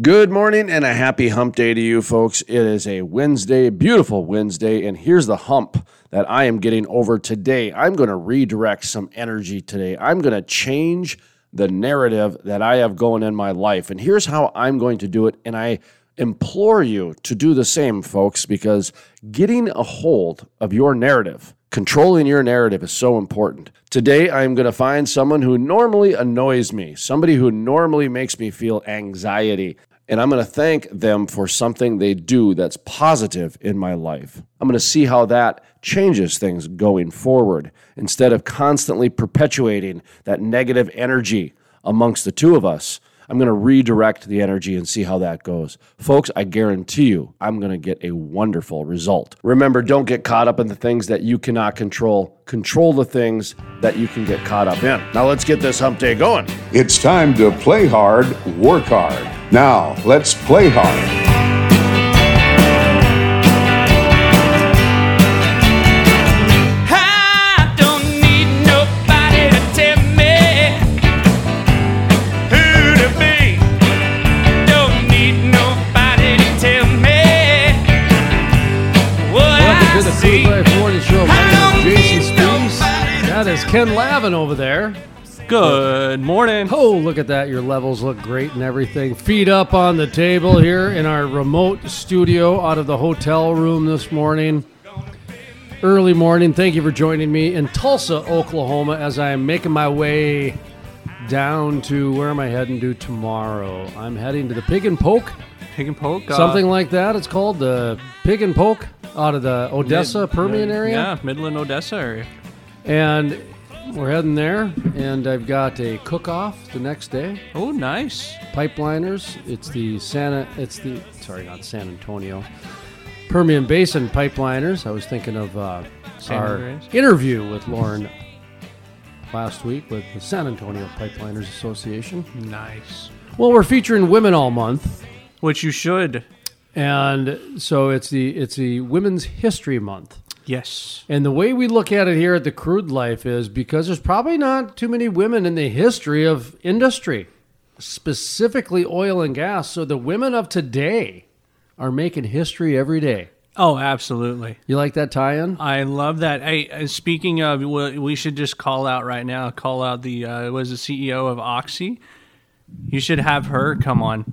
Good morning and a happy hump day to you folks. It is a Wednesday, beautiful Wednesday, and here's the hump that I am getting over today. I'm going to redirect some energy today. I'm going to change the narrative that I have going in my life. And here's how I'm going to do it. And I implore you to do the same, folks, because getting a hold of your narrative, controlling your narrative is so important. Today, I'm going to find someone who normally annoys me, somebody who normally makes me feel anxiety and I'm going to thank them for something they do that's positive in my life. I'm going to see how that changes things going forward instead of constantly perpetuating that negative energy amongst the two of us. I'm going to redirect the energy and see how that goes. Folks, I guarantee you, I'm going to get a wonderful result. Remember, don't get caught up in the things that you cannot control. Control the things that you can get caught up in. Now, let's get this hump day going. It's time to play hard, work hard. Now, let's play hard. I don't need nobody to tell me who to be. Don't need nobody to tell me what Welcome to the. Crude Life Morning Show. My name is Jason need Spiess. nobody to That is Ken Lavin over there. Good morning. Oh, look at that. Your levels look great and everything. Feet up on the table here in our remote studio out of the hotel room this morning. Early morning. Thank you for joining me in Tulsa, Oklahoma, as I am making my way down to where am I heading to tomorrow? I'm heading to the Pig and Poke, Pig and poke. uh, something like that. It's called the Pig and Poke out of the Odessa, mid- Permian area. Yeah, Midland, Odessa area. And we're heading there, and I've got a cook-off the next day. Oh, nice. Pipeliners. It's the Santa. It's the sorry, not San Antonio. Permian Basin pipeliners. I was thinking of uh, our Andreas. interview with Lauren last week with the San Antonio Pipeliners Association. Nice. Well, we're featuring women all month, Which you should. and so it's the it's the Women's History Month. Yes. And the way we look at it here at the Crude Life is because there's probably not too many women in the history of industry, specifically oil and gas. So the women of today are making history every day. Oh, absolutely. You like that tie-in? I love that. Hey, uh, speaking of, we we should just call out right now. Call out the uh, was the CEO of Oxy. You should have her come on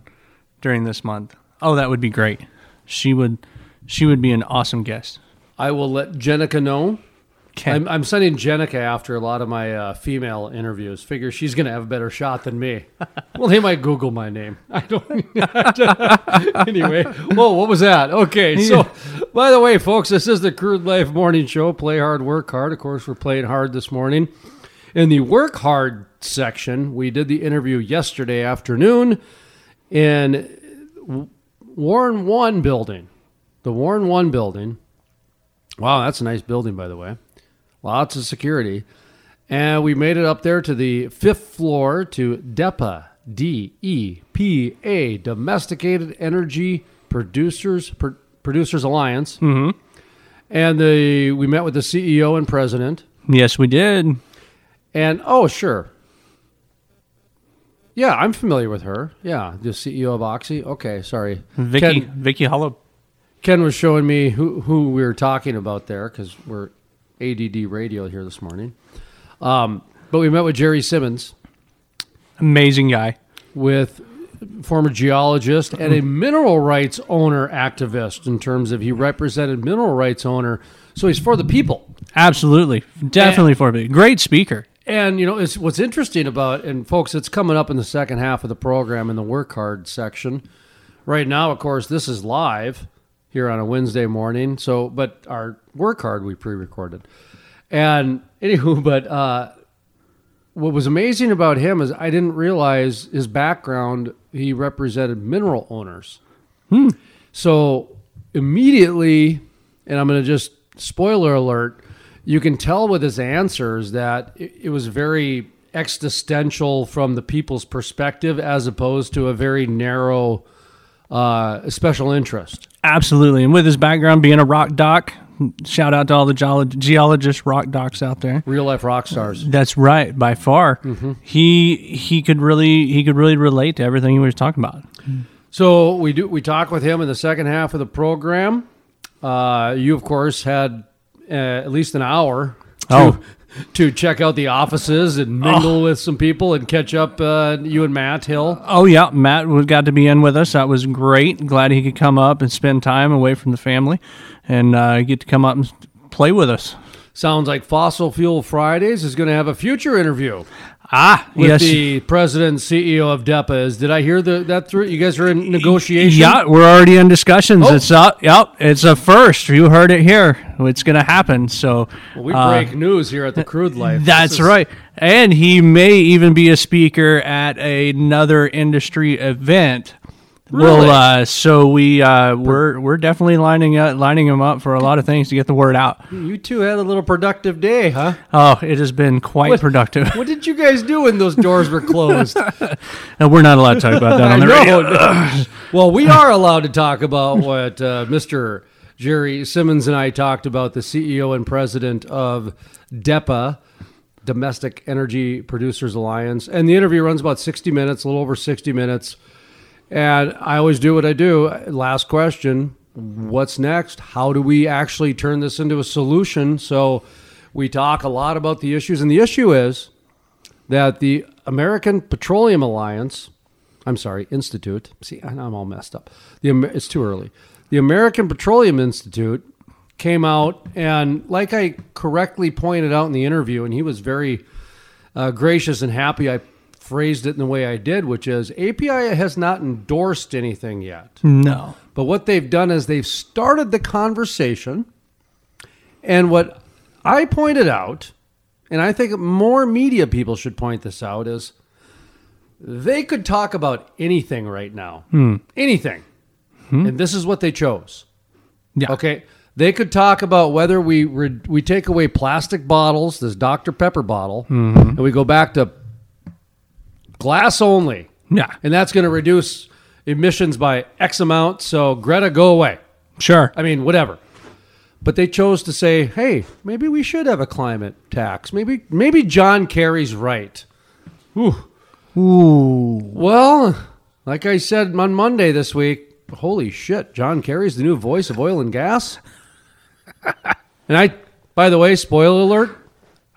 during this month. Oh, that would be great. She would. She would be an awesome guest. I will let Jenica know. Okay. I'm, I'm sending Jenica after a lot of my uh, female interviews. Figure she's going to have a better shot than me. well, they might Google my name. I don't. anyway, whoa, what was that? Okay, so by the way, folks, this is the Crude Life Morning Show. Play hard, work hard. Of course, we're playing hard this morning. In the work hard section, we did the interview yesterday afternoon in Warren One building. The Warren One building. Wow, that's a nice building, by the way. Lots of security. And we made it up there to the fifth floor to DEPA, D E P A, Domesticated Energy Producers Pro- Producers Alliance. Mm-hmm. And the we met with the CEO and president. yes, we did. And oh, sure. Yeah, I'm familiar with her. Yeah, the CEO of Oxy. Okay, sorry. Vicky. Ken, Vicky Hollub. Ken was showing me who, who we were talking about there because we're ADD radio here this morning. Um, but we met with Jerry Simmons, Amazing guy. with former geologist and a mineral rights owner activist in terms of he represented mineral rights owner. So he's for the people. Absolutely. Definitely for me. Great speaker. And you know, it's what's interesting about and folks, it's coming up in the second half of the program in the work hard section. Right now, of course, this is live here on a Wednesday morning. So, but our work hard we pre-recorded. And anywho, but uh, what was amazing about him is I didn't realize his background. He represented mineral owners. So immediately, and I'm going to just spoiler alert, you can tell with his answers that it, it was very existential from the people's perspective as opposed to a very narrow uh, special interest. Absolutely. And with his background being a rock doc, shout out to all the geolo- geologist rock docs out there. Real life rock stars. That's right, by far. He he could really he could really relate to everything he was talking about. So we do we talk with him in the second half of the program. Uh, you of course had uh, at least an hour to, Oh. To check out the offices and mingle with some people and catch up. Uh, you and Matt Hill. Oh yeah, Matt was got to be in with us. That was great. Glad he could come up and spend time away from the family, and uh, get to come up and play with us. Sounds like Fossil Fuel Fridays is going to have a future interview Ah, with yes. the president and CEO of DEPA. Is did I hear the, that through? You guys are in negotiation. Yeah, we're already in discussions. Oh. It's up. Yep, it's a first. You heard it here. It's going to happen. So we uh, break news here at the Crude Life. That's is- right. And he may even be a speaker at another industry event. Really? Well, uh, so we uh, we're we're definitely lining up lining them up for a lot of things to get the word out. You two had a little productive day, huh? Oh, it has been quite What- productive. What did you guys do when those doors were closed? And we're not allowed to talk about that on the radio. well, we are allowed to talk about what uh, Mr. Jerry Simmons and I talked about, the CEO and president of DEPA, Domestic Energy Producers Alliance. And the interview runs about 60 minutes, a little over 60 minutes. And I always do what I do. Last question What's next? How do we actually turn this into a solution? So we talk a lot about the issues. And the issue is that the American Petroleum Alliance, I'm sorry, Institute. See, I'm all messed up. The it's too early. The American Petroleum Institute came out and, like I correctly pointed out in the interview, and he was very uh, gracious and happy. I phrased it in the way I did, which is API has not endorsed anything yet. No. But what they've done is they've started the conversation. And what I pointed out, and I think more media people should point this out, is they could talk about anything right now. Hmm. Anything. Hmm. And this is what they chose. Yeah. Okay. They could talk about whether we re- we take away plastic bottles, this Dr. Pepper bottle, mm-hmm. and we go back to glass only. Yeah. And that's going to reduce emissions by X amount. So Greta, go away. Sure. I mean, whatever. But they chose to say, "Hey, maybe we should have a climate tax. Maybe maybe John Kerry's right." Ooh. Ooh. Well, like I said on Monday this week, holy shit, John Kerry's the new voice of oil and gas. and I, by the way, spoiler alert,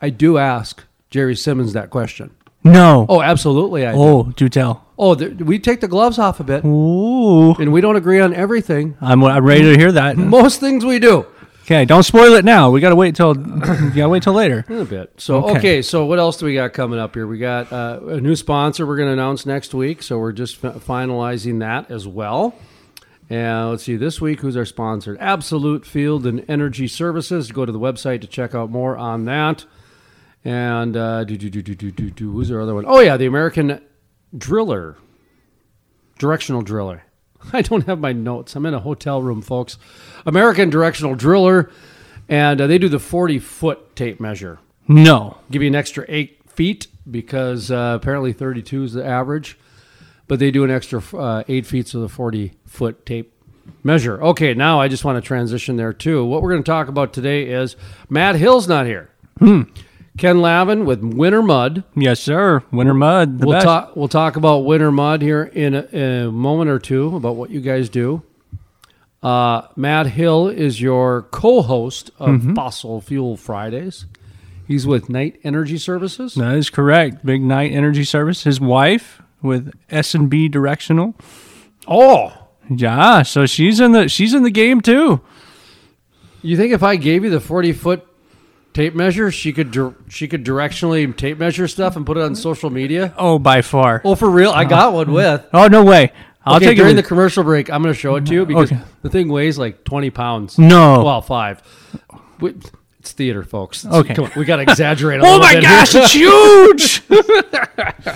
I do ask Jerry Simmons that question. No. Oh, absolutely, I do. Oh, do tell. Oh, th- we take the gloves off a bit, Ooh. and we don't agree on everything. I'm, I'm ready to hear that. Most things we do. Okay, don't spoil it now. We got to wait till you got to wait till later. A bit. So Okay. okay. so what else do we got coming up here? We got uh, a new sponsor we're going to announce next week. So we're just fi- finalizing that as well. And let's see, this week who's our sponsor? Absolute Field and Energy Services. Go to the website to check out more on that. And uh, do do do do do do do. Who's our other one? Oh yeah, the American Driller, directional driller. I don't have my notes. I'm in a hotel room, folks. American Directional Driller, and uh, they do the 40 foot tape measure. No. Give you an extra eight feet because uh, apparently 32 is the average, but they do an extra uh, eight feet so the 40 foot tape measure. Okay, now I just want to transition there too. What we're going to talk about today is Matt Hill's not here. Ken Lavin with Winter Mud. Yes, sir. Winter mud. We'll best. talk. We'll talk about Winter Mud here in a, in a moment or two about what you guys do. Uh, Matt Hill is your co-host of Mm-hmm. Fossil Fuel Fridays. He's with Knight Energy Services. That is correct. Big Knight Energy Service. His wife with S and B Directional. Oh, Yeah, so she's in the she's in the game too. you think if I gave you the forty foot tape measure, she could dir- she could directionally tape measure stuff and put it on mm-hmm. social media? Oh, by far. Oh, for real? I got uh-huh. one with. Oh no way. I'll okay, take during it. the commercial break. I'm going to show it to you mm-hmm. because Okay. the thing weighs like 20 pounds. No. well, five. It's theater, folks. It's- Okay. come on, we got to exaggerate. A oh my gosh, it's huge.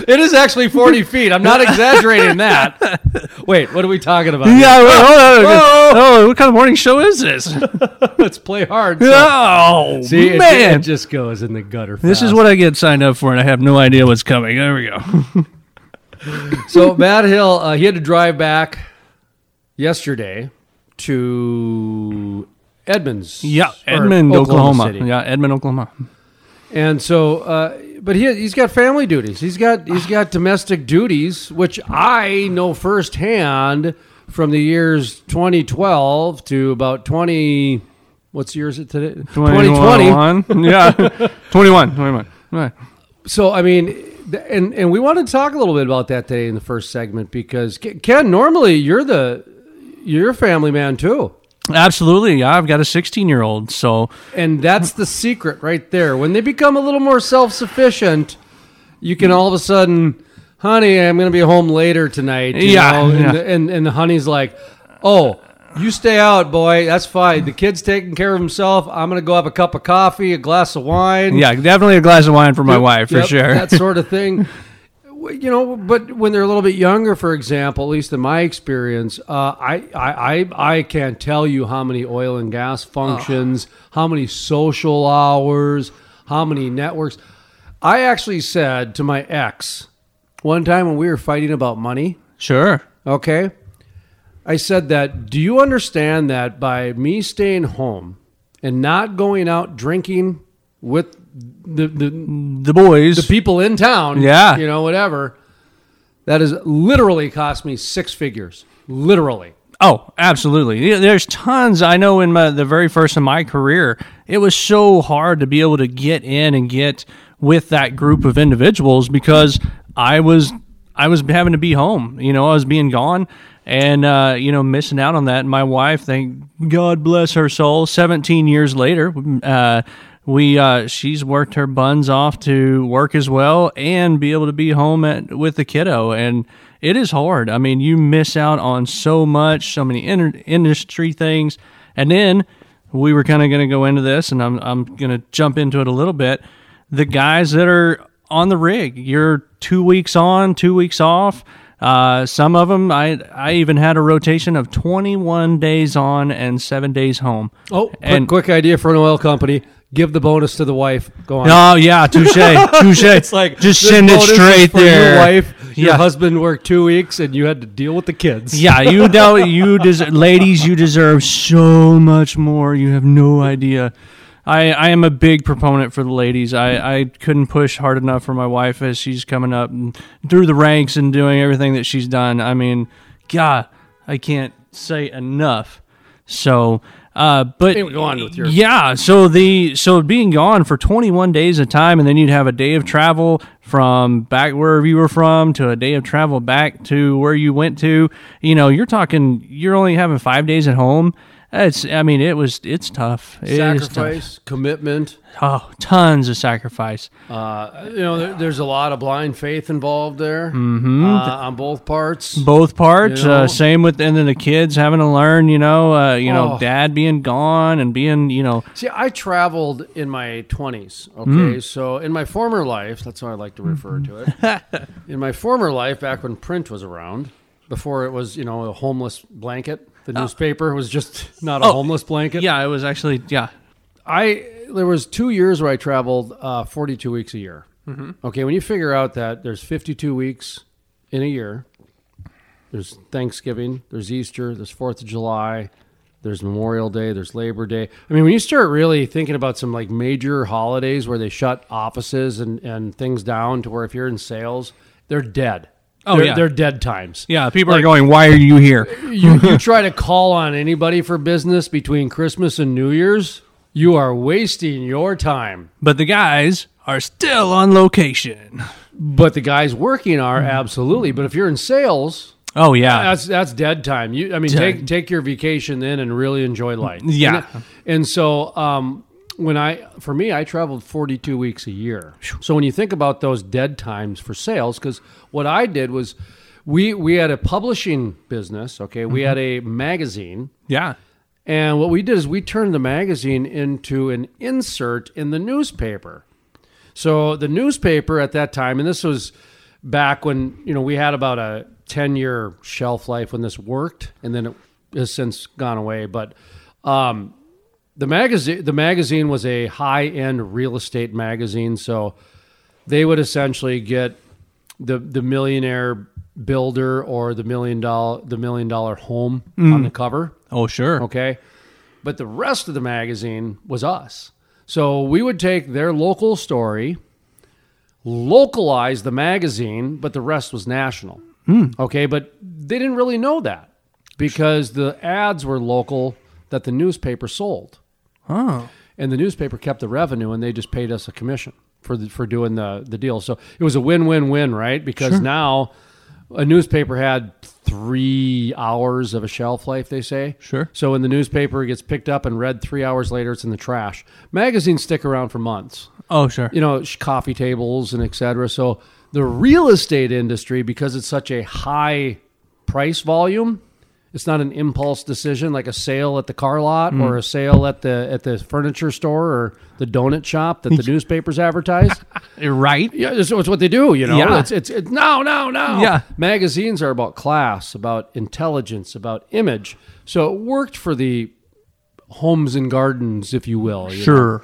it is actually 40 feet. I'm not exaggerating that. Wait, what are we talking about? yeah. Wait, hold on. Oh. Oh, what kind of morning show is this? let's play hard. So- oh See, it, man, it just goes in the gutter. this is what I get signed up for, and I have no idea what's coming. There we go. So Matt Hill, uh, he had to drive back yesterday to Edmonds. Yeah, Edmond, Oklahoma. City. Yeah, Edmond, Oklahoma. And so uh, but he he's got family duties. He's got he's got domestic duties, which I know firsthand from the years 2012 to about 20. What's year is it today? 2020. 21. yeah. 21. 21. Right. So I mean, and and we want to talk a little bit about that today in the first segment because Ken, Ken, normally you're the you're a family man too. Absolutely. Yeah, I've got a 16 year old. So, And that's the secret right there. When they become a little more self sufficient, you can all of a sudden, honey, I'm going to be home later tonight. you Yeah, know? And, yeah. the, and, and the honey's like, oh, you stay out, boy. That's fine. The kid's taking care of himself. I'm going to go have a cup of coffee, a glass of wine. yeah, definitely a glass of wine for my wife, for Yep, sure. That sort of thing. You know, but when they're a little bit younger, for example, at least in my experience, uh, I, I, I, I can't tell you how many oil and gas functions, how many social hours, how many networks. I actually said to my ex one time when we were fighting about money, sure. okay, I said that, do you understand that by me staying home and not going out drinking with the, the, The boys. the people in town, Yeah. you know, whatever. That has literally cost me six figures. Literally. Oh, absolutely. There's tons. I know in my, the very first of my career, it was so hard to be able to get in and get with that group of individuals because I was I was having to be home. You know, I was being gone and uh, you know missing out on that. And my wife, thank God bless her soul, 17 years later, uh, we uh, she's worked her buns off to work as well and be able to be home at, with the kiddo. And it is hard. I mean you miss out on so much so many inter- industry things. And then we were kind of going to go into this and i'm, I'm going to jump into it a little bit. The guys that are on the rig you're two weeks on two weeks off. Uh, some of them I, I even had a rotation of 21 days on and seven days home. Oh, quick, And- quick idea for an oil company. Give the bonus to the wife. Go on. Oh yeah, touche, touche. It's like just send it straight there. Your wife, your Yeah. husband worked two weeks, and you had to deal with the kids. Yeah, you know, you des- ladies, you deserve so much more. You have no idea. I, I am a big proponent for the ladies. I, I couldn't push hard enough for my wife as she's coming up and through the ranks and doing everything that she's done. I mean, God, I can't say enough. So, uh, but Anyway, go on with your- yeah. So the so being gone for 21 days at time, and then you'd have a day of travel from back wherever you were from to a day of travel back to where you went to. You know, you're talking. You're only having five days at home. It's. I mean, it was. It's tough. It is tough. Sacrifice, commitment. Oh, tons of sacrifice. Uh, you know, there, there's a lot of blind faith involved there mm-hmm. uh, on both parts. Both parts. You know? uh, same with and then the kids having to learn. You know. Uh, you know, Oh. dad being gone and being. You know. See, I traveled in my 20s. Okay. Mm. So, in my former life, that's how I like to refer to it. in my former life, back when print was around, before it was, you know, a homeless blanket, the newspaper was just not a Oh, homeless blanket. Yeah, it was actually. Yeah. I there was two years where I traveled uh, 42 weeks a year. Okay, when you figure out that there's 52 weeks in a year, there's Thanksgiving, there's Easter, there's Fourth of July, there's Memorial Day, there's Labor Day. I mean, when you start really thinking about some like major holidays where they shut offices and, and things down to where if you're in sales, they're dead. Oh, they're, yeah. they're dead times. Yeah. People are going. Why are you here? You, you try to call on anybody for business between Christmas and New Year's, you are wasting your time. But the guys are still on location. But the guys working are absolutely. But if you're in sales, Oh yeah. that's that's dead time. You, I mean, Dead. take take your vacation then and really enjoy life. Yeah. and, and so um, when I for me, I traveled 42 weeks a year. So when you think about those dead times for sales, because what I did was. We, we had a publishing business, okay? We had a magazine, yeah. and what we did is we turned the magazine into an insert in the newspaper. So the newspaper at that time, and this was back when you know we had about a ten year shelf life when this worked, and then it has since gone away. But um, the magazine the magazine was a high end real estate magazine, so they would essentially get the the millionaire builder or the million dollar the million dollar home on mm. the cover. Oh sure. Okay. But the rest of the magazine was us. So we would take their local story, localize the magazine, but the rest was national. Hmm. Okay, but they didn't really know that because the ads were local that the newspaper sold. Oh. And the newspaper kept the revenue and they just paid us a commission for the, for doing the, the deal. So it was a win win win, right? Because now a newspaper had three hours of a shelf life, they say. Sure. So when the newspaper, gets picked up and read three hours later, it's in the trash. Magazines stick around for months Oh, sure. you know, coffee tables and etc. So the real estate industry, because it's such a high price volume, it's not an impulse decision like a sale at the car lot hmm. or a sale at the at the furniture store or the donut shop that the newspapers advertise. right. Yeah, it's, it's what they do. You know, Yeah. it's, it's it's no, no, no. Yeah. magazines are about class, about intelligence, about image. So it worked for the homes and gardens, if you will. you know. Sure.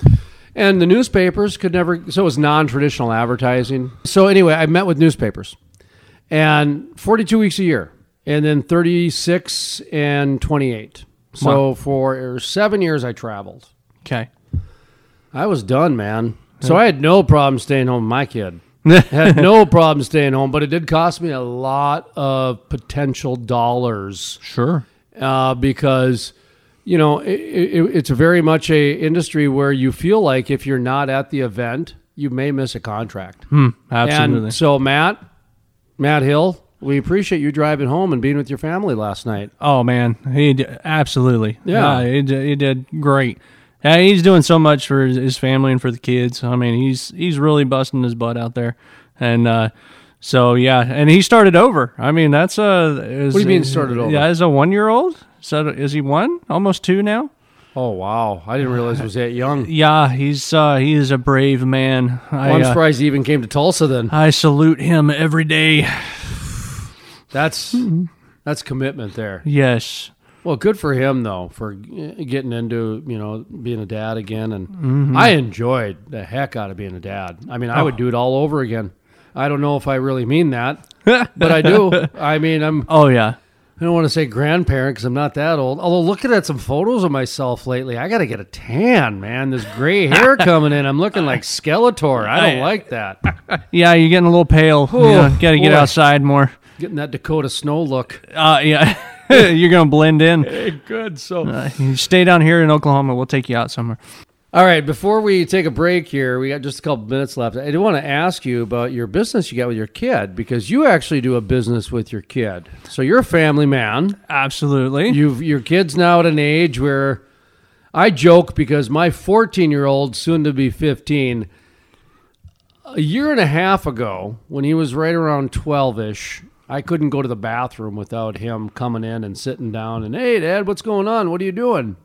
And the newspapers could never, so it was non traditional advertising. So, anyway, I met with newspapers and 42 weeks a year, and then 36 and 28. So, for seven years, I traveled. Okay. I was done, man. So, I had no problem staying home with my kid. had no problem staying home, but it did cost me a lot of potential dollars Sure. uh, because you know it, it, it's very much a industry where you feel like if you're not at the event, you may miss a contract. Absolutely. And so Matt, Matt Hill, we appreciate you driving home and being with your family last night. Oh man, he d- absolutely. Yeah. he, d- he did great. Yeah, he's doing so much for his, his family and for the kids. I mean, he's he's really busting his butt out there, and uh, so yeah, and he started over. I mean, that's a. Is, What do you mean started over? Yeah, as a one year old. So is he one? Almost two now. Oh wow, I didn't realize he was that young. Yeah, he's uh, he is a brave man. I, Well, I'm uh, surprised he even came to Tulsa. Then I salute him every day. That's mm-hmm. that's commitment there. Yes. Well, good for him though for getting into you know being a dad again, and mm-hmm. I enjoyed the heck out of being a dad. I mean, I would oh. do it all over again. I don't know if I really mean that, but I do. I mean, I'm Oh yeah. I don't want to say grandparent because I'm not that old. Although looking at some photos of myself lately, I got to get a tan, man. This gray hair coming in, I'm looking like Skeletor. I don't like that. Yeah, you're getting a little pale. Oh, yeah, got to get outside more. Getting that Dakota snow look. Uh, yeah, you're gonna blend in. Good. So, Uh, you stay down here in Oklahoma. We'll take you out somewhere. all right. Before we take a break here, we got just a couple minutes left. I do want to ask you about your business you got with your kid because you actually do a business with your kid. So you're a family man. Absolutely. You've your kid's now at an age where I joke because my 14 year old, soon to be 15, a year and a half ago, when he was right around 12 ish, I couldn't go to the bathroom without him coming in and sitting down and, hey, Dad, what's going on? What are you doing?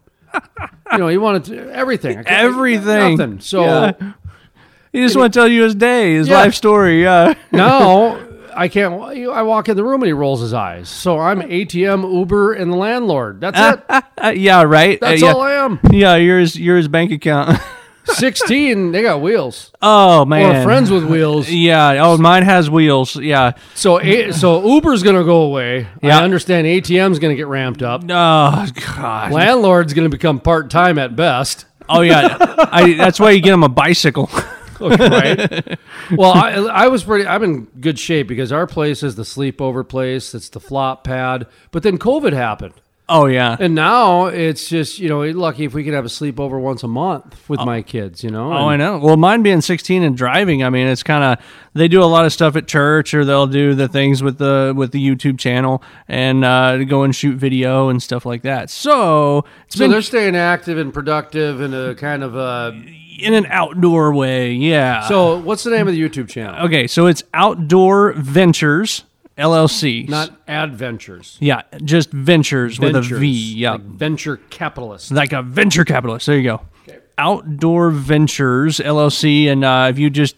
you know, he wanted to, everything. Everything. Nothing. So Yeah. He just want to tell you his day, his Yeah. life story. Yeah. now I can't. I walk in the room and he rolls his eyes. So I'm ATM, Uber, and the landlord. That's it. Uh, yeah. Right. Uh, That's yeah. all I am. Yeah. Yours. Yours bank account. 16, they got wheels. oh man. Or friends with wheels. Yeah. Oh, mine has wheels. Yeah. So so Uber's going to go away. Yeah. I understand ATM's going to get ramped up. Oh God. Landlord's going to become part time at best. Oh yeah. I, that's why you get him a bicycle. Oh, right? well, I, I was pretty. I'm in good shape because our place is the sleepover place. It's the flop pad. But then COVID happened, oh yeah. and now it's just you know lucky if we can have a sleepover once a month with my kids. You know. Oh, And- I know. Well, mine being 16 and driving, I mean, it's kind of they do a lot of stuff at church, or they'll do the things with the with the YouTube channel and uh, go and shoot video and stuff like that. So it's So been they're staying active and productive in a kind of uh in an outdoor way, yeah. So what's the name of the YouTube channel? okay, so it's Outdoor Ventures LLC, Not Adventures. yeah, just Ventures, with a V. Yeah, like venture capitalist. like a venture capitalist. There you go. Outdoor Ventures LLC, and uh, if you just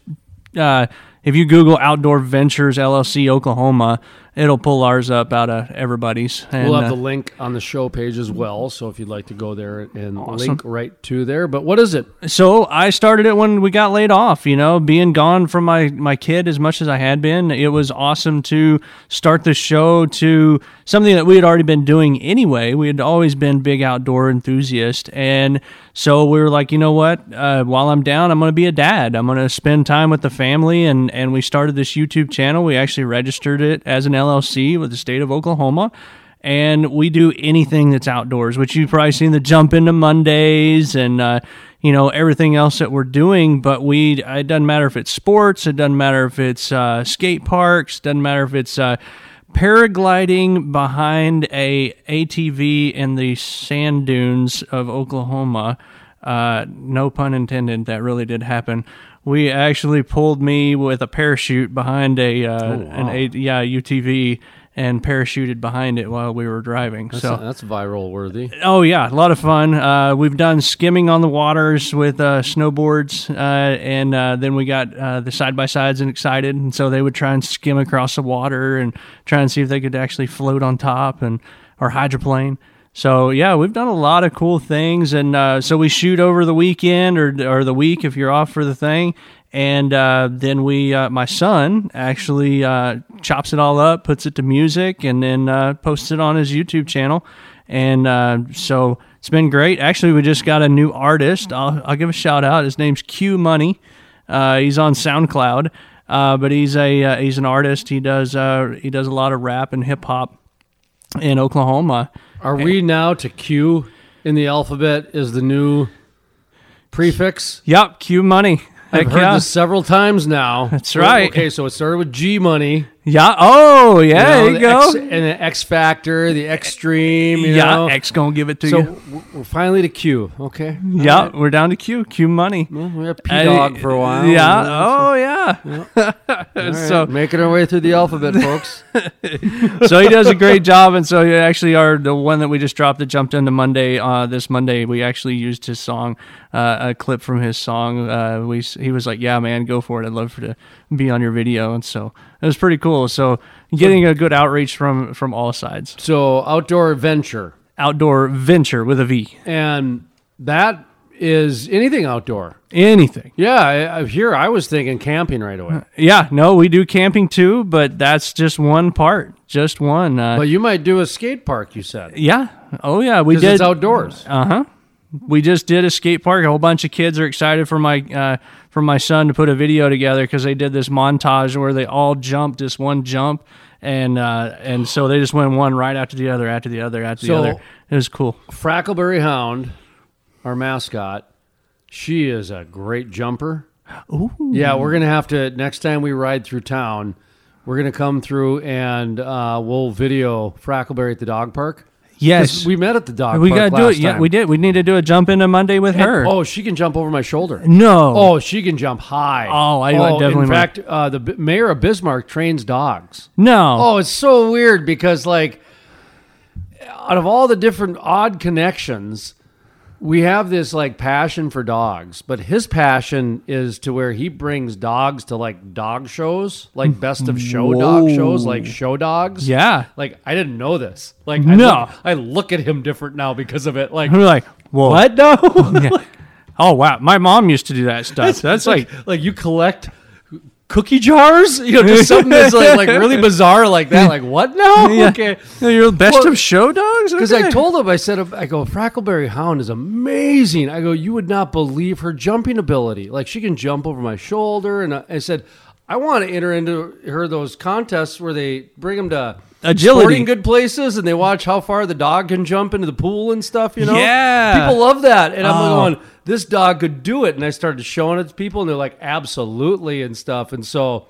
uh, if you Google Outdoor Ventures LLC Oklahoma, it'll pull ours up out of everybody's. And, We'll have uh, the link on the show page as well. So if you'd like to go there and link right to there. But what is it? so I started it when we got laid off. You know, being gone from my my kid as much as I had been, it was awesome to start the show to something that we had already been doing anyway. We had always been big outdoor enthusiasts, and So we were like, you know what? Uh, while I'm down, I'm going to be a dad. I'm going to spend time with the family, and and we started this YouTube channel. We actually registered it as an LLC with the state of Oklahoma. And we do anything that's outdoors, which you've probably seen the jump into Mondays and uh, you know everything else that we're doing. But we, it doesn't matter if it's sports, it doesn't matter if it's uh, skate parks, doesn't matter if it's uh, paragliding behind a ATV in the sand dunes of Oklahoma. Uh, no pun intended. That really did happen. We actually pulled me with a parachute behind a uh, an a, yeah UTV and parachuted behind it while we were driving. so that's viral worthy. Oh yeah, a lot of fun. Uh, we've done skimming on the waters with uh, snowboards, uh, and uh, then we got uh, the side by sides and excited, and so they would try and skim across the water and try and see if they could actually float on top and or hydroplane. So yeah, we've done a lot of cool things, and uh, so we shoot over the weekend or or the week if you're off for the thing, and uh, then we uh, my son actually uh, chops it all up, puts it to music, and then uh, posts it on his YouTube channel, and uh, so it's been great. Actually, we just got a new artist. I'll, I'll give a shout out. His name's Q Money. Uh, he's on SoundCloud, but he's a he's an artist. He does he does a lot of rap and hip hop in Oklahoma. Are we now to Q in the alphabet is the new prefix? Yep, Q Money. I've heard yeah. this several times now. That's right. Okay, so it started with G Money. Yeah. Oh, yeah. know, there you go. X, and the X Factor, the Extreme. You yeah. know? X gonna give it to So you. So we're finally to Q. Okay. Yeah, we're down to Q. Q Money. Well, we had P Dog for a while. Yeah. Oh, yeah. all right, so making our way through the alphabet, folks. so he does a great job, and so you actually are the one that we just dropped that jumped into Monday. Uh, this Monday, we actually used his song, uh, a clip from his song. Uh, we he was like, "Yeah, man, go for it. I'd love for to be on your video," and so it was pretty cool. So getting a good outreach from from all sides. so outdoor adventure, Outdoor venture with a V. and that is anything outdoor. Anything. Yeah, I, I, here I was thinking camping right away. Yeah, no, we do camping too, but that's just one part, just one. Uh, But you might do a skate park. You said yeah, oh yeah, we did. it's outdoors. Uh huh. We just did a skate park. A whole bunch of kids are excited for my uh, for my son to put a video together because they did this montage where they all jumped this one jump, and uh, and so they just went one right after the other, after the other, after So- the other. It was cool. Frackleberry Hound, our mascot, she is a great jumper. Ooh. Yeah, we're gonna have to next time we ride through town. We're gonna come through and uh, we'll video Frackleberry at the dog park. Yes, we met at the dog. we gotta do it. Yeah, time. we did. We need to do a jump into Monday with And- her. oh, she can jump over my shoulder. no. Oh, she can jump high. Oh, I would definitely In fact, uh, the B- mayor of Bismarck trains dogs. no. Oh, it's so weird because like out of all the different odd connections, we have this like passion for dogs, but his passion is to where he brings dogs to like dog shows, like mm-hmm. best of show dog shows, like show dogs. Yeah. Like I didn't know this. Like I No. look, I look at him different now because of it. Like We're like, whoa. what? No. Oh wow, my mom used to do that stuff. That's like like you collect cookie jars, you know, just something that's like like really bizarre like that. Like what? No, Yeah. okay. You're the best Well, of show dogs? Because I told him, I said, I go, Frackleberry Hound is amazing. I go, you would not believe her jumping ability. Like she can jump over my shoulder, and I, I said, I want to enter into her those contests where they bring them to Agility. sporting good places, and they watch how far the dog can jump into the pool and stuff. You know, Yeah. people love that, and I'm Oh. going, this dog could do it, and I started showing it to people, and they're like, absolutely, and stuff, and so.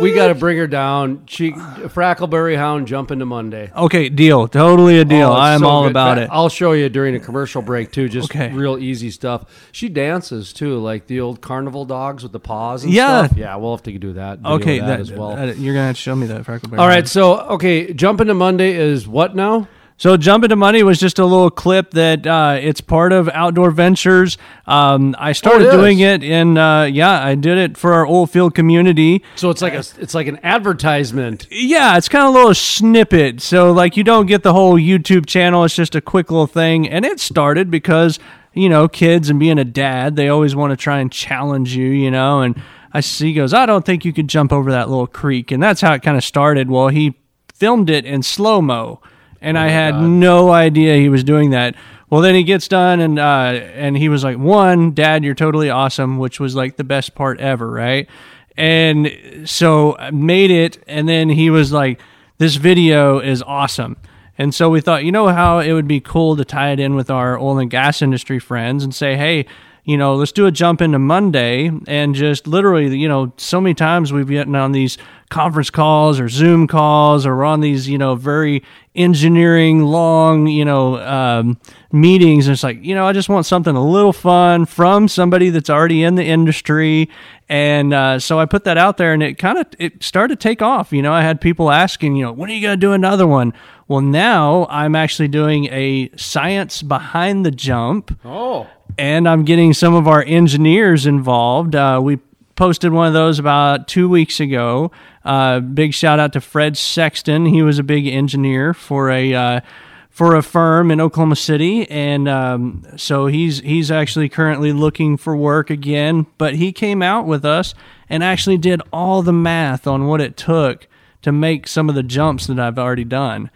We got to bring her down. She, Frackleberry Hound, jump into Monday. Okay, deal. Totally a deal. Oh, I am so all good. about it. I'll show you during a commercial break too. Just Okay. real easy stuff. She dances too, like the old carnival dogs with the paws and Yeah. stuff. Yeah, we'll have to do that. Okay, that, that, as well. that- you're gonna have to show me that Freckleberry. All right, so okay, jump into Monday is what now? So jump into money was just a little clip that uh, it's part of Outdoor Ventures. Um, I started Oh, it doing it in uh, yeah, I did it for our oilfield community. So it's like a it's like an advertisement. Yeah, it's kind of a little snippet. So like you don't get the whole YouTube channel. It's just a quick little thing, and it started because you know kids and being a dad, they always want to try and challenge you, you know. And I see he goes, I don't think you could jump over that little creek, and that's how it kind of started. Well, he filmed it in slow mo, and I had no idea he was doing that. Well, then he gets done, and uh, and he was like, "One, Dad, you're totally awesome," which was like the best part ever, right? And so I made it, and then he was like, "This video is awesome." And so we thought, you know how it would be cool to tie it in with our oil and gas industry friends and say, "Hey, you know, let's do a jump into Monday and just literally, you know, so many times we've gotten on these conference calls or Zoom calls or on these, you know, very engineering long, you know, um, meetings. And it's like, you know, I just want something a little fun from somebody that's already in the industry. And uh, so I put that out there and it kind of it started to take off. You know, I had people asking, you know, when are you going to do another one? Well, now I'm actually doing a science behind the jump Oh, and I'm getting some of our engineers involved. Uh, we posted one of those about two weeks ago. Uh, big shout out to Fred Sexton. He was a big engineer for a uh, for a firm in Oklahoma City, and um, so he's he's actually currently looking for work again. But he came out with us and actually did all the math on what it took to make some of the jumps that I've already done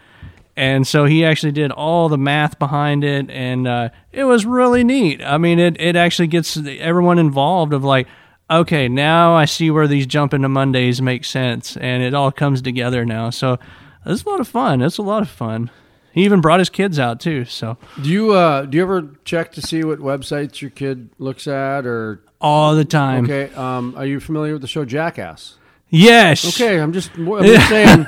and so he actually did all the math behind it and uh, it was really neat i mean it, it actually gets everyone involved of like okay now i see where these jump into mondays make sense and it all comes together now. So it's a lot of fun. It's a lot of fun. He even brought his kids out too so. Do you uh, do you ever check to see what websites your kid looks at or? all the time. Okay, um, are you familiar with the show Jackass? yes. Okay, I'm just, I'm just saying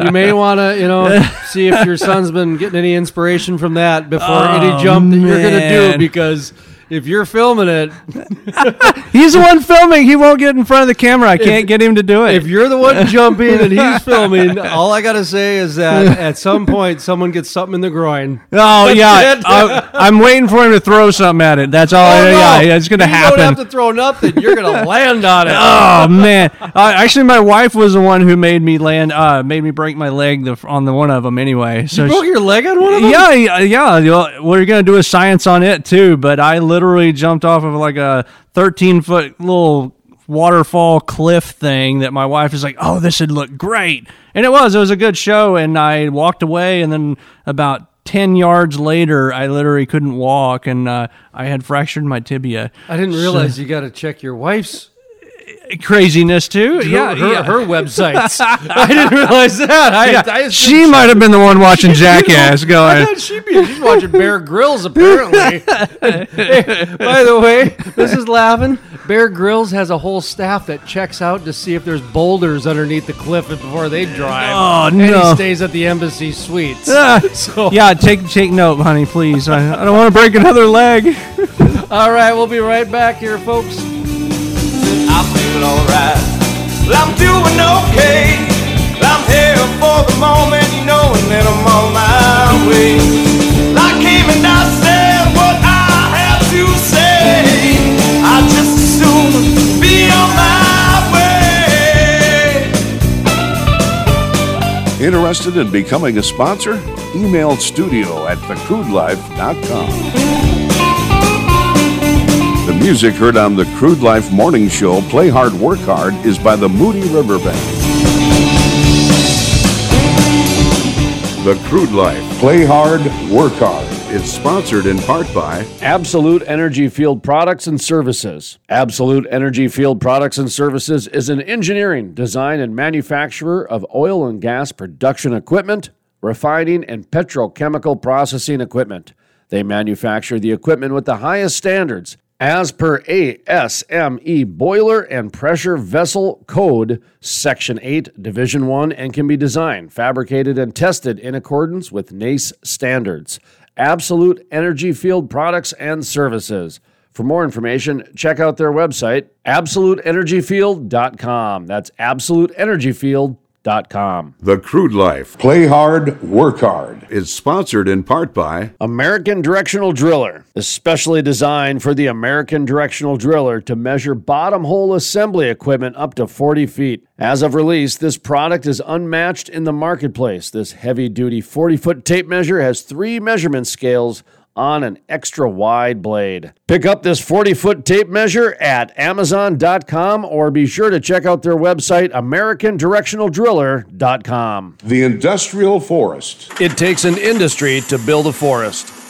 you may want to, you know, see if your son's been getting any inspiration from that before any jump that you're going to do because if you're filming it, he's the one filming he won't get in front of the camera i can't get him to do it if you're the one jumping and he's filming, all I got to say is that at some point someone gets something in the groin. Oh yeah. I, I'm waiting for him to throw something at it. That's all. Oh, no. yeah, yeah, it's gonna you happen. don't have to throw nothing. You're going to land on it. Oh man! Uh, actually, my wife was the one who made me land, uh, made me break my leg the, on the one of them. Anyway, so you broke your leg on one of them? yeah, yeah, yeah. you know, We're gonna do a science on it too, but I literally jumped off of like a 13 foot little waterfall cliff thing that my wife is like, "Oh, this would look great," and it was. It was a good show, and I walked away, and then about 10 yards later, I literally couldn't walk, and uh, I had fractured my tibia. I didn't realize you got to check your wife's Craziness too. her, yeah, her, yeah. her websites. I didn't realize that. I, Yeah, I she might have been the one watching Jackass I going. thought she'd be. She's watching Bear Grylls apparently. Hey, by the way, this is laughing. Bear Grylls has a whole staff that checks out to see if there's boulders underneath the cliff before they drive. Oh, and no. he stays at the Embassy Suites. Ah, So- yeah, take take note, honey, please. I, I don't want to break another leg. All right, we'll be right back here, folks. Feel alright. Well, I'm doing okay. I'm here for the moment, you know, and then I'm on my way. I came and I said what I have to say. I just as soon be on my way. Interested in becoming a sponsor? Email studio at thecrudelife.com. Music heard on the Crude Life Morning Show, Play Hard, Work Hard, is by the Moody River Band. The Crude Life, Play Hard, Work Hard, is sponsored in part by Absolute Energy Field Products and Services. Absolute Energy Field Products and Services is an engineering, design, and manufacturer of oil and gas production equipment, refining, and petrochemical processing equipment. They manufacture the equipment with the highest standards as per ASME Boiler and Pressure Vessel Code Section 8, Division 1, and can be designed, fabricated, and tested in accordance with NACE standards. Absolute Energy Field Products and Services. For more information, check out their website, absoluteenergyfield.com. That's absoluteenergyfield.com. The Crude Life, Play Hard, Work Hard, is sponsored in part by American Directional Driller, especially designed for the American Directional Driller to measure bottom hole assembly equipment up to 40 feet. As of release, this product is unmatched in the marketplace. This heavy duty 40 foot tape measure has three measurement scales on an extra wide blade. Pick up this 40 foot tape measure at Amazon.com or be sure to check out their website, AmericanDirectionalDriller.com. The Industrial Forest. It takes an industry to build a forest.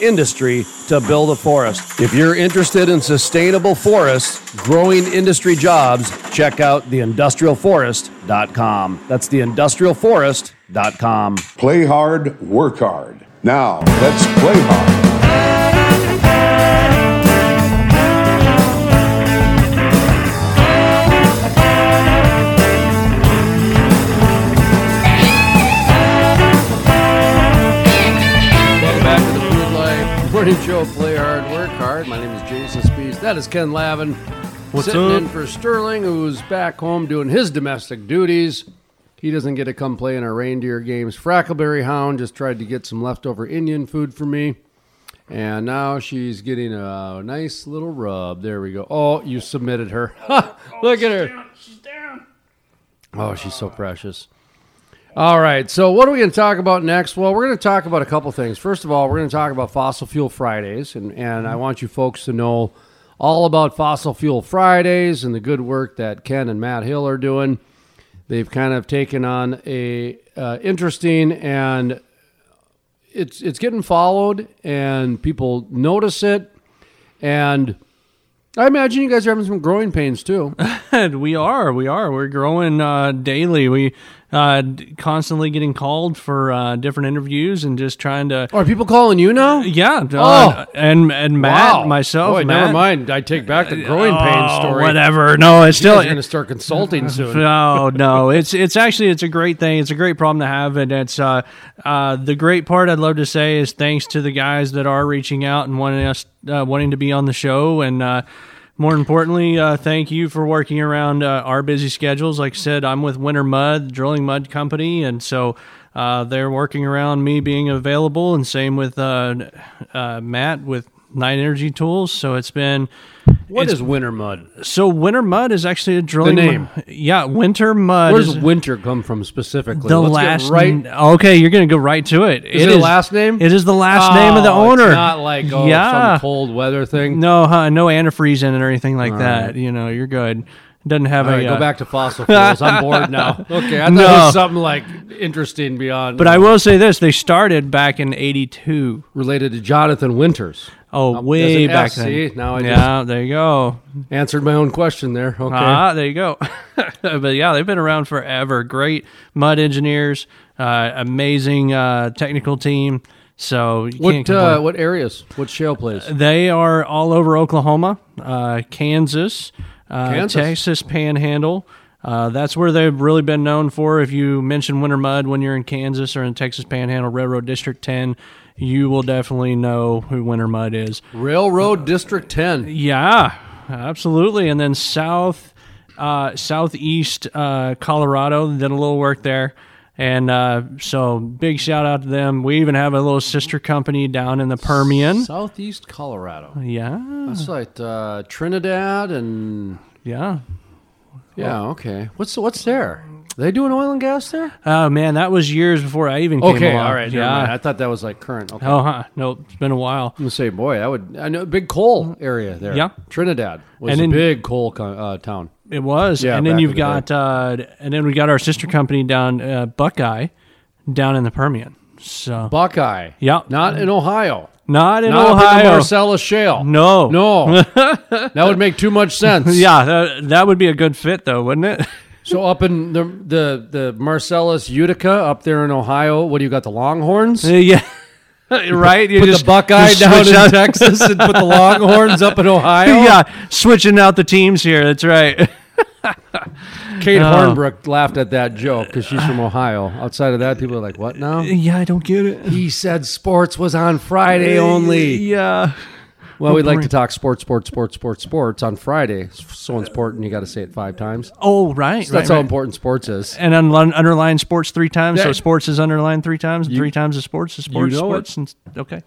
industry to build a forest. If you're interested in sustainable forests, growing industry jobs, check out theindustrialforest.com. That's theindustrialforest.com. Play hard, work hard. Now, let's play hard. Morning Show. Play hard, work hard. My name is Jason Spiess. That is Ken Lavin. What's sitting up? in for Sterling, who's back home doing his domestic duties. He doesn't get to come play in our reindeer games. Frackleberry Hound just tried to get some leftover Indian food for me. And now she's getting a nice little rub. There we go. Oh, you submitted her. Look at her. She's down. Oh, she's so precious. All right, so what are we going to talk about next? Well, we're going to talk about a couple things. First of all, we're going to talk about Fossil Fuel Fridays, and, and I want you folks to know all about Fossil Fuel Fridays and the good work that Ken and Matt Hill are doing. They've kind of taken on a uh, interesting and it's it's getting followed, and people notice it, and I imagine you guys are having some growing pains too. we are. We are. We're growing uh, daily. We uh, constantly getting called for uh, different interviews and just trying to. Are people calling you now? Yeah. Oh. uh, and and Matt, Wow. myself, Boy, Matt. never mind. I take back the growing pain Oh, story. Whatever. No, it's You still. going to start consulting soon. No, no, it's it's actually it's a great thing. It's a great problem to have, and it's uh, uh, the great part. I'd love to say is thanks to the guys that are reaching out and wanting us uh, wanting to be on the show, and uh, more importantly, uh, thank you for working around uh, our busy schedules. Like I said, I'm with Winter Mud Drilling Mud Company, and so. Uh, they're working around me being available, and same with uh, uh, Matt with Knight Energy Tools. So it's been What is winter mud? so winter mud is actually a drilling The name. Yeah, winter mud. Where does is winter come from specifically? the Let's last get right. n- Okay, you're gonna go right to it. Is it the last name? It is the last name of the Oh, owner. It's not like oh, yeah. some cold weather thing. No, huh, no antifreeze in it or anything like that. You know, you're good. Doesn't have All a. right, uh, go back to fossil fuels. I'm bored now. Okay, I thought it No. was something like interesting beyond. But I will say this: they started back in '82. related to Jonathan Winters. Oh, Um, way back then. see? Now I yeah, there you go. Answered my own question there. Okay. Ah, there you go. but yeah, they've been around forever. Great mud engineers, uh, amazing uh, technical team. So you can't what uh, what areas? What shale plays? They are all over Oklahoma, uh, Kansas, uh, Kansas. Texas Panhandle. Uh, that's where they've really been known for. If you mention Winter Mud when you're in Kansas or in Texas Panhandle Railroad District 10, you will definitely know who Winter Mud is. Railroad District 10. Yeah, absolutely. And then south, uh, southeast uh, Colorado did a little work there. And uh, so big shout out to them. We even have a little sister company down in the Permian. Southeast Colorado. Yeah, That's like uh, Trinidad and yeah. yeah. Okay. What's what's there? Are they doing oil and gas there? Oh man, that was years before I even came Okay. along. All right. Yeah. I thought that was like current. Okay. Oh, huh. Nope. It's been a while. I'm gonna say, boy, that would I know big coal area there. Yeah. Trinidad was And a then- big coal co- uh, town. It was. Yeah, and then back you've in the got, uh, and then we got our sister company down, uh, Buckeye, down in the Permian. So, Buckeye. yeah. Not in Ohio. Not in Not up in the Ohio. Marcellus Shale. no. No. that would make too much sense. Yeah, that, that would be a good fit, though, wouldn't it? So up in the the the Marcellus Utica up there in Ohio, what do you got? The Longhorns. Uh, yeah. right? You put just- the Buckeye down in out- Texas and put the Longhorns up in Ohio. Yeah, switching out the teams here. That's right. Kate Oh. Hornbrook laughed at that joke because she's from Ohio. Outside of that, people are like, "What now?" yeah, I don't get it. He said sports was on Friday only. Yeah. Well, we'd like to talk sports, sports, sports, sports, sports on Friday. So important. You got to say it five times. Oh, right. So that's right, how important sports is. And un- underline sports three times. so sports is underlined three times. and three times is sports is sports. know it. sports. And, okay.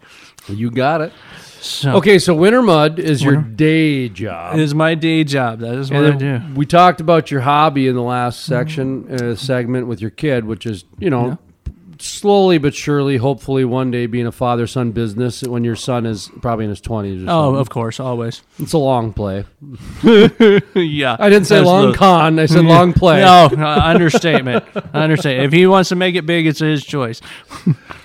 You got it. So Okay, so Winter Mud is your day job. it is my day job. That is what And I do. we talked about your hobby in the last section uh, segment with your kid, which is you know slowly but surely, hopefully one day being a father son business when your son is probably in his twenties. Oh, something. of course, always. it's a long play. yeah. I didn't say long absolutely. con. I said long play. No, understatement. understatement. If he wants to make it big, it's his choice.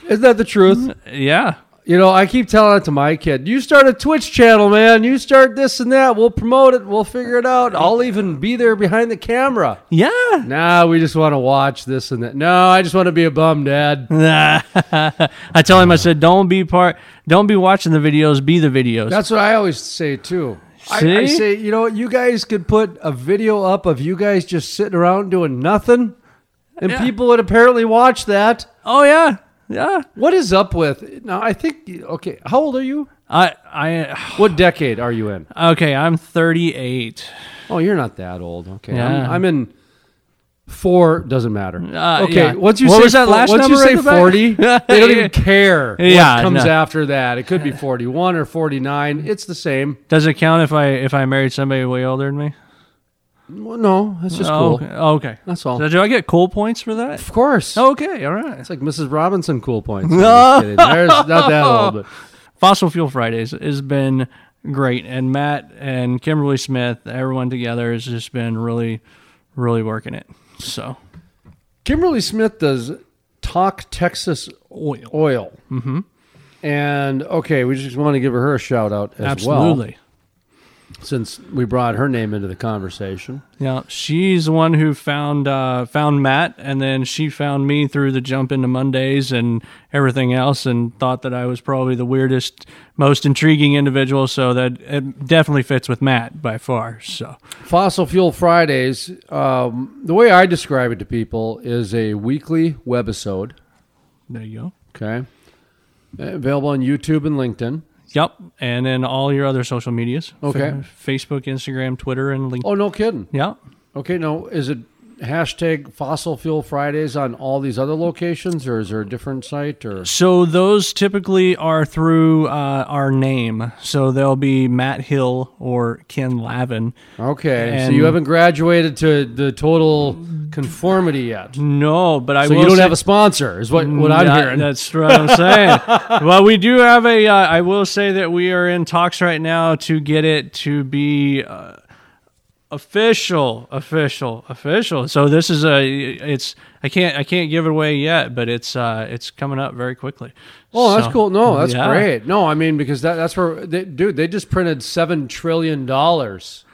Isn't that the truth? Yeah. You know, I keep telling it to my kid. You start a Twitch channel, man. You start this and that. We'll promote it. We'll figure it out. I'll even be there behind the camera. Yeah. Nah, we just want to watch this and that. No, I just want to be a bum dad. I tell him, I said, don't be part, don't be watching the videos, be the videos. That's what I always say too. I, I say, you know what? You guys could put a video up of you guys just sitting around doing nothing, and Yeah. people would apparently watch that. oh yeah, yeah. What is up with now? I think okay. How old are you? I, I, What decade are you in? okay, I'm 38. Oh, you're not that old. Okay, Yeah. I'm, I'm in four. Doesn't matter. Uh, okay, yeah. once you What say was that fo- last once you number say at the back? forty, they don't even care Yeah, what comes no. after that. It could be forty-one or forty-nine. It's the same. Does it count if I if I married somebody way older than me? Well, no, that's just oh, cool. okay. okay. That's all. So do I get cool points for that? Of course. Okay, all right. It's like Mrs. Robinson cool points. Kidding. There's not that old, but Fossil Fuel Fridays has been great, and Matt and Kimberly Smith, everyone together has just been really, really working it. So Kimberly Smith does Talk Texas oil, Oil. Mm-hmm. And okay, we just want to give her a shout out as well, absolutely. Since we brought her name into the conversation. Yeah, she's the one who found uh, found Matt, and then she found me through the jump into Mondays and everything else, and thought that I was probably the weirdest, most intriguing individual. So that it definitely fits with Matt by far. So Fossil Fuel Fridays, um, the way I describe it to people is a weekly webisode. there you go. Okay. Available on YouTube and LinkedIn. Yep, and then all your other social medias. Okay. Fa- Facebook, Instagram, Twitter, and LinkedIn. Oh, no kidding. Yeah. Okay, now is it hashtag Fossil Fuel Fridays on all these other locations, or is there a different site? Or So those typically are through uh, our name. So they'll be Matt Hill or Ken Lavin. okay, so And- you haven't graduated to the total conformity yet. No, but I So you don't say- have a sponsor, is what what I'm That- hearing. That's what I'm saying. well, we do have a. Uh, I will say that we are in talks right now to get it to be uh, official, official, official. So this is a. It's. I can't. I can't give it away yet, but it's. Uh, it's coming up very quickly. Oh, that's cool. No, that's yeah. great. No, I mean because that, that's where, they, dude, they just printed seven trillion dollars.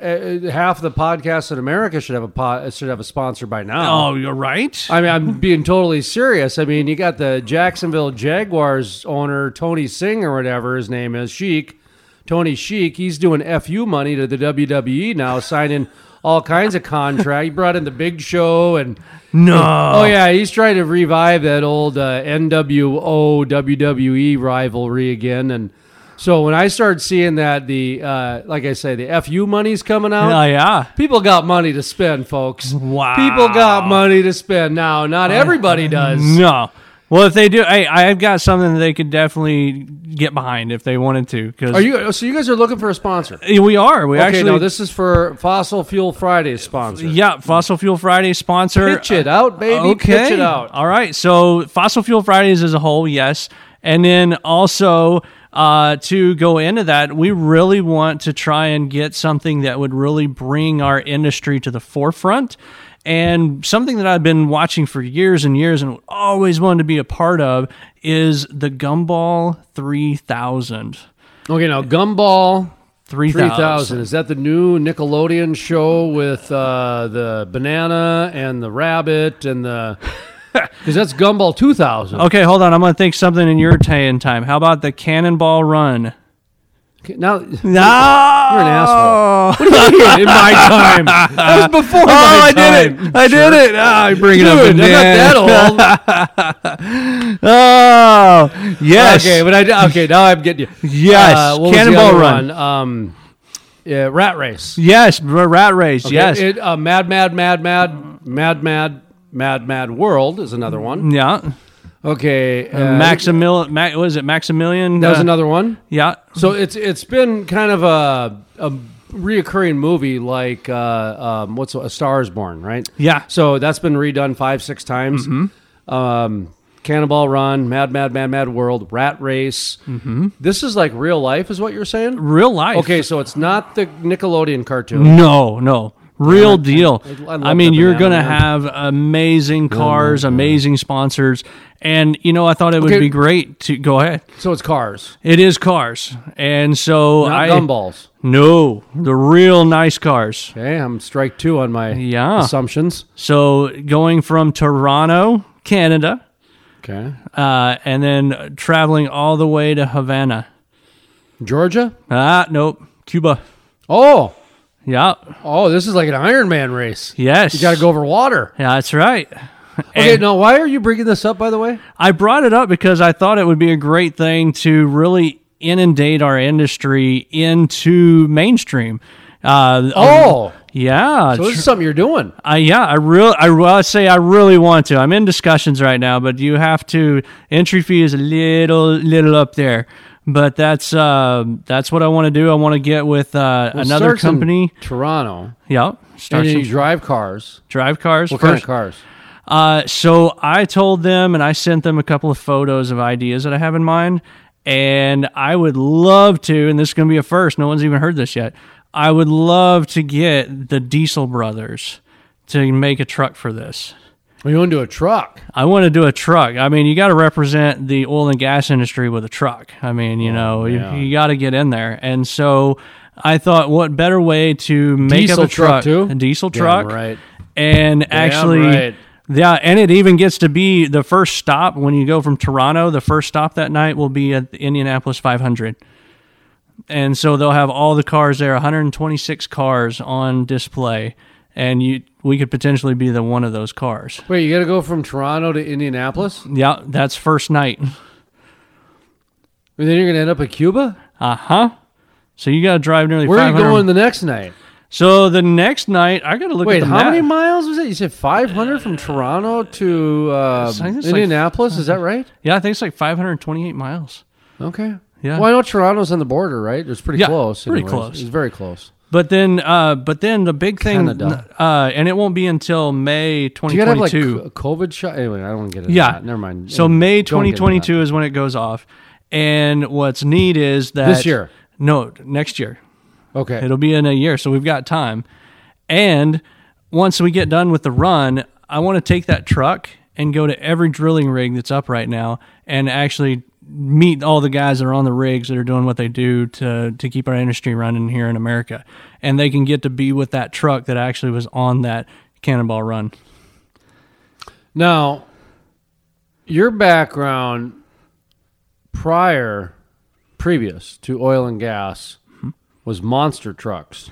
Uh, half the podcasts in America should have a pod, should have a sponsor by now. Oh, you're right. I mean, I'm being totally serious. I mean, you got the Jacksonville Jaguars owner Tony Singh or whatever his name is, Sheik, Tony Sheik. He's doing fu money to the WWE now, signing all kinds of contract. He brought in the Big Show and no. oh yeah, he's trying to revive that old uh, NWO WWE rivalry again. And so when I started seeing that the uh, like I say the fu money's coming out, Oh yeah. People got money to spend, folks. Wow. People got money to spend now. Not everybody does. No. Well, if they do, hey, I've got something that they could definitely get behind if they wanted to. Because Are you? So you guys are looking for a sponsor? We are. We Okay, actually. no. This is for Fossil Fuel Friday sponsor. yeah, Fossil Fuel Friday sponsor. Pitch it out, baby. Okay. Pitch it out. All right. So Fossil Fuel Fridays as a whole, yes. And then also uh, to go into that, we really want to try and get something that would really bring our industry to the forefront. And something that I've been watching for years and years and always wanted to be a part of is the Gumball 3000. Okay, now Gumball 3000. 3000. Is that the new Nickelodeon show with uh, the banana and the rabbit and the. Because that's Gumball 2000. Okay, hold on. I'm going to think something in your tay and time. How about the Cannonball Run? Now No, you're an asshole. What do you mean in my time? That was before Oh, my I time. did it! I did it! Oh, I bring it up Dude, I'm not that old. Oh, yes. Okay, but I okay now I'm getting you. Yes, Uh, what was the Cannonball Run. one? Um, yeah, Rat Race. Yes, rat race. Okay, yes. It, uh, Mad, Mad, Mad, Mad, Mad, Mad, Mad, Mad World is another one. yeah. Okay, uh, Maximilian. Ma- what is it? Maximilian. That was uh, another one. Yeah. So it's it's been kind of a a reoccurring movie like uh, um, what's a Star is Born, right? Yeah. So that's been redone five six times. Um, Cannonball Run, Mad Mad Mad Mad World, Rat Race. Mm-hmm. This is like real life, is what you're saying? Real life. Okay, so it's not the Nickelodeon cartoon. No, no. Real deal. I love I mean, you're going to have amazing cars, amazing sponsors. And, you know, I thought it would Okay. be great to go ahead. So it's cars, It is cars. And so not I. gumballs. No, the real nice cars. Okay, I'm strike two on my Yeah. assumptions. So going from Toronto, Canada, Okay, uh, and then traveling all the way to Havana. Georgia. Ah, nope. Cuba. Oh, Yeah. oh, this is like an Iron Man race. Yes. You got to go over water. Yeah, that's right. Okay, And- now why are you bringing this up? By the way, I brought it up because I thought it would be a great thing to really inundate our industry into mainstream. Uh, Oh. yeah. so this is something you're doing. I, yeah, I really, I will say I really want to. I'm in discussions right now, but you have to. Entry fee is a little, little up there, but that's uh, that's what I want to do. I want to get with uh, Well, another company. Toronto, Yeah, and starts then in- you drive cars. drive cars. What first. kind of cars? Uh, so I told them and I sent them a couple of photos of ideas that I have in mind. And I would love to, and this is going to be a first, no one's even heard this yet. I would love to get the Diesel brothers to make a truck for this. You want to do a truck? I want to do a truck. I mean, you got to represent the oil and gas industry with a truck. I mean, you oh, know, yeah. you, you got to get in there. And so I thought, what better way to make Diesel up a truck, truck? too? A diesel Damn truck, right. And actually, right. yeah, and it even gets to be the first stop when you go from Toronto. The first stop that night will be at the Indianapolis 500, and so they'll have all the cars there, 126 cars on display, and you we could potentially be the one of those cars. Wait, you got to go from Toronto to Indianapolis, Yeah, that's first night. And then you're going to end up at Cuba. Uh huh. So you got to drive nearly. Where are you going the next night? So the next night, I got to look Wait, at the how map. many miles was it? You said 500 from Toronto to uh, I think it's like- Indianapolis. Is that right? Yeah, I think it's like 528 miles. Okay. Yeah. Well, I know Toronto's on the border, right? It's pretty Yeah, close. pretty anyways. close. It's very close. But then, uh, but then the big thing, Canada. uh, and it won't be until May Do you have like 2022. a COVID shot? Anyway, I don't want to get into yeah, that. Never mind. So Yeah, May don't get into 2022 is when it goes off. And what's neat is that This year? No, next year. that. Okay. It'll be in a year, so we've got time. And once we get done with the run, I want to take that truck and go to every drilling rig that's up right now and actually meet all the guys that are on the rigs that are doing what they do to to keep our industry running here in America. And they can get to be with that truck that actually was on that cannonball run. Now, your background prior, previous to oil and gas, was monster trucks.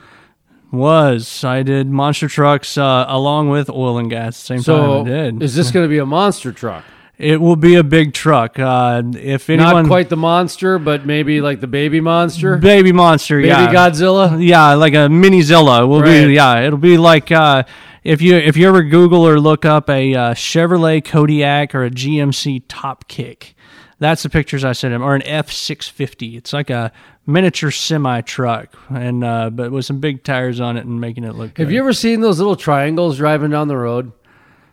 Was I did monster trucks uh, along with oil and gas at the same So, time I did. is this going to be a monster truck? It will be a big truck. Uh, if anyone Not quite the monster, but maybe like the baby monster, baby monster, baby yeah. Godzilla. Yeah, like a mini Zilla will Right. be. Yeah, it'll be like uh, if you if you ever Google or look up a uh, Chevrolet Kodiak or a GMC Top Kick. That's the pictures I sent him, or an F six fifty. It's like a miniature semi truck, and uh, but with some big tires on it and making it look. Have good. you ever seen those little triangles driving down the road?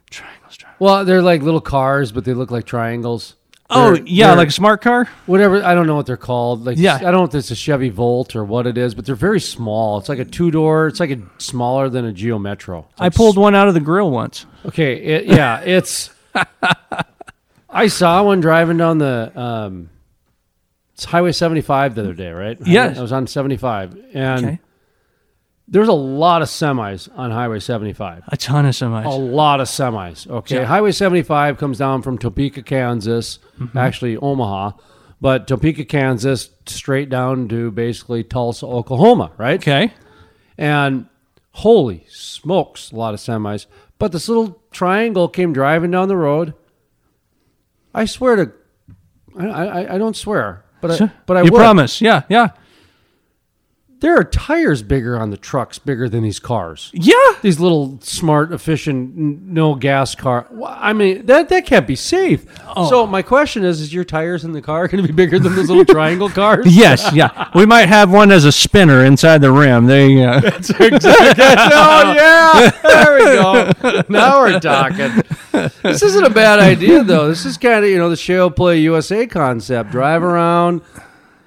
triangles? Well, they're like little cars, but they look like triangles. Oh They're- yeah, they're- like a smart car. whatever. I don't know what they're called. Like, Yeah. I don't know if it's a Chevy Volt or what it is, but they're very small. It's like a two door. It's like a smaller than a Geo Metro. It's I like pulled one out of the grill once. Okay, it, yeah, it's. I saw one driving down the um, it's Highway 75 the other day, right? Yes. I was on 75, and Okay, there's a lot of semis on Highway 75. a ton of semis. A lot of semis. Okay, Yeah. Highway 75 comes down from Topeka, Kansas, Mm-hmm. actually Omaha, but Topeka, Kansas, straight down to basically Tulsa, Oklahoma, right? Okay. And holy smokes, a lot of semis. But this little triangle came driving down the road. I swear to, I, I, I don't swear, but I, but I you would. promise. Yeah, yeah. There are tires bigger on the trucks, bigger than these cars. Yeah. These little smart, efficient, n- no gas car. Wh- I mean, that that can't be safe. Oh. So my question is: Is your tires in the car going to be bigger than those little triangle cars? Yes, yeah. We might have one as a spinner inside the rim. There you go. oh yeah, there we go. Now we're talking. This isn't a bad idea though. This is kind of you know the shale play USA concept. Drive around,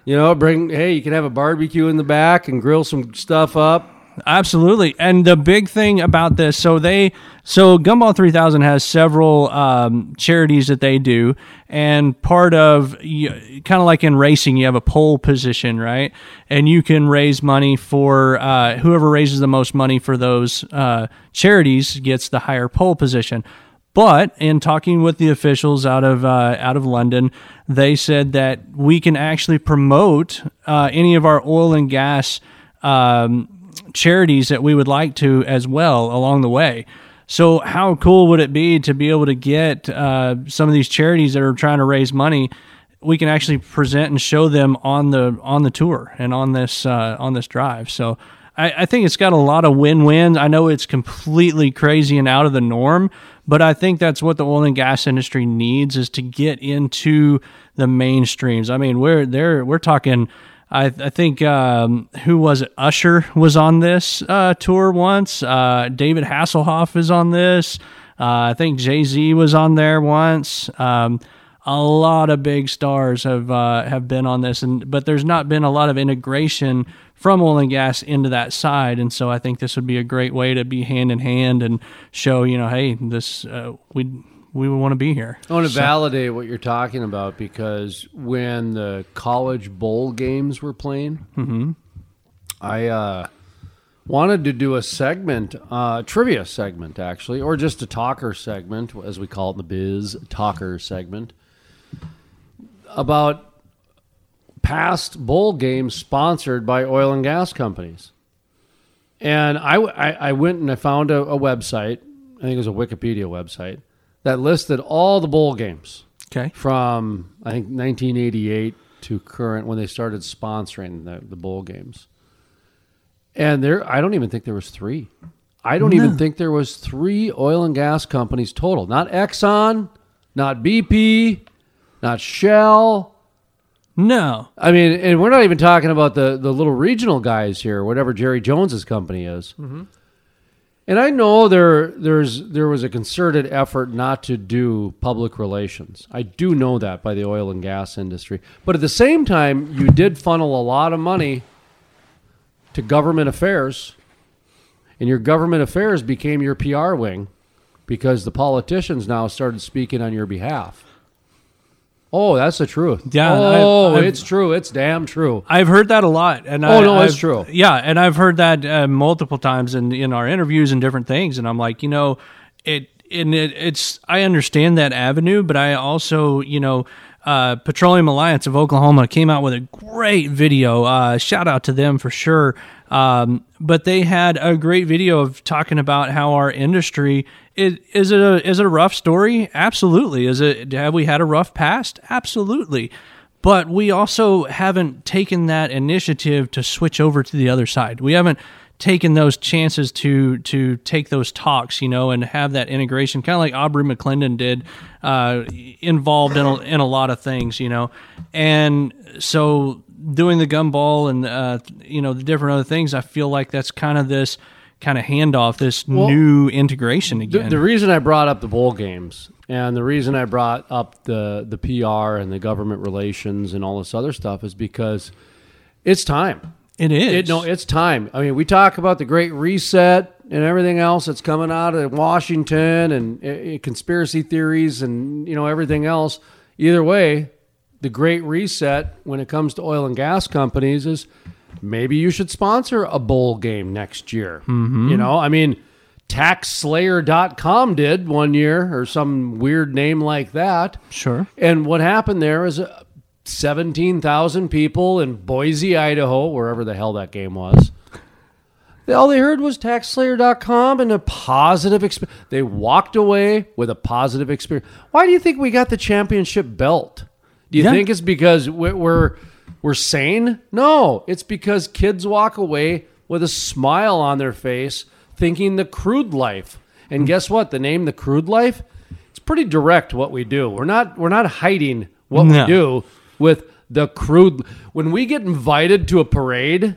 you know, bring hey, you can have a barbecue in the back and grill some stuff up. Absolutely. And the big thing about this, so they, so Gumball 3000 has several um, charities that they do. And part of, kind of like in racing, you have a pole position, right? And you can raise money for uh, whoever raises the most money for those uh, charities gets the higher pole position. But in talking with the officials out of uh, out of London, they said that we can actually promote uh, any of our oil and gas um, charities that we would like to as well along the way. So, how cool would it be to be able to get uh, some of these charities that are trying to raise money? We can actually present and show them on the on the tour and on this uh, on this drive. So, I, I think it's got a lot of win wins. I know it's completely crazy and out of the norm, but I think that's what the oil and gas industry needs is to get into the mainstreams. I mean, we're there. We're talking. I, I think um, who was it? Usher was on this uh, tour once. Uh, David Hasselhoff is on this. Uh, I think Jay Z was on there once. Um, a lot of big stars have uh, have been on this, and but there's not been a lot of integration from oil and gas into that side, and so I think this would be a great way to be hand in hand and show you know, hey, this uh, we we want to be here. I want to validate what you're talking about because when the college bowl games were playing, mm-hmm. I uh, wanted to do a segment, uh, trivia segment actually, or just a talker segment, as we call it in the biz, talker segment, about past bowl games sponsored by oil and gas companies. And I, I, I went and I found a, a website, I think it was a Wikipedia website, that listed all the bowl games Okay. from I think 1988 to current when they started sponsoring the, the bowl games. And there, I don't even think there was three. I don't even think there was three oil and gas companies total. Not Exxon, not BP, not Shell. No. I mean, and we're not even talking about the the little regional guys here, whatever Jerry Jones's company is. Mm-hmm. And I know there there's there was a concerted effort not to do public relations. I do know that by the oil and gas industry. But at the same time, you did funnel a lot of money to government affairs. And your government affairs became your PR wing because the politicians now started speaking on your behalf. Oh, that's the truth. Yeah, Oh, I've- I've- it's true. It's damn true. I've heard that a lot, and Oh, I, no, it's I've- true. Yeah, and I've heard that uh, multiple times in in our interviews and different things, and I'm like, you know, it and it, it's I understand that avenue, but I also, you know. Uh, Petroleum Alliance of Oklahoma came out with a great video. Uh, shout out to them for sure. Um, but they had a great video of talking about how our industry is, is it a is it a rough story? Absolutely. Is it have we had a rough past? Absolutely but we also haven't taken that initiative to switch over to the other side. We haven't taken those chances to to take those talks, you know, and have that integration, kind of like Aubrey McClendon did, uh, involved in a, in a lot of things, you know, and so doing the gumball and uh, you know the different other things, I feel like that's kind of this kind of handoff, this new integration The, again. the reason I brought up the bowl games and the reason I brought up the the PR and the government relations and all this other stuff is because it's time. It is. It, no, it's time. I mean, we talk about the Great Reset and everything else that's coming out of Washington and uh, conspiracy theories and you know everything else. Either way, the Great Reset when it comes to oil and gas companies is maybe you should sponsor a bowl game next year. You know, I mean, taxslayer.com did one year or some weird name like that. Sure. And what happened there is uh, 17,000 people in Boise, Idaho, wherever the hell that game was. All they heard was taxslayer.com and a positive experience. They walked away with a positive experience. Why do you think we got the championship belt? Do you Yeah. think it's because we- we're we're sane? No, it's because kids walk away with a smile on their face, thinking the crude life. And hmm. guess what? The name the crude life, it's pretty direct what we do. We're not we're not hiding what No. we do with the crude. When we get invited to a parade,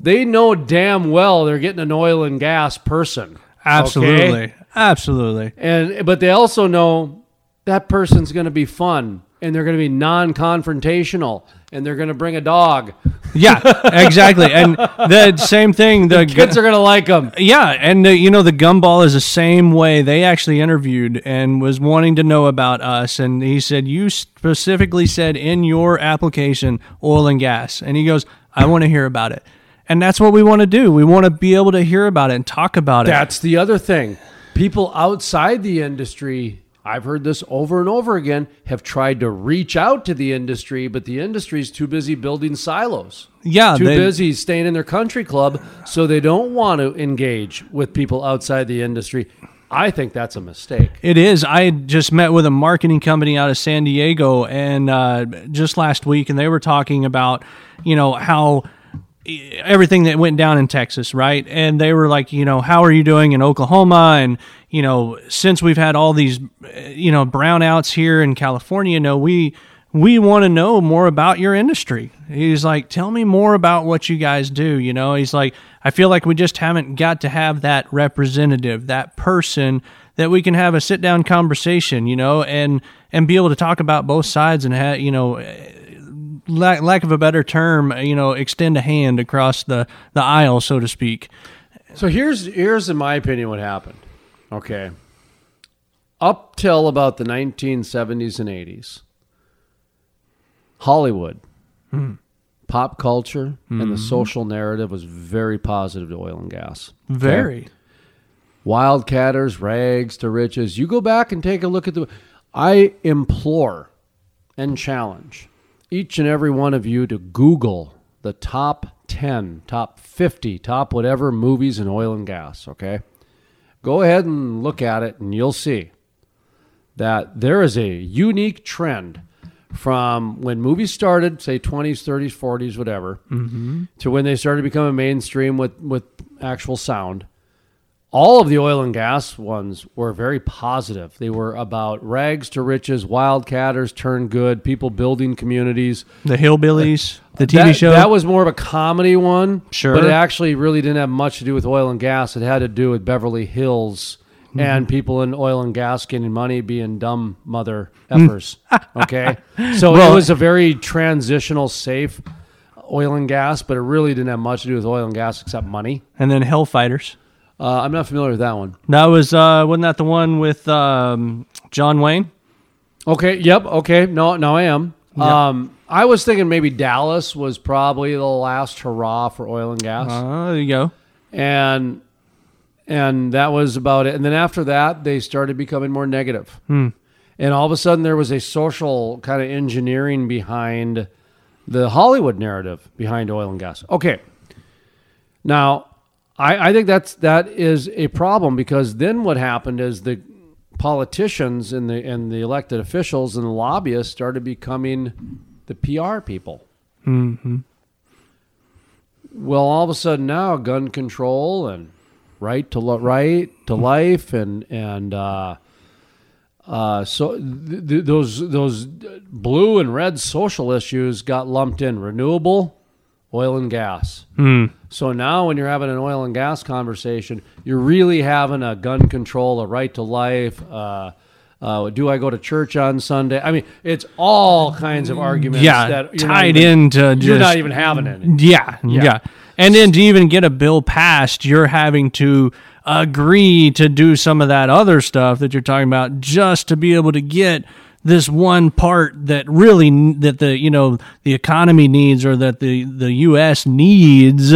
they know damn well they're getting an oil and gas person. Absolutely. okay? Absolutely. And but they also know that person's going to be fun and they're going to be non-confrontational and they're going to bring a dog. Yeah, exactly. And the same thing. The, Kids are going to like them. Yeah, and uh, you know the gumball is the same way. They actually interviewed and was wanting to know about us, and he said you specifically said in your application oil and gas, and he goes, I want to hear about it, and that's what we want to do. We want to be able to hear about it and talk about it. That's the other thing. People outside the industry, I've heard this over and over again, have tried to reach out to the industry, but the industry's too busy building silos. Yeah, Too they- busy staying in their country club, so they don't want to engage with people outside the industry. I think that's a mistake. It is. I just met with a marketing company out of San Diego, and uh, just last week, and they were talking about, you know, how everything that went down in Texas, right? And they were like, you know, how are you doing in Oklahoma? And you know, since we've had all these, you know, brownouts here in California, no, we we want to know more about your industry. He's like, tell me more about what you guys do. You know, he's like, I feel like we just haven't got to have that representative, that person that we can have a sit down conversation, you know, and and be able to talk about both sides and have, you know, lack, lack of a better term, you know, extend a hand across the the aisle, so to speak. So here's here's in my opinion what happened. Okay. Up till about the 1970s and 80s, Hollywood, hmm. pop culture, and the hmm. social narrative was very positive to oil and gas. Okay? Very. Wildcatters, rags to riches. You go back and take a look at the. I implore and challenge each and every one of you to Google the top 10, top 50, top whatever movies in oil and gas, okay? Go ahead and look at it, and you'll see that there is a unique trend from when movies started, say 20s, 30s, 40s, whatever, mm-hmm. to when they started becoming mainstream with, with actual sound all of the oil and gas ones were very positive. They were about rags to riches, wildcatters turn good, people building communities. The Hillbillies, the TV that, show. That was more of a comedy one. Sure. But it actually really didn't have much to do with oil and gas. It had to do with Beverly Hills Mm-hmm. and people in oil and gas getting money being dumb mother Mm. effers. okay. So Well- it was a very transitional, safe oil and gas, but it really didn't have much to do with oil and gas except money. and then Hellfighters. Uh, I'm not familiar with that one. That was uh wasn't that the one with um John Wayne? Okay. Yep. Okay. No. No, I am. Um, I was thinking maybe Dallas was probably the last hurrah for oil and gas, Uh, there you go. and and that was about it. And then after that, they started becoming more negative. And all of a sudden, there was a social kind of engineering behind the Hollywood narrative behind oil and gas. Okay. Now, I, I think that's that is a problem because then what happened is the politicians and the and the elected officials and the lobbyists started becoming the PR people. Mm-hmm. Well, all of a sudden now, gun control and right to lo- right to life and and uh, uh, so th- th- those those blue and red social issues got lumped in renewable, oil and gas. So now, when you're having an oil and gas conversation, you're really having a gun control, a right to life. Uh, uh, do I go to church on Sunday? I mean, it's all kinds of arguments. Yeah, that you're tied even- into You're just- not even having it. Yeah, yeah, And then to even get a bill passed, you're having to agree to do some of that other stuff that you're talking about just to be able to get this one part that really that the you know the economy needs or that the the US needs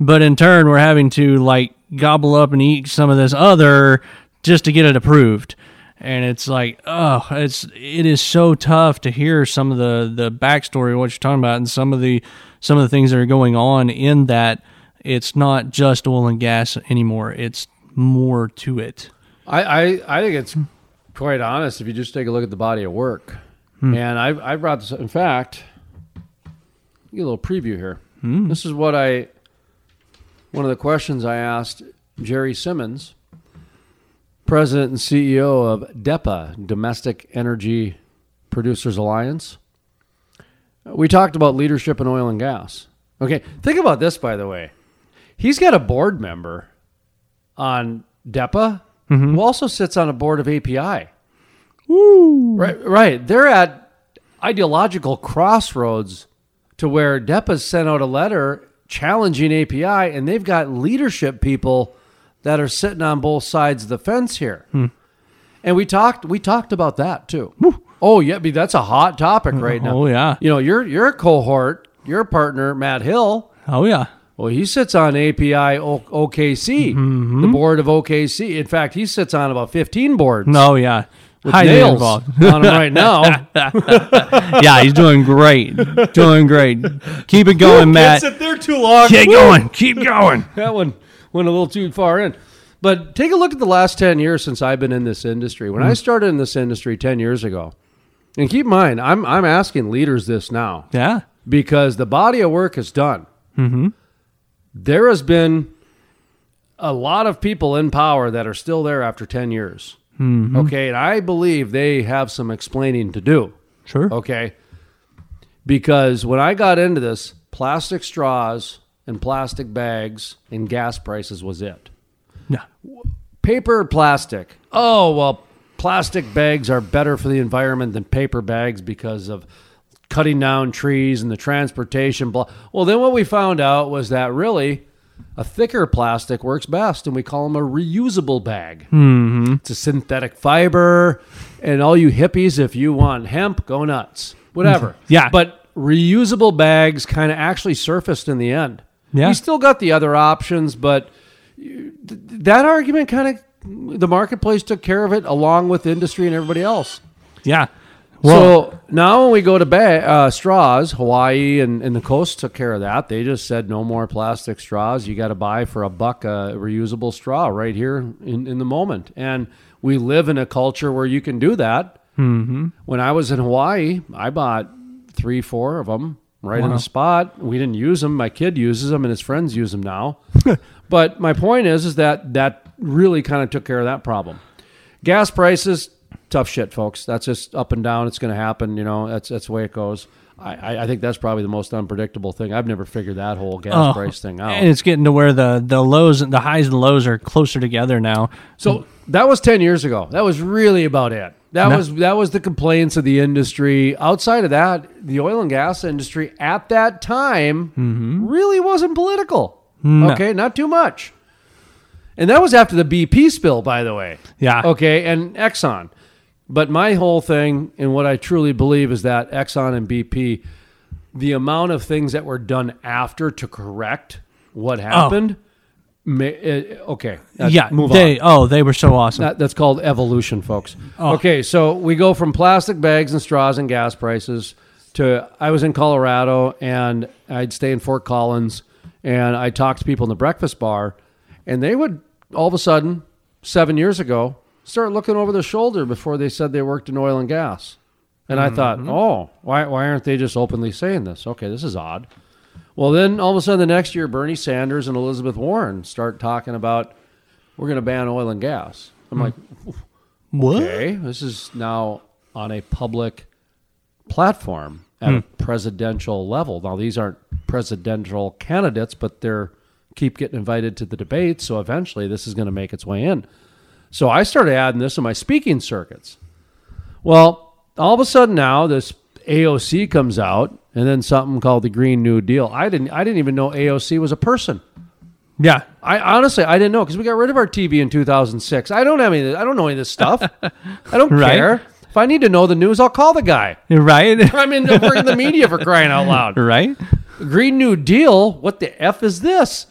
but in turn we're having to like gobble up and eat some of this other just to get it approved and it's like, oh, it's it is so tough to hear some of the the backstory of what you're talking about, and some of the some of the things that are going on in that. It's not just oil and gas anymore. It's more to it. I, I, I think it's quite honest if you just take a look at the body of work. Hmm. And I, I brought this, in fact, get a little preview here. Hmm. This is what I, one of the questions I asked Jerry Simmons, president and CEO of DEPA, Domestic Energy Producers Alliance. We talked about leadership in oil and gas. Okay, think about this, by the way. He's got a board member on DEPA Mm-hmm. who also sits on a board of API. Right, right. They're at ideological crossroads to where DEPA's sent out a letter challenging API, and they've got leadership people that are sitting on both sides of the fence here. Hmm. And we talked we talked about that too. Oh yeah, that's a hot topic right oh, now. Oh, yeah. You know, you're a cohort, your partner Matt Hill. Oh yeah. Well, he sits on API o- OKC, Mm-hmm. the board of OKC. In fact, he sits on about 15 boards. No, yeah. with Highly nails involved. on him right now. yeah, he's doing great. Doing great. Keep it going, Matt. sit there too long. Keep going. Keep going. That one went a little too far in. But take a look at the last 10 years since I've been in this industry. When I started in this industry 10 years ago, and keep in mind, I'm, I'm asking leaders this now Yeah. because the body of work is done. Mm-hmm. There has been a lot of people in power that are still there after 10 years. Mm-hmm. Okay. And I believe they have some explaining to do. Sure. Okay. Because when I got into this, plastic straws and plastic bags and gas prices was it. Yeah. Paper or plastic? Oh, well, plastic bags are better for the environment than paper bags because of cutting down trees and the transportation. Blah. Well, then what we found out was that really a thicker plastic works best, and we call them a reusable bag. Mm-hmm. It's a synthetic fiber, and all you hippies, if you want hemp, go nuts. Whatever. Yeah. But reusable bags kind of actually surfaced in the end. Yeah. We still got the other options, but that argument kind of the marketplace took care of it along with industry and everybody else. Yeah. Well, so now when we go to ba- uh, straws, Hawaii and, and the coast took care of that. They just said no more plastic straws. You got to buy for a buck a reusable straw right here in, in the moment. And we live in a culture where you can do that. Mm-hmm. When I was in Hawaii, I bought three, four of them right in the spot. We didn't use them. My kid uses them, and his friends use them now. but my point is, is that that really kind of took care of that problem. Gas prices, tough shit, folks. That's just up and down. It's going to happen. You know, that's that's the way it goes. I, I, think that's probably the most unpredictable thing. I've never figured that whole gas Oh, price thing out. and it's getting to where the the lows, the highs and lows are closer together now. So that was ten years ago. That was really about it. That No. was that was the complaints of the industry. Outside of that, the oil and gas industry at that time mm-hmm. really wasn't political. Okay, not too much. And that was after the BP spill, by the way. Yeah. Okay, and Exxon. But my whole thing and what I truly believe is that Exxon and BP, the amount of things that were done after to correct what happened. May, uh, okay. yeah. Move on. oh they were so awesome. That, that's called evolution, folks. Okay, so we go from plastic bags and straws and gas prices to I was in Colorado and I'd stay in Fort Collins and I talked to people in the breakfast bar and they would all of a sudden, seven years ago, start looking over their shoulder before they said they worked in oil and gas. And I thought, mm-hmm. oh, why, why aren't they just openly saying this? Okay, this is odd. Well, then all of a sudden the next year, Bernie Sanders and Elizabeth Warren start talking about we're going to ban oil and gas. I'm hmm. like, what? okay, this is now on a public platform at a hmm. presidential level. Now, these aren't presidential candidates, but they're keep getting invited to the debates. So eventually, this is going to make its way in. So I started adding this in my speaking circuits. Well, all of a sudden now this AOC comes out, and then something called the Green New Deal. I didn't, I didn't even know AOC was a person. Yeah. I honestly, I didn't know because we got rid of our TV in 2006. I don't have any. I don't know any of this stuff. I don't Right. care. If I need to know the news, I'll call the guy. Right. I'm in the, we're in the media for crying out loud. right. Green New Deal. What the f is this?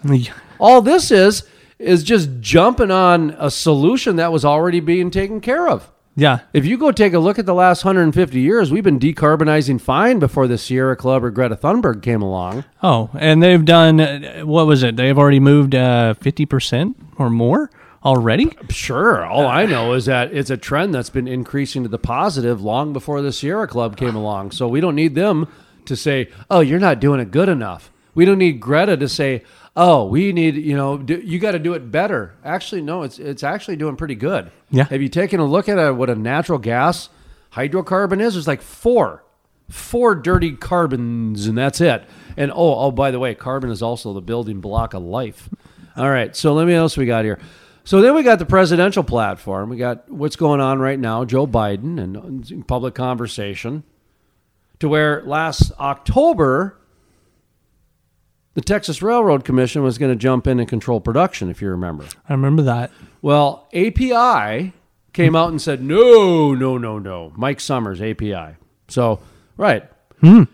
All this is is just jumping on a solution that was already being taken care of. Yeah. If you go take a look at the last 150 years, we've been decarbonizing fine before the Sierra Club or Greta Thunberg came along. Oh, and they've done uh, what was it? They've already moved uh, fifty percent or more already. Sure. All I know is that it's a trend that's been increasing to the positive long before the Sierra Club came along. So we don't need them to say, "Oh, you're not doing it good enough." We don't need Greta to say, "Oh, we need you know do, you got to do it better." Actually, no, it's it's actually doing pretty good. Yeah. Have you taken a look at uh what a natural gas hydrocarbon is? There's like four, four dirty carbons, and that's it. And oh, oh, by the way, carbon is also the building block of life. All right, so let me what else we got here. So then we got the presidential platform. We got what's going on right now, Joe Biden and public conversation, to where last October the Texas Railroad Commission was going to jump in and control production, if you remember. I remember that. Well, API came out and said, no, no, no, no. Mike Sommers, API. So, right. Hmm.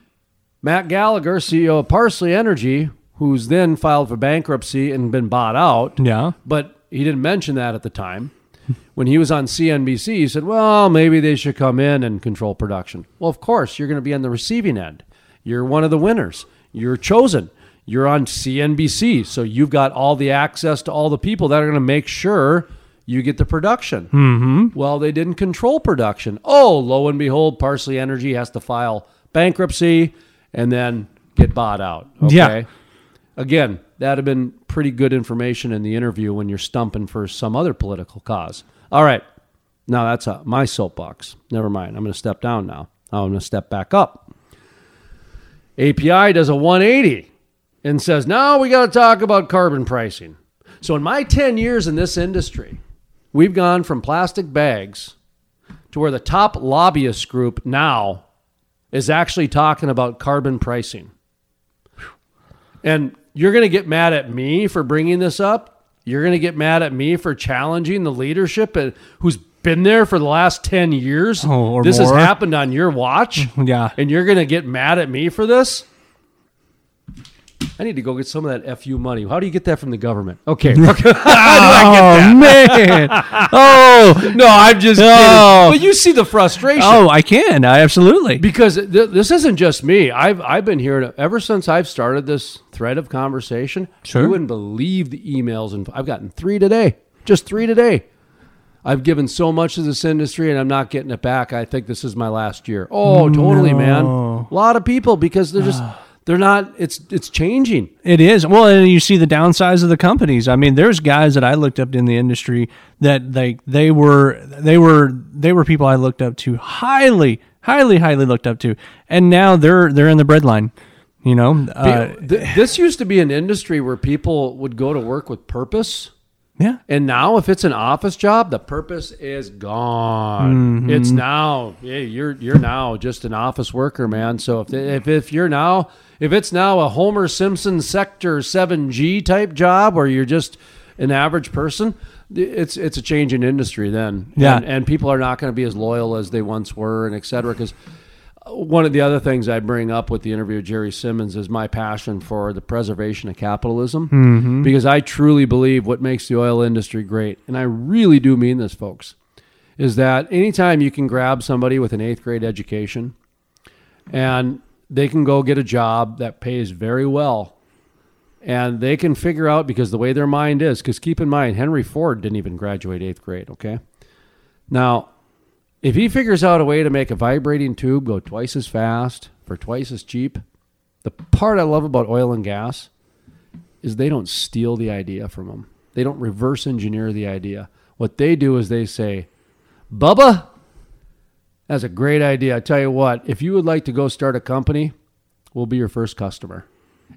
Matt Gallagher, CEO of Parsley Energy, who's then filed for bankruptcy and been bought out. Yeah. But he didn't mention that at the time. When he was on CNBC, he said, well, maybe they should come in and control production. Well, of course, you're going to be on the receiving end. You're one of the winners. You're chosen. You're on CNBC. So you've got all the access to all the people that are going to make sure you get the production. Mm-hmm. Well, they didn't control production. Oh, lo and behold, Parsley Energy has to file bankruptcy and then get bought out. Okay. Yeah. Again, that'd have been pretty good information in the interview when you're stumping for some other political cause. All right. Now that's uh, my soapbox. Never mind. I'm going to step down. Now I'm going to step back up. API does a 180 and says, now we got to talk about carbon pricing. So, in my 10 years in this industry, we've gone from plastic bags to where the top lobbyist group now is actually talking about carbon pricing. And you're going to get mad at me for bringing this up. You're going to get mad at me for challenging the leadership who's been there for the last 10 years. Oh, or this more. has happened on your watch. Yeah. And you're going to get mad at me for this? I need to go get some of that FU money. How do you get that from the government? Okay. okay. Oh man. oh no, I'm just oh. kidding. But you see the frustration. oh, I can. I absolutely. Because th- this isn't just me. I've I've been here ever since I've started this thread of conversation. Sure. You wouldn't believe the emails, and I've gotten three today. Just three today. I've given so much to this industry, and I'm not getting it back. I think this is my last year. Oh, totally, man. A lot of people because they're just ah. They're not. It's it's changing. It is. Well, and you see the downsides of the companies. I mean, there's guys that I looked up in the industry that they they were they were they were people I looked up to highly, highly, highly looked up to, and now they're they're in the breadline. You know, uh, this used to be an industry where people would go to work with purpose. yeah, And now, if it's an office job, the purpose is gone. It's now, yeah, you're you're now just an office worker, man. So if if if you're now if it's now a Homer Simpson Sector Seven G type job, where you're just an average person, it's it's a change in industry then. Yeah. and, and people are not going to be as loyal as they once were, and et cetera. Because one of the other things I bring up with the interview of Jerry Simmons is my passion for the preservation of capitalism. Mm-hmm. Because I truly believe what makes the oil industry great, and I really do mean this, folks, is that anytime you can grab somebody with an eighth grade education and they can go get a job that pays very well and they can figure out because the way their mind is, because keep in mind, Henry Ford didn't even graduate eighth grade, okay? Now, if he figures out a way to make a vibrating tube go twice as fast for twice as cheap, the part I love about oil and gas is they don't steal the idea from them. They don't reverse engineer the idea. What they do is they say, Bubba, that's a great idea. I tell you what, if you would like to go start a company, we'll be your first customer.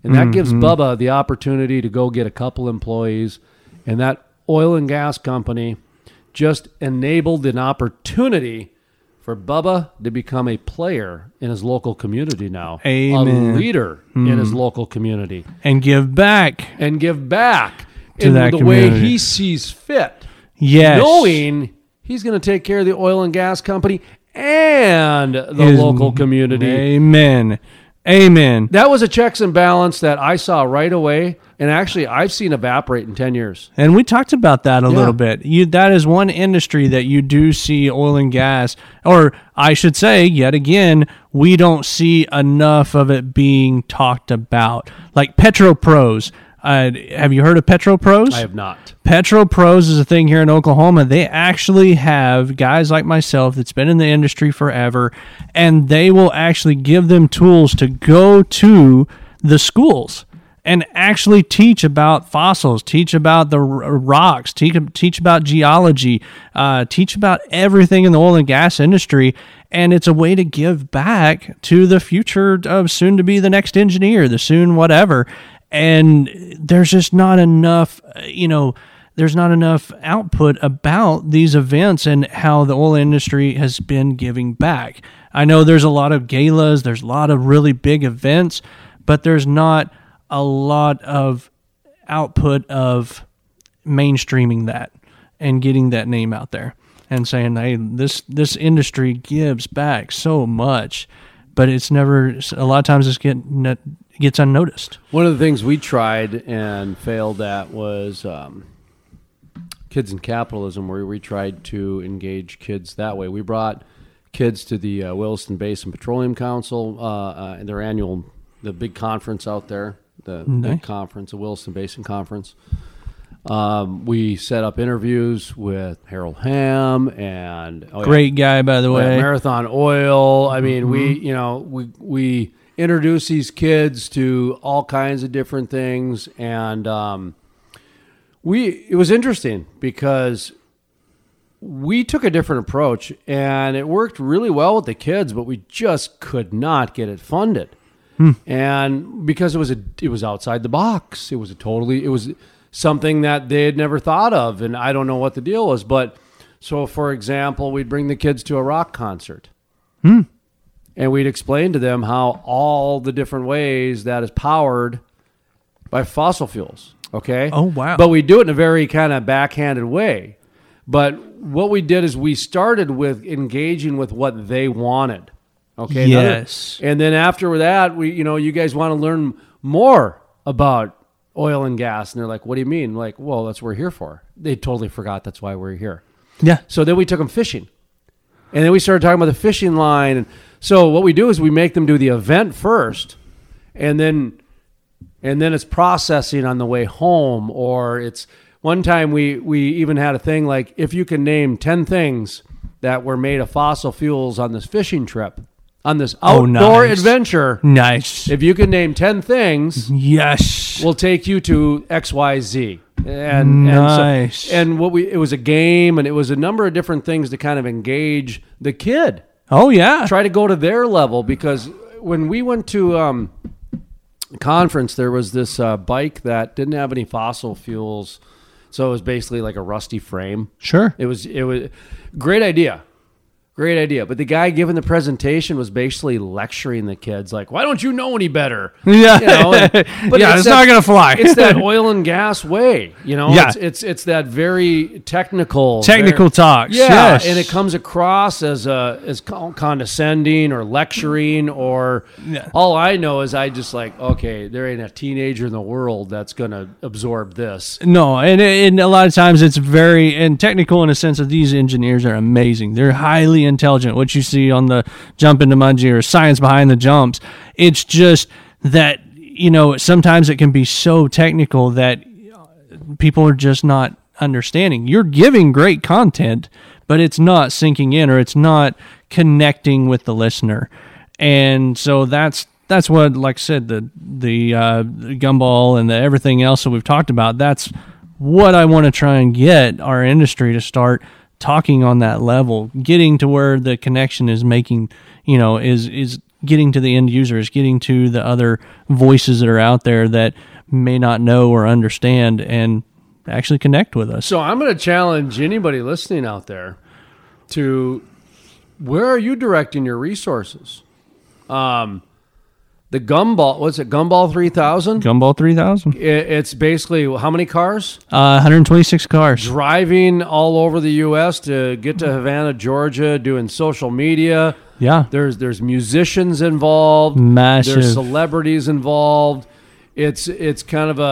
And that gives mm-hmm. Bubba the opportunity to go get a couple employees. And that oil and gas company just enabled an opportunity for Bubba to become a player in his local community now, Amen. a leader in his mm-hmm. local community, and give back. and give back To in that the way he sees fit, Yes, knowing he's going to take care of the oil and gas company and the His- local community. Amen. Amen. That was a checks and balance that I saw right away, and actually I've seen evaporate in ten years. And we talked about that a Yeah. little bit. You that is one industry that you do see oil and gas, or I should say, yet again, we don't see enough of it being talked about. Like PetroPros. Uh, have you heard of PetroPros? I have not. PetroPros is a thing here in Oklahoma. They actually have guys like myself that's been in the industry forever, and they will actually give them tools to go to the schools and actually teach about fossils, teach about the r- rocks, teach, teach about geology, uh, teach about everything in the oil and gas industry. And it's a way to give back to the future of soon to be the next engineer, the soon whatever. And there's just not enough, uh, you know, there's not enough output about these events and how the oil industry has been giving back. I know there's a lot of galas, there's a lot of really big events, but there's not a lot of output of mainstreaming that and getting that name out there and saying, "Hey, this this industry gives back so much," but it's never. A lot of times, it's get gets unnoticed. One of the things we tried and failed at was um, kids in capitalism, where we tried to engage kids that way. We brought kids to the uh, Williston Basin Petroleum Council, uh, uh, their annual, the big conference out there, the Nice. big conference, the Williston Basin Conference. Um, we set up interviews with Harold Hamm and oh, yeah, Great guy, by the way. Marathon Oil. I mean, we you know we we introduce these kids to all kinds of different things, and um, we it was interesting because we took a different approach, and it worked really well with the kids, but we just could not get it funded, and because it was a it was outside the box, it was a totally it was something that they had never thought of, and I don't know what the deal was, but. So, for example, we'd bring the kids to a rock concert. And we'd explain to them how all the different ways that is powered by fossil fuels. Okay. Oh, wow. But we do it in a very kind of backhanded way. But what we did is we started with engaging with what they wanted. Okay. Another- Yes. and then after that, we, you know, you guys want to learn more about oil and gas. And they're like, what do you mean? Like, well, that's what we're here for. They totally forgot that's why we're here. Yeah. So then we took them fishing. And then we started talking about the fishing line. And so what we do is we make them do the event first and then and then it's processing on the way home or it's one time we we even had a thing like if you can name 10 things that were made of fossil fuels on this fishing trip on this Oh, outdoor nice. adventure Nice. if you can name 10 things Yes. we'll take you to XYZ. And Nice. and, so, and what we it was a game and it was a number of different things to kind of engage the kid. Oh yeah. Try to go to their level because when we went to um conference there was this uh, bike that didn't have any fossil fuels. So it was basically like a rusty frame. Sure. It was it was great idea. Great idea. But the guy giving the presentation was basically lecturing the kids like, "Why don't you know any better?" Yeah. You know, and- Yeah, it's not gonna fly. it's that oil and gas way, you know. Yeah. It's it's, it's that very technical, Technical very- talks, Yeah, yes. and it comes across as a as condescending or lecturing or. Yeah. All I know is I just like okay, there ain't a teenager in the world that's gonna absorb this. No, and, and a lot of times it's very and technical in a sense that these engineers are amazing. They're highly intelligent. What you see on the jump into Mungie or science behind the jumps, it's just that you know sometimes it can be so technical that people are just not understanding. You're giving great content, but it's not sinking in or it's not connecting with the listener. And so that's that's what like I said the the uh gumball and the everything else that we've talked about that's what I want to try and get our industry to start talking on that level, getting to where the connection is making, you know, is is getting to the end users, getting to the other voices that are out there that may not know or understand and actually connect with us. So I'm going to challenge anybody listening out there to where are you directing your resources? Um, the gumball, what's it? Gumball three thousand. Gumball 3000. It's basically how many cars Uh, 126 cars. driving all over the U.S. to get to Havana, Georgia, doing social media. Yeah. There's there's musicians involved. Massive. There's celebrities involved. It's it's kind of a,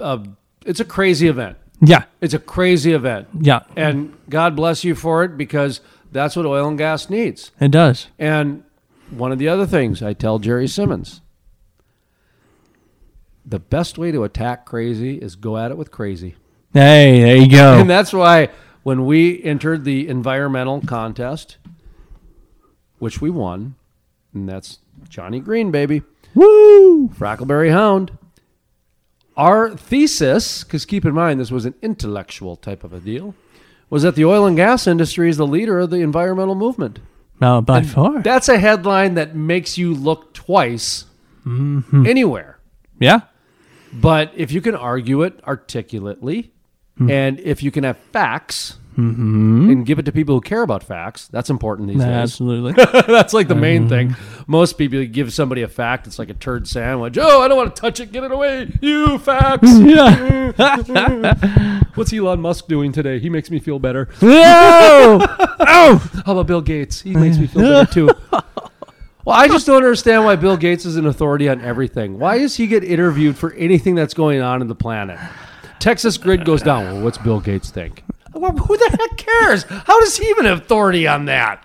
a, a it's a crazy event. Yeah. It's a crazy event. Yeah. And God bless you for it because that's what oil and gas needs. It does. And one of the other things I tell Jerry Simmons the best way to attack crazy is go at it with crazy. Hey, there you go. And that's why when we entered the environmental contest, which we won, and that's Johnny Green, baby, Woo! Frackleberry Hound, our thesis, because keep in mind this was an intellectual type of a deal, was that the oil and gas industry is the leader of the environmental movement. No, by far. That's a headline that makes you look twice mm-hmm. anywhere. yeah. But if you can argue it articulately, hmm. and if you can have facts Mm-hmm. and give it to people who care about facts, that's important these days. Absolutely. that's like the main thing. Mm-hmm. Most people give somebody a fact, it's like a turd sandwich. Oh, I don't want to touch it. Get it away. You facts. yeah. What's Elon Musk doing today? He makes me feel better. no! How about Bill Gates? He makes me feel better too. Well, I just don't understand why Bill Gates is an authority on everything. Why does he get interviewed for anything that's going on in the planet? Texas grid goes down. Well, what's Bill Gates think? Well, who the heck cares? How does he even have authority on that?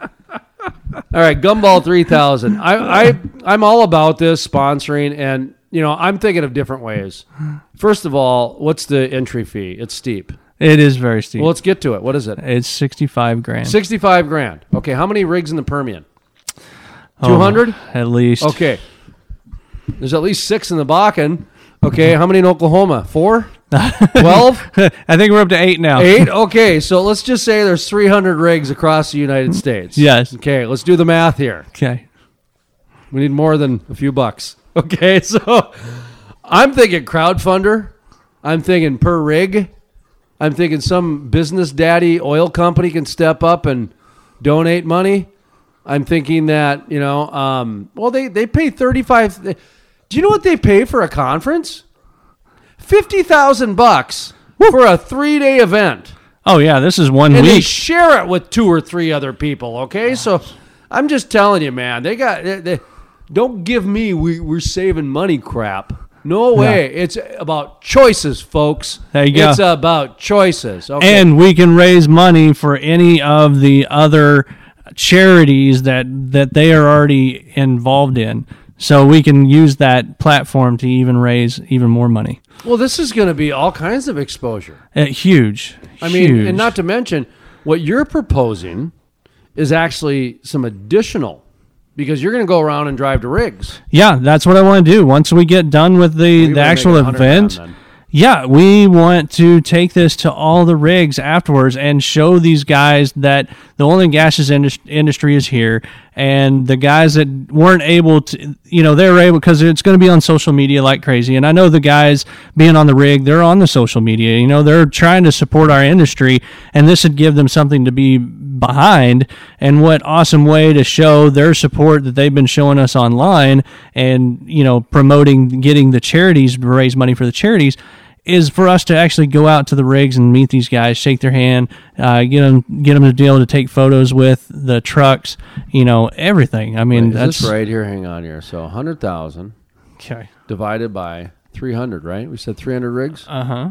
All right, Gumball 3000. I, I, I'm all about this sponsoring, and, you know, I'm thinking of different ways. First of all, what's the entry fee? It's steep. It is very steep. Well, let's get to it. What is it? it's 65 grand. 65 grand. Okay, how many rigs in the Permian? Oh, 200? At least. Okay. There's at least six in the Bakken. Okay, how many in Oklahoma? Four? Twelve? I think we're up to eight now. Eight? Okay, so let's just say there's 300 rigs across the United States. Yes. Okay, let's do the math here. Okay. We need more than a few bucks. Okay, so I'm thinking crowdfunder. I'm thinking per rig. I'm thinking some business daddy oil company can step up and donate money. I'm thinking that, you know, um, well, they, they pay 35. Do you know what they pay for a conference? 50,000 bucks for a three day event Oh, yeah. This is one and they week. share it with two or three other people. Okay, so I'm just telling you, man, they got. They, they, don't give me we we're saving money crap. No way. It's about choices, folks. There you go. It's about choices. Okay. and we can raise money for any of the other charities that that they are already involved in. So we can use that platform to even raise even more money. well, this is going to be all kinds of exposure. Uh, huge. I mean, and not to mention what you're proposing is actually some additional because you're going to go around and drive to rigs. Yeah, that's what I want to do. Once we get done with the, the actual make it 100 event, yeah, we want to take this to all the rigs afterwards and show these guys that the oil and gas indus- industry is here. And the guys that weren't able to, you know, they're able because it's going to be on social media like crazy. And I know the guys being on the rig, they're on the social media. You know, they're trying to support our industry, and this would give them something to be behind. And what awesome way to show their support that they've been showing us online, and you know, promoting getting the charities to raise money for the charities is for us to actually go out to the rigs and meet these guys, shake their hand, uh, get them get them to be able to take photos with the trucks, you know, everything. I mean, Is that's right here? Hang on here. So 100,000 okay. divided by 300, right? We said 300 rigs Uh huh.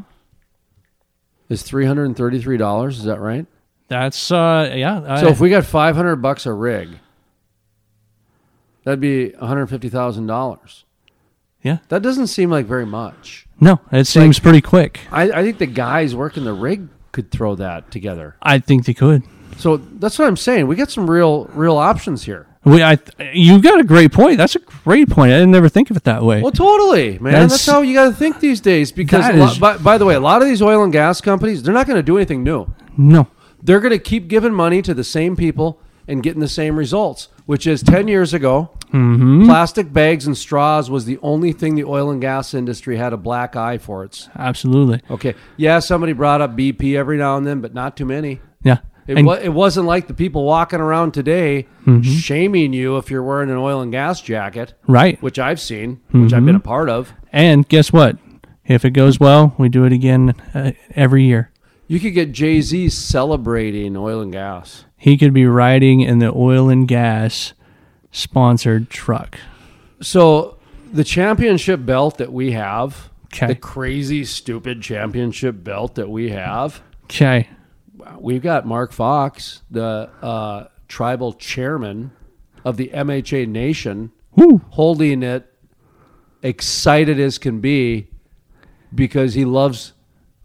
is $333. Is that right? That's uh, yeah. I, So if we got 500 bucks a rig, that'd be $150,000. Yeah, That doesn't seem like very much. no, it seems pretty quick. I, I think the guys working the rig could throw that together. I think they could. So that's what I'm saying. We got some real real options here. We, I, you got a great point. That's a great point. I didn't never think of it that way. Well, totally, man. That's, That's- how you got to think these days. Because, That a lot- is- by, by the way, a lot of these oil and gas companies, they're not going to do anything new. no, They're going to keep giving money to the same people and getting the same results, which is 10 years ago, Mm-hmm. plastic bags and straws was the only thing the oil and gas industry had a black eye for. It's absolutely. okay. Yeah, somebody brought up BP every now and then, but not too many. Yeah, It, And- wa- it wasn't like the people walking around today Mm-hmm. shaming you if you're wearing an oil and gas jacket, right. which I've seen, which I've Mm-hmm. been a part of. And guess what? If it goes well, we do it again uh, every year. You could get Jay Z celebrating oil and gas. He could be riding in the oil and gas sponsored truck. So the championship belt that we have, Okay. the crazy stupid championship belt that we have, Okay. we've got Mark Fox, the uh, tribal chairman of the MHA Nation, Woo. holding it, excited as can be, because he loves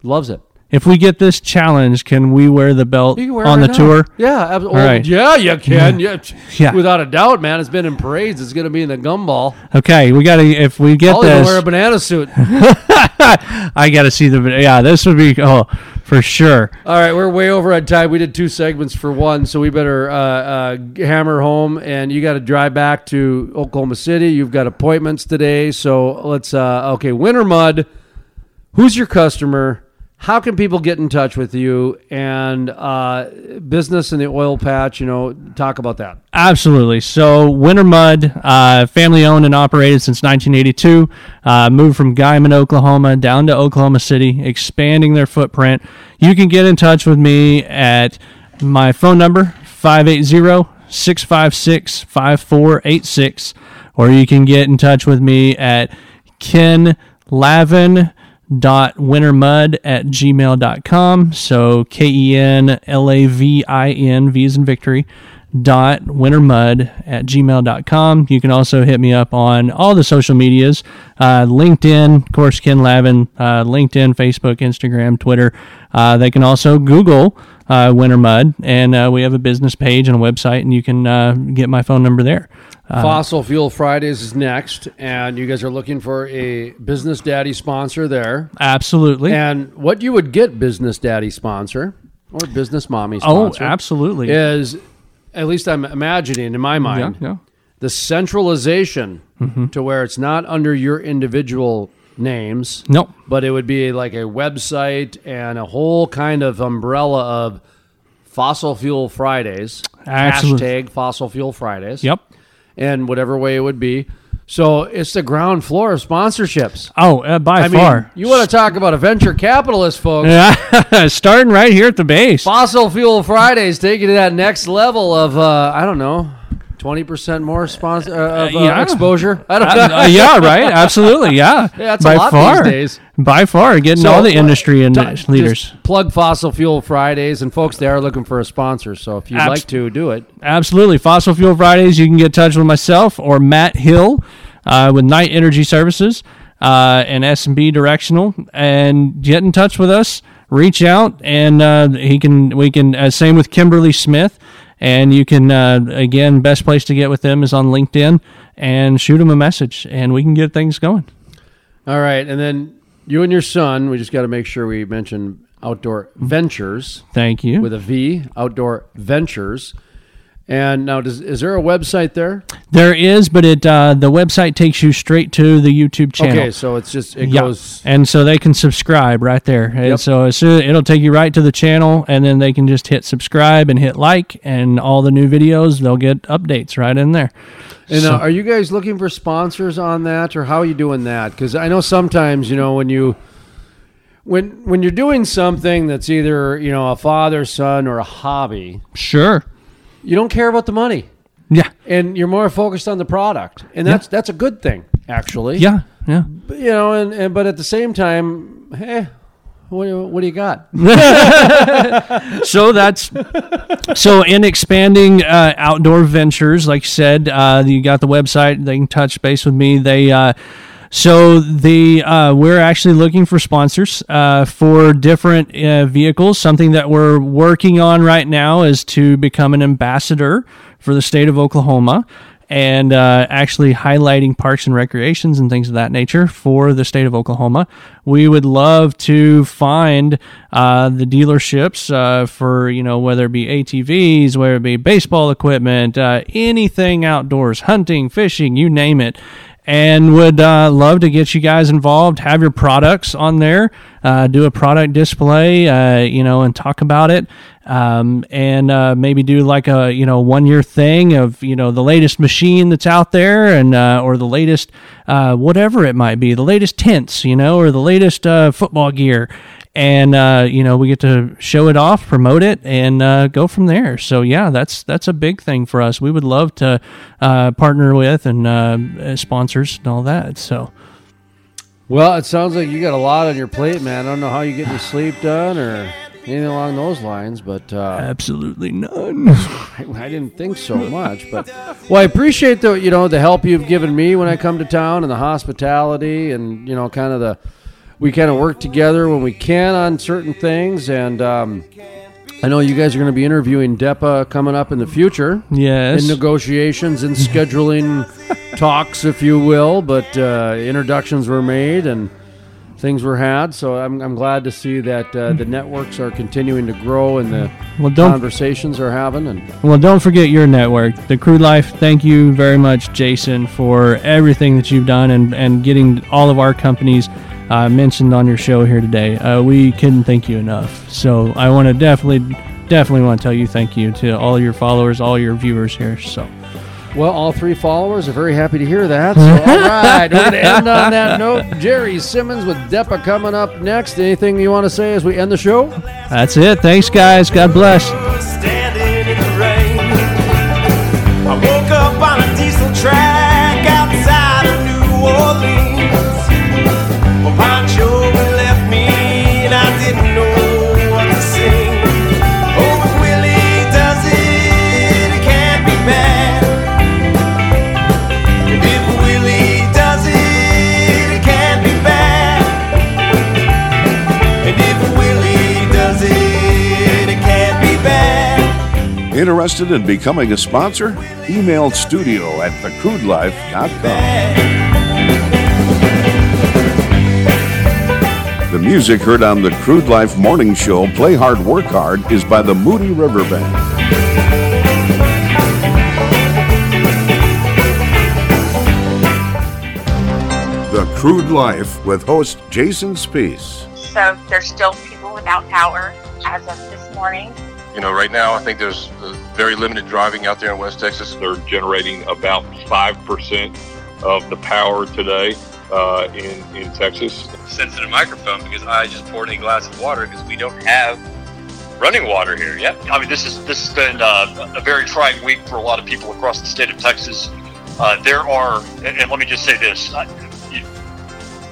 loves it. If we get this challenge, can we wear the belt wear on the tour? Yeah, ab- oh, right. yeah, you can. Yeah. Yeah. without a doubt, man. It's been in parades. It's going to be in the gumball. Okay, we got to. If we get I'll this, wear a banana suit. I got to see the. Yeah, this would be oh for sure. All right, we're way over on time. We did two segments for one, so we better uh, uh, hammer home. And you got to drive back to Oklahoma City. You've got appointments today, so let's. Uh, okay, Winter Mud. Who's your customer? How can people get in touch with you? And uh, business in the oil patch. You know, talk about that. Absolutely. So Winter Mud, uh, family owned and operated since 1982. Uh, moved from Guymon, Oklahoma, down to Oklahoma City, expanding their footprint. You can get in touch with me at my phone number 580-656-5486, or you can get in touch with me at Ken Lavin dot wintermud at gmail.com so k-e-n-l-a-v-i-n v is in victory dot wintermud at gmail.com you can also hit me up on all the social medias uh, linkedin of course ken lavin uh, linkedin facebook instagram twitter. Uh, they can also google uh, winter mud and uh, we have a business page and a website and you can uh, get my phone number there Fossil Fuel Fridays is next, and you guys are looking for a business daddy sponsor there. absolutely And what you would get business daddy sponsor or business mommy oh sponsor absolutely is, at least I'm imagining in my yeah, mind, yeah. the centralization Mm-hmm. to where it's not under your individual names, Nope. but it would be like a website and a whole kind of umbrella of Fossil Fuel Fridays, Absolutely. hashtag Fossil Fuel Fridays, Yep. and whatever way it would be. So it's the ground floor of sponsorships. Oh, uh, by I far. mean, you want to talk about a venture capitalist, folks? Yeah, starting right here at the base. Fossil Fuel Fridays take you to that next level of uh, I don't know, twenty percent more sponsor uh, of uh, yeah. exposure. I don't Uh, know. uh, yeah, right. Absolutely. Yeah. Yeah, it's a by lot far, these days. By far, getting So, all the uh, industry and t- leaders. just plug Fossil Fuel Fridays, and folks, they are looking for a sponsor. So if you'd Abs- like to do it, Absolutely. Fossil Fuel Fridays, you can get in touch with myself or Matt Hill uh, with Knight Energy Services uh, and S&B Directional and get in touch with us. Reach out and uh, he can we can uh, same with Kimberly Smith and you can uh, again best place to get with them is on LinkedIn and shoot them a message and we can get things going. all right. And then you and your son, we just got to make sure we mention Outdoor Ventures Thank you. with a V, Outdoor Ventures. And now, does, is there a website there? There is, but it uh, the website takes you straight to the YouTube channel. Okay, so it's just it Yeah. goes. and so they can subscribe right there. And Yep. so as soon, it'll take you right to the channel, and then they can just hit subscribe and hit like, and all the new videos they'll get updates right in there. And So- uh, are you guys looking for sponsors on that, or how are you doing that? Because I know sometimes you know when you when when you're doing something that's either you know a father son or a hobby, Sure. You don't care about the money, Yeah. and you're more focused on the product, and that's that's a good thing actually. Yeah. Yeah. But, you know, and, and but at the same time, hey, what do you, what do you got? so that's so in expanding uh, outdoor ventures like you said uh, you got the website they can touch base with me they uh, so the uh, we're actually looking for sponsors uh, for different uh, vehicles something that we're working on right now is to become an ambassador for the state of oklahoma and uh, actually highlighting parks and recreations and things of that nature for the state of Oklahoma. We would love to find uh, the dealerships uh, for you know whether it be ATVs, whether it be baseball equipment, uh, anything outdoors, hunting, fishing, you name it. And would uh, love to get you guys involved. Have your products on there. Uh, do a product display, uh, you know, and talk about it um, and uh, maybe do like a you know one year thing of you know the latest machine that's out there and uh, or the latest uh, whatever it might be the latest tents you know or the latest football gear and uh, you know we get to show it off, promote it, and uh, go from there. So yeah, that's that's a big thing for us. We would love to uh, partner with and uh, sponsors and all that. So. Well, it sounds like you got a lot on your plate, man. I don't know how you get your sleep done or anything along those lines, but uh, Absolutely none. I, I didn't think so much. But well, I appreciate the you know the help you've given me when I come to town and the hospitality and you know kind of the we kind of work together when we can on certain things and. Um, I know you guys are going to be interviewing DEPA coming up in the future. Yes. In negotiations and scheduling talks, if you will, but uh, introductions were made and things were had. So I'm, I'm glad to see that uh, the networks are continuing to grow and the Well, conversations are having. And Well, don't forget your network, the Crude Life. Thank you very much, Jason, for everything that you've done and, and getting all of our companies uh, mentioned on your show here today. Uh, we couldn't thank you enough. So I want to definitely, definitely want to tell you thank you to all your followers, all your viewers here. So well, all three followers are very happy to hear that. So, all right, we're going to end on that note. Jerry Simmons with DEPA coming up next. Anything you want to say as we end the show? that's it. Thanks, guys. God bless. Interested in becoming a sponsor? Email studio at thecrudelife.com. The music heard on the Crude Life Morning Show, Play Hard, Work Hard, is by the Moody River Band. The Crude Life with host Jason Spiess. So there's still people without power as of this morning. You know, right now, I think there's uh, very limited driving out there in West Texas. They're generating about 5% of the power today uh, in, in Texas. sensitive microphone because I just poured a glass of water because we don't have running water here yet. I mean, this is this has been uh, a very trying week for a lot of people across the state of Texas. Uh, there are, and, and let me just say this: I,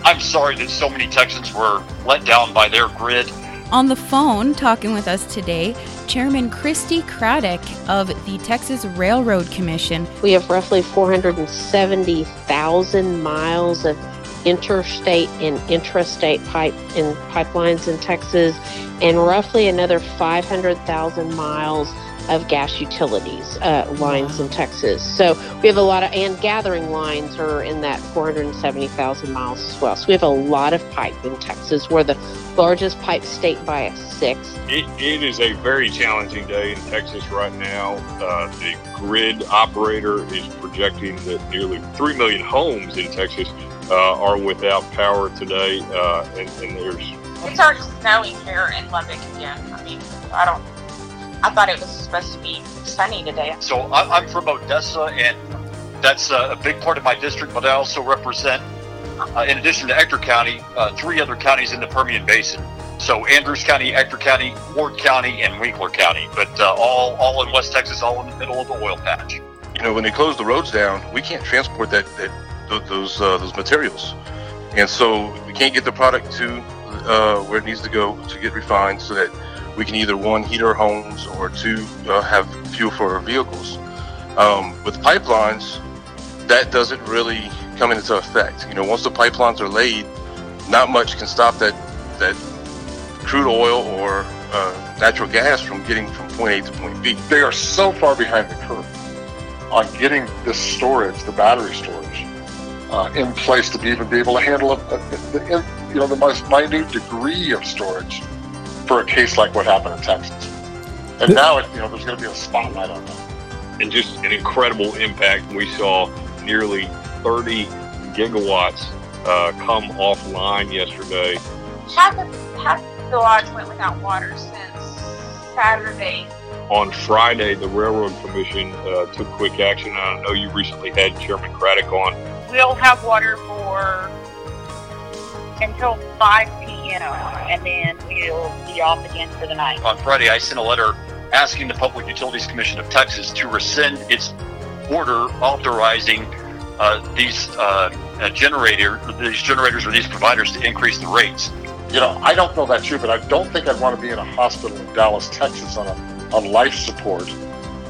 I'm sorry that so many Texans were let down by their grid. On the phone, talking with us today, Chairman Christi Craddick of the Texas Railroad Commission. We have roughly 470,000 miles of interstate and intrastate pipe and pipelines in Texas, and roughly another 500,000 miles of gas utilities uh, lines in Texas. So we have a lot of, and gathering lines are in that 470,000 miles as well. So we have a lot of pipe in Texas. We're the largest pipe state by a sixth. It, it is a very challenging day in Texas right now. Uh, the grid operator is projecting that nearly 3 million homes in Texas uh, are without power today, uh, and, and there's It's already snowing here in Lubbock again. I mean, I don't. I thought it was supposed to be sunny today. So I- I'm from Odessa, and that's uh, a big part of my district. But I also represent, uh, in addition to Ector County, uh, three other counties in the Permian Basin. So Andrews County, Ector County, Ward County, and Winkler County. But uh, all all in West Texas, all in the middle of the oil patch. you know, when they close the roads down, we can't transport that, that those uh, those materials, and so we can't get the product to uh, where it needs to go to get refined, so that we can either one heat our homes or two uh, have fuel for our vehicles. Um, with pipelines, that doesn't really come into effect. You know, once the pipelines are laid, not much can stop that that crude oil or uh, natural gas from getting from point A to point B. they are so far behind the curve on getting this storage, the battery storage, uh, in place to be even be able to handle a, a, the, you know the most minute degree of storage for a case like what happened in Texas. And now, it, you know, there's going to be a spotlight on that. and just an incredible impact. We saw nearly 30 gigawatts uh, come offline yesterday. Half of half of the lodge went without water since Saturday. On Friday, the Railroad Commission uh, took quick action. I know you recently had Chairman Craddick on. We'll have water for until 5 p.m. and then we'll be off again for the night. On Friday, I sent a letter asking the Public Utilities Commission of Texas to rescind its order authorizing uh, these uh, uh, generator, these generators or these providers to increase the rates. You know, I don't know that's true, but I don't think I'd want to be in a hospital in Dallas, Texas on a, on life support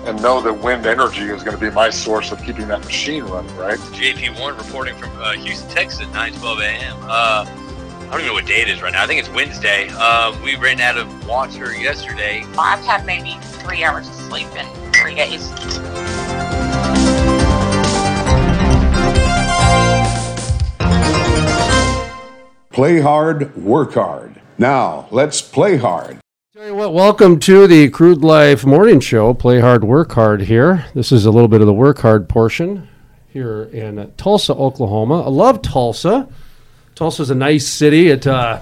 and know that wind energy is going to be my source of keeping that machine running, right? JP Warren reporting from uh, Houston, Texas at 9:12 a.m. Uh, I don't even know what day it is right now. I think it's Wednesday. Uh, we ran out of water yesterday. I've had maybe three hours of sleep in three days. Play hard, work hard. Now, let's play hard. Tell you what, welcome to the Crude Life Morning Show. Play hard, work hard here. This is a little bit of the work hard portion here in Tulsa, Oklahoma. I love Tulsa. Tulsa's a nice city. It, uh,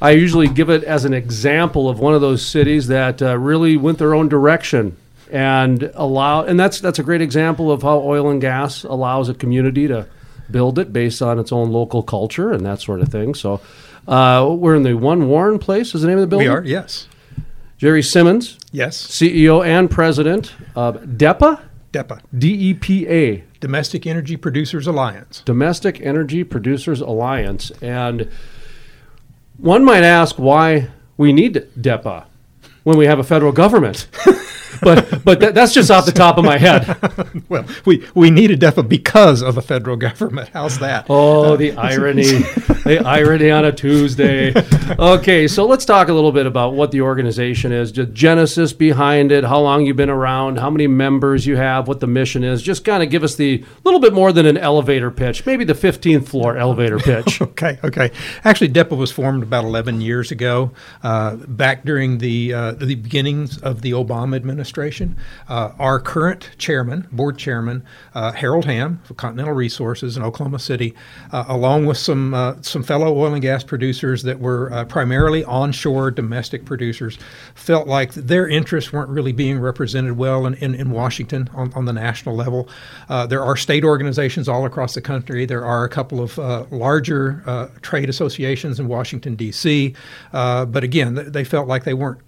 I usually give it as an example of one of those cities that uh, really went their own direction and allow. And that's that's a great example of how oil and gas allows a community to build it based on its own local culture and that sort of thing. So. Uh, we're in the One Warren Place. Is the name of the building? We are, yes. Jerry Simmons, Yes. CEO and president of DEPA, DEPA, D E P A, Domestic Energy Producers Alliance. Domestic Energy Producers Alliance. And one might ask why we need DEPA when we have a federal government. but but that, that's just off the top of my head. well, we, we need a DEPA because of a federal government. How's that? Oh, the irony. the irony on a Tuesday. Okay, so let's talk a little bit about what the organization is, the genesis behind it, how long you've been around, how many members you have, what the mission is. Just kind of give us the little bit more than an elevator pitch, maybe the 15th floor elevator pitch. okay, okay. Actually, DEPA was formed about 11 years ago, uh, back during the uh, the beginnings of the Obama administration. Uh, our current chairman, board chairman, uh, Harold Hamm for Continental Resources in Oklahoma City, uh, along with some uh, some fellow oil and gas producers that were uh, primarily onshore domestic producers, felt like their interests weren't really being represented well in, in, in Washington on, on the national level. Uh, there are state organizations all across the country. There are a couple of uh, larger uh, trade associations in Washington, D.C., uh, but again, th- they felt like they weren't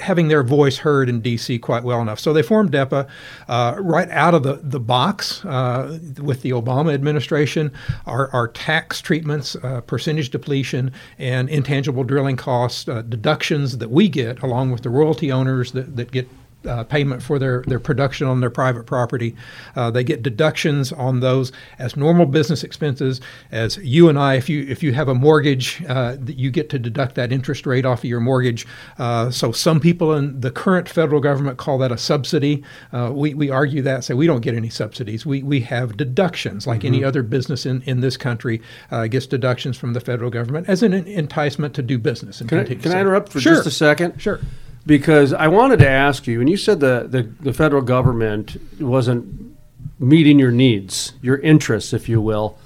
having their voice heard in D.C. quite well enough. So they formed DEPA uh, right out of the, the box uh, with the Obama administration. Our, our tax treatments, uh, percentage depletion, and intangible drilling costs uh, deductions that we get, along with the royalty owners that, that get uh, payment for their, their production on their private property. Uh, they get deductions on those as normal business expenses. As you and I, if you if you have a mortgage, uh, you get to deduct that interest rate off of your mortgage. Uh, so some people in the current federal government call that a subsidy. Uh, we, we argue that, say we don't get any subsidies. We, we have deductions like any Mhm. other business in, in this country uh, gets deductions from the federal government as an enticement to do business. And Can I, can I interrupt for Sure. just a second? Sure. Because I wanted to ask you, and you said the, the, the federal government wasn't meeting your needs, your interests, if you will.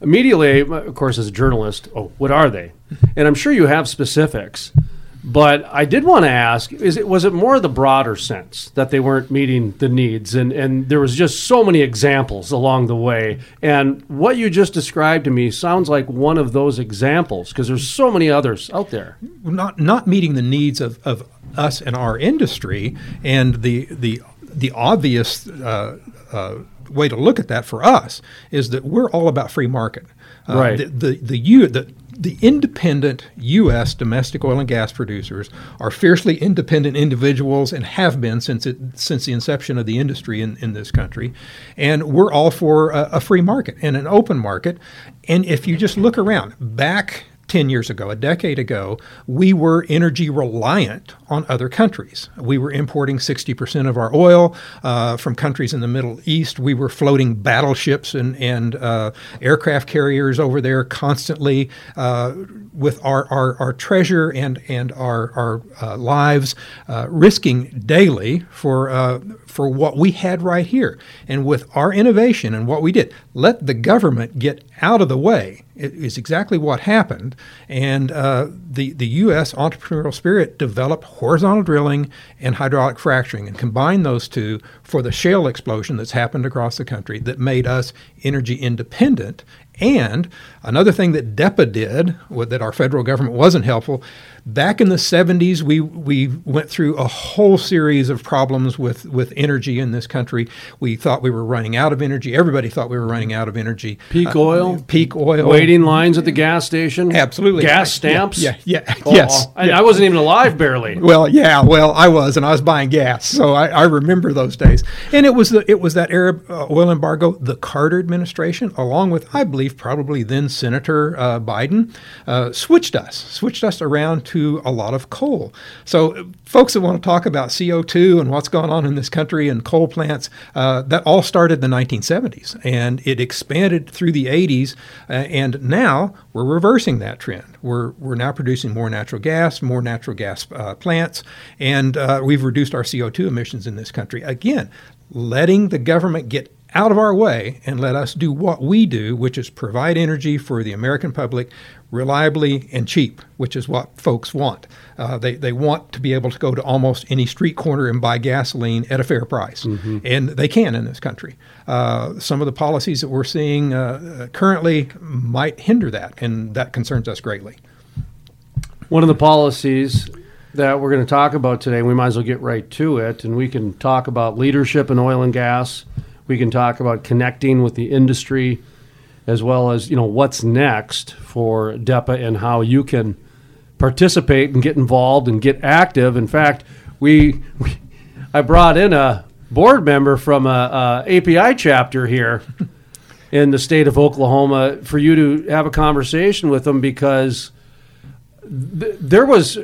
Immediately, of course, as a journalist, oh, what are they? And I'm sure you have specifics. But I did want to ask: Is it was it more the broader sense that they weren't meeting the needs, and and there was just so many examples along the way, and what you just described to me sounds like one of those examples because there's so many others out there. not not meeting the needs of, of us and our industry, and the the the obvious uh, uh, way to look at that for us is that we're all about free market. Uh, Right. The the the, U, the the independent U.S. domestic oil and gas producers are fiercely independent individuals and have been since it since the inception of the industry in, in this country, and we're all for a, a free market and an open market. And if you just look around, back 10 years ago, a decade ago, we were energy reliant on other countries. We were importing 60% of our oil uh, from countries in the Middle East. We were floating battleships and, and uh, aircraft carriers over there constantly uh, with our, our, our treasure and, and our, our uh, lives, uh, risking daily for, uh, for what we had right here. And with our innovation and what we did, let the government get out of the way it is exactly what happened. And uh, the, the U.S. entrepreneurial spirit developed horizontal drilling and hydraulic fracturing and combined those two for the shale explosion that's happened across the country that made us energy independent And another thing that DEPA did, that our federal government wasn't helpful, back in the 70s, we, we went through a whole series of problems with, with energy in this country. We thought we were running out of energy. Everybody thought we were running out of energy. Peak Uh, oil, peak oil, waiting lines at the gas station, Absolutely. gas Yeah, stamps. yeah, yeah, Oh, yes, I, yeah. I wasn't even alive barely. Well, yeah, well, I was, and I was buying gas, so I, I remember those days. And it was the it was that Arab uh, oil embargo, the Carter administration, along with I believe probably then Senator uh, Biden, uh, switched us, switched us around to a lot of coal. So, folks that want to talk about CO two and what's going on in this country and coal plants, uh, that all started in the 1970s, and it expanded through the 80s, uh, and now we're reversing that trend. We're we're now producing more natural gas, more natural gas uh, plants, and uh, we've reduced our CO2 emissions in this country. Again, letting the government get out of our way and let us do what we do, which is provide energy for the American public reliably and cheap, which is what folks want. Uh, they, they want to be able to go to almost any street corner and buy gasoline at a fair price. And they can in this country. Uh, some of the policies that we're seeing uh, currently might hinder that, and that concerns us greatly. One of the policies that we're going to talk about today, we might as well get right to it, and we can talk about leadership in oil and gas. We can talk about connecting with the industry, as well as you know what's next for DEPA and how you can participate and get involved and get active. In fact, we, we I brought in a board member from a, a API chapter here in the state of Oklahoma for you to have a conversation with them because th- there was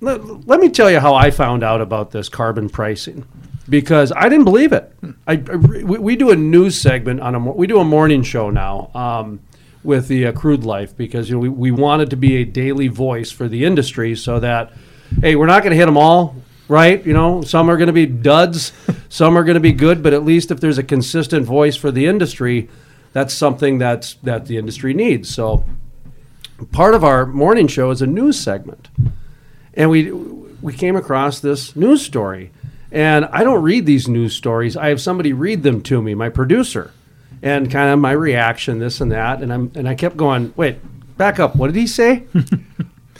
let, let me tell you how I found out about this carbon pricing because I didn't believe it. I, I we, we do a news segment on a we do a morning show now um, with the uh, crude life because you know we, we wanted to be a daily voice for the industry so that hey we're not going to hit them all right? You know some are going to be duds some are going to be good but at least if there's a consistent voice for the industry that's something that's that the industry needs. So part of our morning show is a news segment. And we we came across this news story and i don't read these news stories. I have somebody read them to me my producer and kind of my reaction this and that and i'm and i kept going wait back up. What did he say?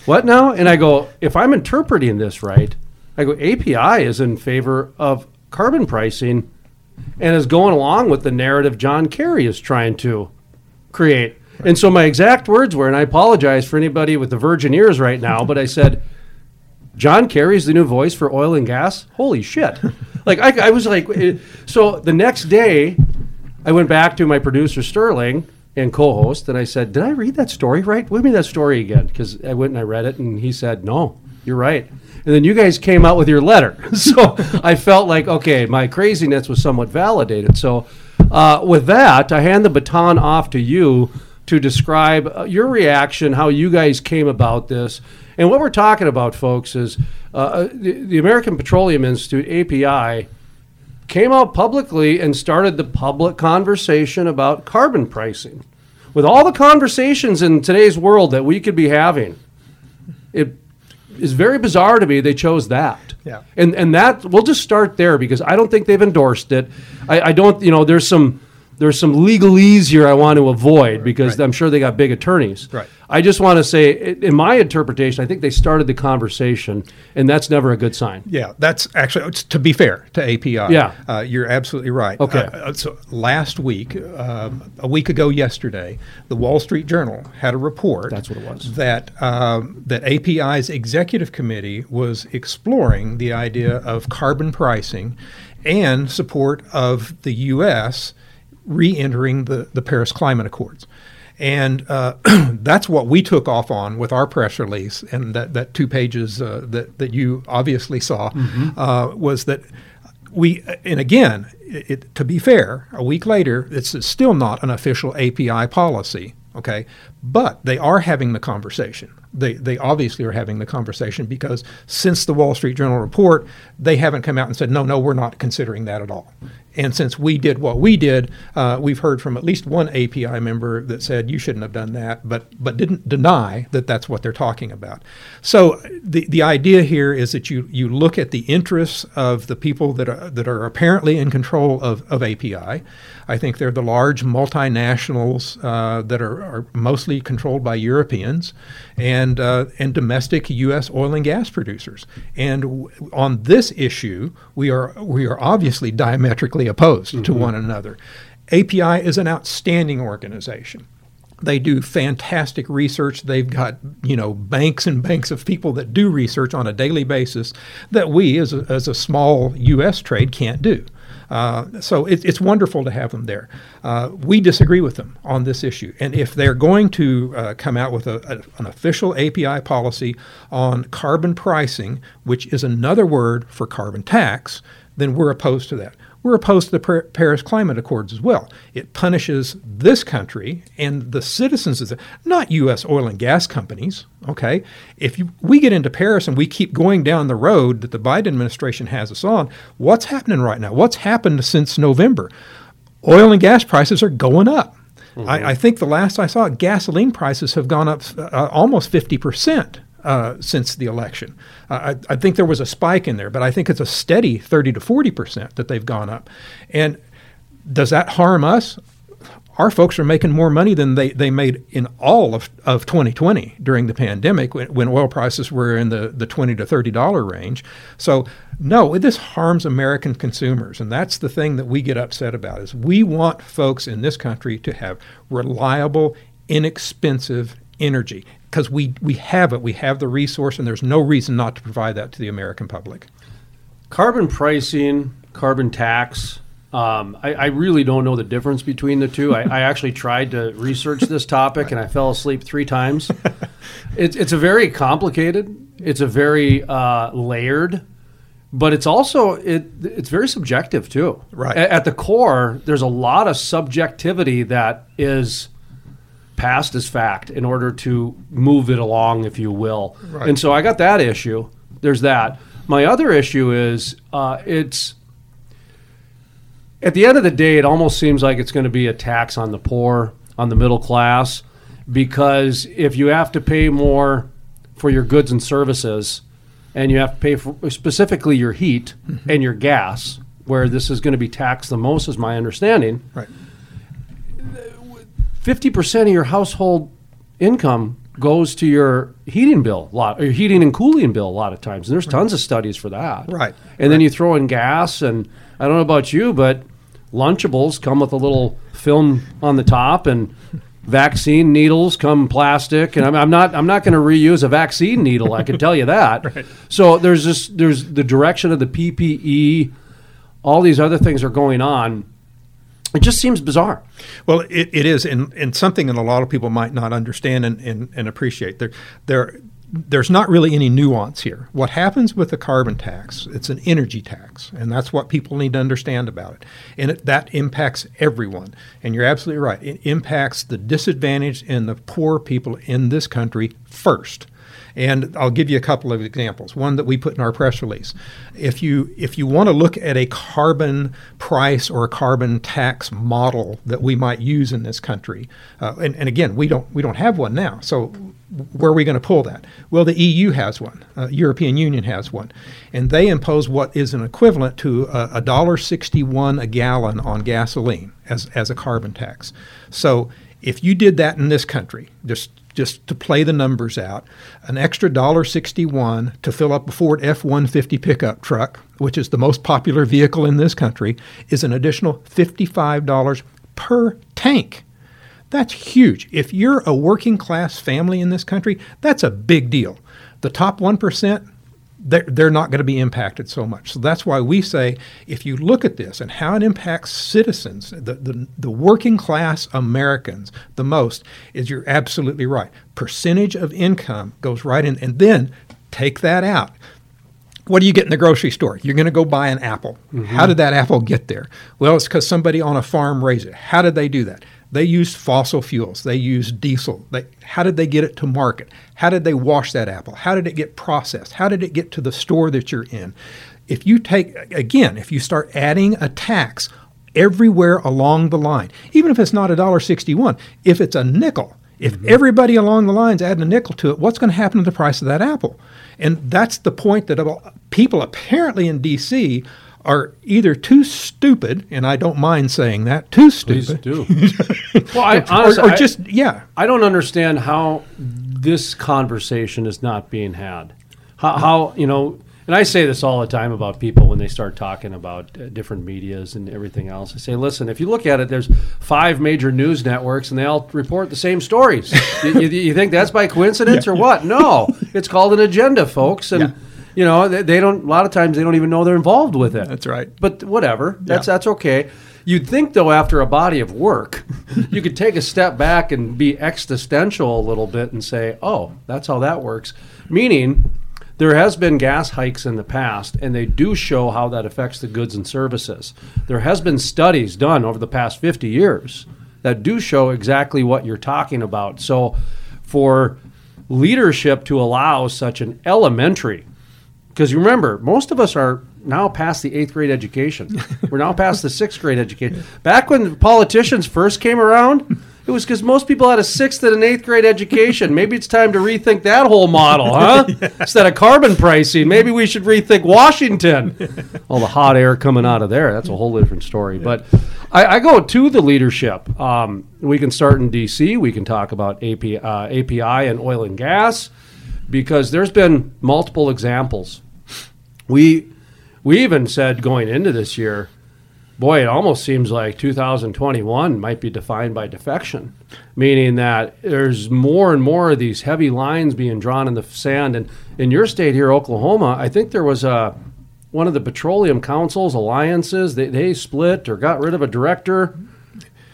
What now? And i go if i'm interpreting this right i go api is in favor of carbon pricing and is going along with the narrative john kerry is trying to create. And so my exact words were and i apologize for anybody with the virgin ears right now but i said John Kerry's the new voice for oil and gas. Holy shit! like I, I was like, eh, so the next day, I went back to my producer Sterling and co-host, and I said, "Did I read that story right? Give me that story again." Because I went and I read it, and he said, "No, you're right." And then you guys came out with your letter, so I felt like okay, my craziness was somewhat validated. So, uh, with that, I hand the baton off to you to describe uh, your reaction, how you guys came about this. And what we're talking about, folks, is uh, the, the American Petroleum Institute, API, came out publicly and started the public conversation about carbon pricing. With all the conversations in today's world that we could be having, it is very bizarre to me they chose that. Yeah. And and that we'll just start there because I don't think they've endorsed it. I, I don't you know there's some there's some legalese here I want to avoid because I'm sure they got big attorneys. Right. I just want to say, in my interpretation, I think they started the conversation, and that's never a good sign. Yeah, that's actually to be fair to API. Yeah. uh, you're absolutely right. Okay. Uh, uh, so last week, uh, a week ago yesterday, the Wall Street Journal had a report. That's what it was. That um, that API's executive committee was exploring the idea of carbon pricing and support of the U.S. re-entering the the Paris Climate Accords. And uh, that's what we took off on with our press release, and that, that two pages uh, that that you obviously saw uh, was that we. And again, it, it- to be fair, a week later, it's still not an official API policy. Okay, but they are having the conversation. They, they obviously are having the conversation because since the Wall Street Journal report, they haven't come out and said, no, no, we're not considering that at all. And since we did what we did, uh, we've heard from at least one API member that said you shouldn't have done that, but but didn't deny that that's what they're talking about. So the the idea here is that you you look at the interests of the people that are that are apparently in control of, of API. I think they're the large multinationals uh, that are, are, mostly controlled by Europeans and uh, and domestic U.S. oil and gas producers. And w- on this issue, we are we are obviously diametrically opposed mm-hmm. to one another. API is an outstanding organization. They do fantastic research. They've got you know banks and banks of people that do research on a daily basis that we, as a, as a small U.S. trade, can't do. Uh, so it, it's wonderful to have them there. Uh, we disagree with them on this issue. And if they're going to uh, come out with a, a, an official API policy on carbon pricing, which is another word for carbon tax, then we're opposed to that we're opposed to the Paris Climate Accords as well. It punishes this country and the citizens of the, not U.S. oil and gas companies. Okay, if you, we get into Paris and we keep going down the road that the Biden administration has us on, what's happening right now? What's happened since November? Oil and gas prices are going up. Mm-hmm. I, I, think the last I saw, gasoline prices have gone up uh, almost fifty percent uh, since the election. I, I, think there was a spike in there, but I think it's a steady 30 to 40 percent that they've gone up. And does that harm us? Our folks are making more money than they, they made in all of, of 2020 during the pandemic when, when oil prices were in the, the 20 to $30 range. So, no, this harms American consumers. And that's the thing that we get upset about is we want folks in this country to have reliable, inexpensive energy because we, we have it, we have the resource, and there's no reason not to provide that to the American public. Carbon pricing, carbon tax. Um, I, I, really don't know the difference between the two. I, I, actually tried to research this topic and I fell asleep three times. It's, it's a very complicated. It's a very uh, layered, but it's also it, it's very subjective too. Right. at the core, there's a lot of subjectivity that is past as fact in order to move it along, if you will. Right. And so I got that issue. There's that. My other issue is uh, it's at the end of the day, it almost seems like it's going to be a tax on the poor, on the middle class, because if you have to pay more for your goods and services, and you have to pay for specifically your heat mm-hmm. and your gas, where this is going to be taxed the most, is my understanding. Right 50% of your household income goes to your heating bill a lot your heating and cooling bill a lot of times and there's tons of studies for that right and right. then you throw in gas and i don't know about you but lunchables come with a little film on the top and vaccine needles come plastic and i'm, I'm not i'm not going to reuse a vaccine needle i can tell you that right. so there's just there's the direction of the ppe all these other things are going on it just seems bizarre. Well, it, it is, and, and something that a lot of people might not understand and, and, and appreciate. There, there, there's not really any nuance here. What happens with the carbon tax, it's an energy tax, and that's what people need to understand about it. And it, that impacts everyone. And you're absolutely right. It impacts the disadvantaged and the poor people in this country first. And I'll give you a couple of examples. One that we put in our press release. If you if you want to look at a carbon price or a carbon tax model that we might use in this country, uh, and, and again we don't we don't have one now. So where are we going to pull that? Well, the EU has one. Uh, European Union has one, and they impose what is an equivalent to a dollar sixty-one a gallon on gasoline as as a carbon tax. So if you did that in this country, just just to play the numbers out, an extra $1.61 to fill up a Ford F 150 pickup truck, which is the most popular vehicle in this country, is an additional $55 per tank. That's huge. If you're a working class family in this country, that's a big deal. The top 1%, they're, they're not going to be impacted so much. So that's why we say if you look at this and how it impacts citizens, the, the, the working class Americans the most, is you're absolutely right. Percentage of income goes right in, and then take that out. What do you get in the grocery store? You're going to go buy an apple. Mm-hmm. How did that apple get there? Well, it's because somebody on a farm raised it. How did they do that? They used fossil fuels. They used diesel. They, how did they get it to market? How did they wash that apple? How did it get processed? How did it get to the store that you're in? If you take, again, if you start adding a tax everywhere along the line, even if it's not $1.61, if it's a nickel, if mm-hmm. everybody along the line's adding a nickel to it, what's going to happen to the price of that apple? And that's the point that people apparently in D.C. are either too stupid, and I don't mind saying that, too Please stupid. do. well, I, Or- honestly, or I- just- yeah. I don't understand how this conversation is not being had. How, how you know, and I say this all the time about people when they start talking about uh, different medias and everything else. I say, listen, if you look at it, there's five major news networks and they all report the same stories. you, you, you think that's by coincidence or what? No, it's called an agenda, folks, and. You know, they, they don't. A lot of times, they don't even know they're involved with it. That's right. But whatever. That's Yeah. that's okay. You'd think though, after a body of work, you could take a step back and be existential a little bit and say, "Oh, that's how that works." Meaning, there has been gas hikes in the past, and they do show how that affects the goods and services. There has been studies done over the past fifty years that do show exactly what you're talking about. So, for leadership to allow such an elementary because you remember, most of us are now past the eighth grade education. We're now past the sixth grade education. Back when politicians first came around, it was because most people had a sixth and an eighth grade education. Maybe it's time to rethink that whole model, huh? Instead of carbon pricing, maybe we should rethink Washington. All the hot air coming out of there, that's a whole different story. But I, I go to the leadership. Um, we can start in D.C., we can talk about API, uh, API and oil and gas because there's been multiple examples. We we even said going into this year, boy, it almost seems like 2021 might be defined by defection, meaning that there's more and more of these heavy lines being drawn in the sand. And in your state here, Oklahoma, I think there was a one of the petroleum councils alliances they, they split or got rid of a director.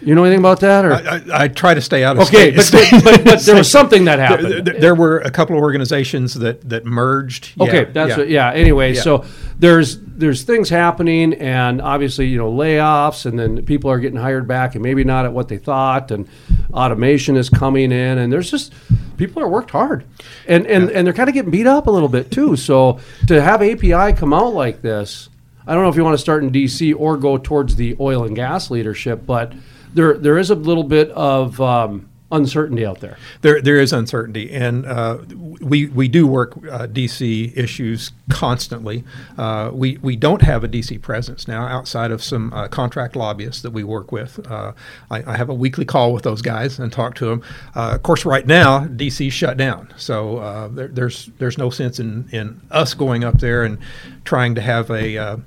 You know anything about that? Or I, I, I try to stay out of Okay, but- but- but there was something that happened. There, there were a couple of organizations that that merged. Okay, Yeah, that's what, yeah. Anyway, Yeah. so there's there's things happening, and obviously you know layoffs, and then people are getting hired back, and maybe not at what they thought, and automation is coming in, and there's just people are worked hard, and and and they're kind of getting beat up a little bit too. So to have API come out like this, I don't know if you want to start in DC or go towards the oil and gas leadership, but there there is a little bit of um, uncertainty out there. There, there is uncertainty, and uh, we we do work uh, DC issues constantly. Uh, we we don't have a DC presence now outside of some uh, contract lobbyists that we work with. Uh, I, I have a weekly call with those guys and talk to them. Uh, of course, right now DC shut down, so there, there's there's no sense in in us going up there and trying to have a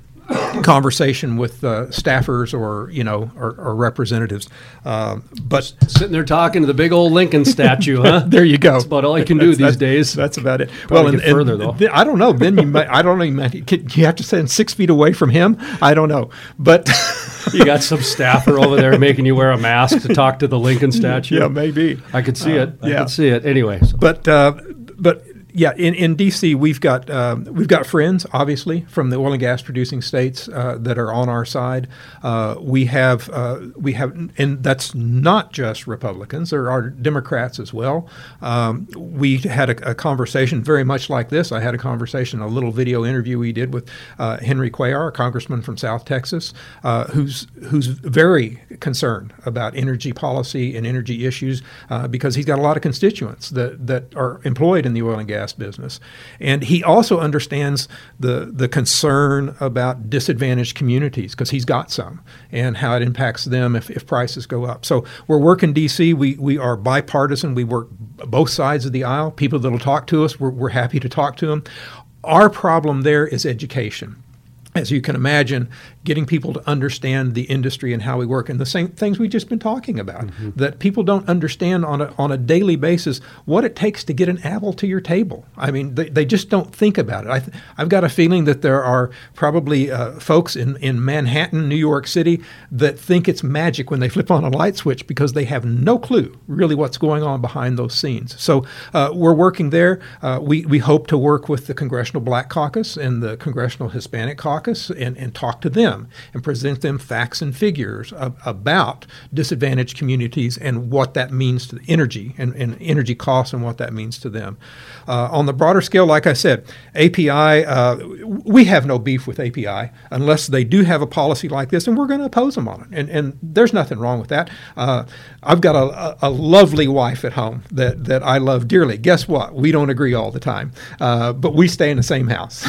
conversation with uh, staffers or you know or, or representatives. Um, but Sitting there talking to the big old Lincoln statue, huh? there you go. That's about all you can do That's- these days. That's about it. Probably and- and further, though. th- I don't know. Then you might. I don't know. You, might, could- you have to stand six feet away from him. I don't know. But you got some staffer over there making you wear a mask to talk to the Lincoln statue. Yeah, maybe. I could see Uh, it. I yeah. could see it. Anyway, so- but uh, but yeah, in, in DC we've got um, we've got friends obviously from the oil and gas producing states uh, that are on our side. Uh, we have uh, we have and that's not just Republicans. There are Democrats as well. Um, we had a, a conversation very much like this. I had a conversation, a little video interview we did with uh, Henry Cuellar, a congressman from South Texas, uh, who's who's very concerned about energy policy and energy issues uh, because he's got a lot of constituents that, that are employed in the oil and gas business. And he also understands the, the concern about disadvantaged communities because he's got some and how it impacts them if, if prices go up. So we're working DC. We, we are bipartisan. We work both sides of the aisle. People that'll talk to us, we're, we're happy to talk to them. Our problem there is education as you can imagine, getting people to understand the industry and how we work, and the same things we've just been talking about. That people don't understand on a on a daily basis what it takes to get an apple to your table. I mean, they, they just don't think about it. I th- I've got a feeling that there are probably uh, folks in in Manhattan, New York City, that think it's magic when they flip on a light switch because they have no clue really what's going on behind those scenes. So uh, we're working there. Uh, we we hope to work with the Congressional Black Caucus and the Congressional Hispanic Caucus caucus and, and talk to them and present them facts and figures of, about disadvantaged communities and what that means to the energy and, and energy costs and what that means to them. Uh, on the broader scale, like I said, API, uh, we have no beef with API unless they do have a policy like this, and we're going to oppose them on it. And, and there's nothing wrong with that. Uh, I've got a, a, lovely wife at home that, that I love dearly. Guess what? We don't agree all the time, uh, but we stay in the same house.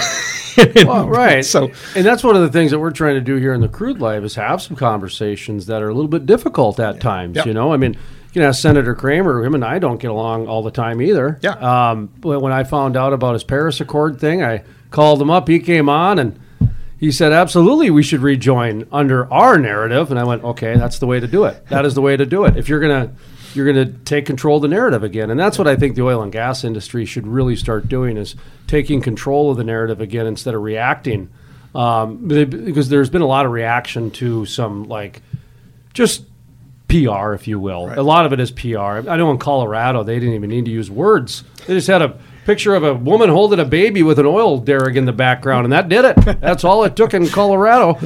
well, right. So, and that's one of the things that we're trying to do here in the Crude Life is have some conversations that are a little bit difficult at yeah. times. Yep. You know, I mean, you know, Senator Cramer, him and I don't get along all the time either. Yeah. Um, but when I found out about his Paris Accord thing, I called him up. He came on and he said, absolutely, we should rejoin under our narrative. And I went, okay, that's the way to do it. That is the way to do it. If you're going to you're going to take control of the narrative again. And that's what I think the oil and gas industry should really start doing is taking control of the narrative again instead of reacting. Um, because there's been a lot of reaction to some like just PR, if you will. Right. A lot of it is PR. I know in Colorado they didn't even need to use words. They just had a picture of a woman holding a baby with an oil derrick in the background, and that did it. That's all it took in Colorado.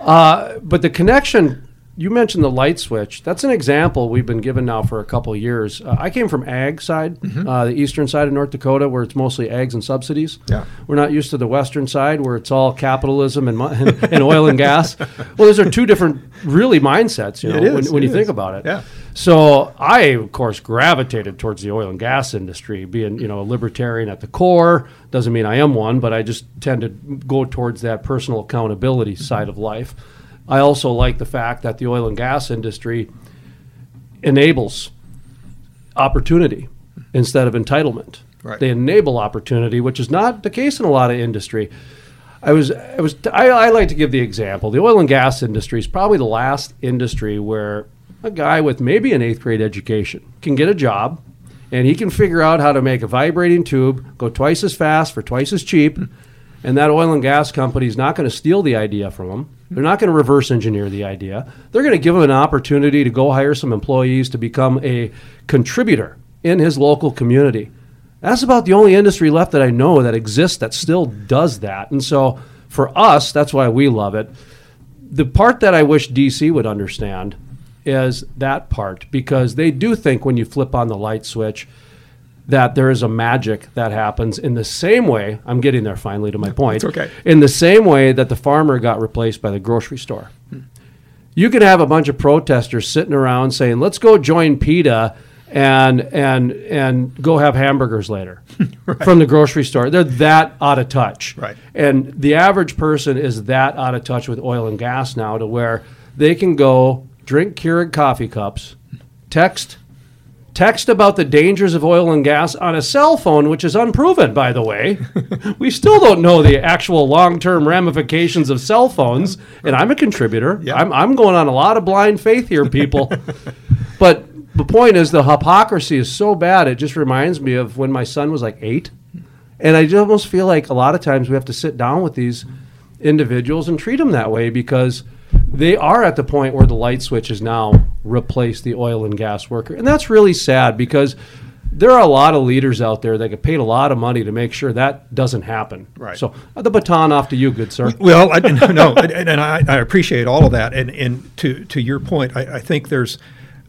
Uh, but the connection you mentioned the light switch. That's an example we've been given now for a couple years. Uh, I came from ag side, mm-hmm. uh, the eastern side of North Dakota, where it's mostly eggs and subsidies. Yeah. We're not used to the western side, where it's all capitalism and, and, and oil and gas. Well, those are two different, really, mindsets. You know, when, when you is. think about it. Yeah. So I, of course, gravitated towards the oil and gas industry, being you know a libertarian at the core. Doesn't mean I am one, but I just tend to go towards that personal accountability side of life. I also like the fact that the oil and gas industry enables opportunity instead of entitlement. Right. They enable opportunity, which is not the case in a lot of industry. I was, I was, I, I like to give the example. The oil and gas industry is probably the last industry where a guy with maybe an eighth grade education can get a job, and he can figure out how to make a vibrating tube go twice as fast for twice as cheap, hmm. And that oil and gas company is not going to steal the idea from them. they're not going to reverse engineer the idea. They're going to give him an opportunity to go hire some employees to become a contributor in his local community. That's about the only industry left that I know that exists that still does that. And so for us, that's why we love it. The part that I wish DC would understand is that part because they do think when you flip on the light switch, that there is a magic that happens in the same way. I'm getting there finally to my point. okay. In the same way that the farmer got replaced by the grocery store. Hmm. You can have a bunch of protesters sitting around saying, "Let's go join PETA." And and and go have hamburgers later right. from the grocery store. They're that out of touch, right? And the average person is that out of touch with oil and gas now, to where they can go drink Keurig coffee cups, text text about the dangers of oil and gas on a cell phone, which is unproven, by the way. we still don't know the actual long term ramifications of cell phones, and I'm a contributor. Yeah. I'm, I'm going on a lot of blind faith here, people. but the point is, the hypocrisy is so bad, it just reminds me of when my son was like eight. And I almost feel like a lot of times we have to sit down with these individuals and treat them that way because they are at the point where the light switch is now replaced the oil and gas worker. And that's really sad because there are a lot of leaders out there that get paid a lot of money to make sure that doesn't happen. Right. So uh, the baton off to you, good sir. Well, I, no, and, and I, I, appreciate all of that. And, and to to your point, I, I, think there's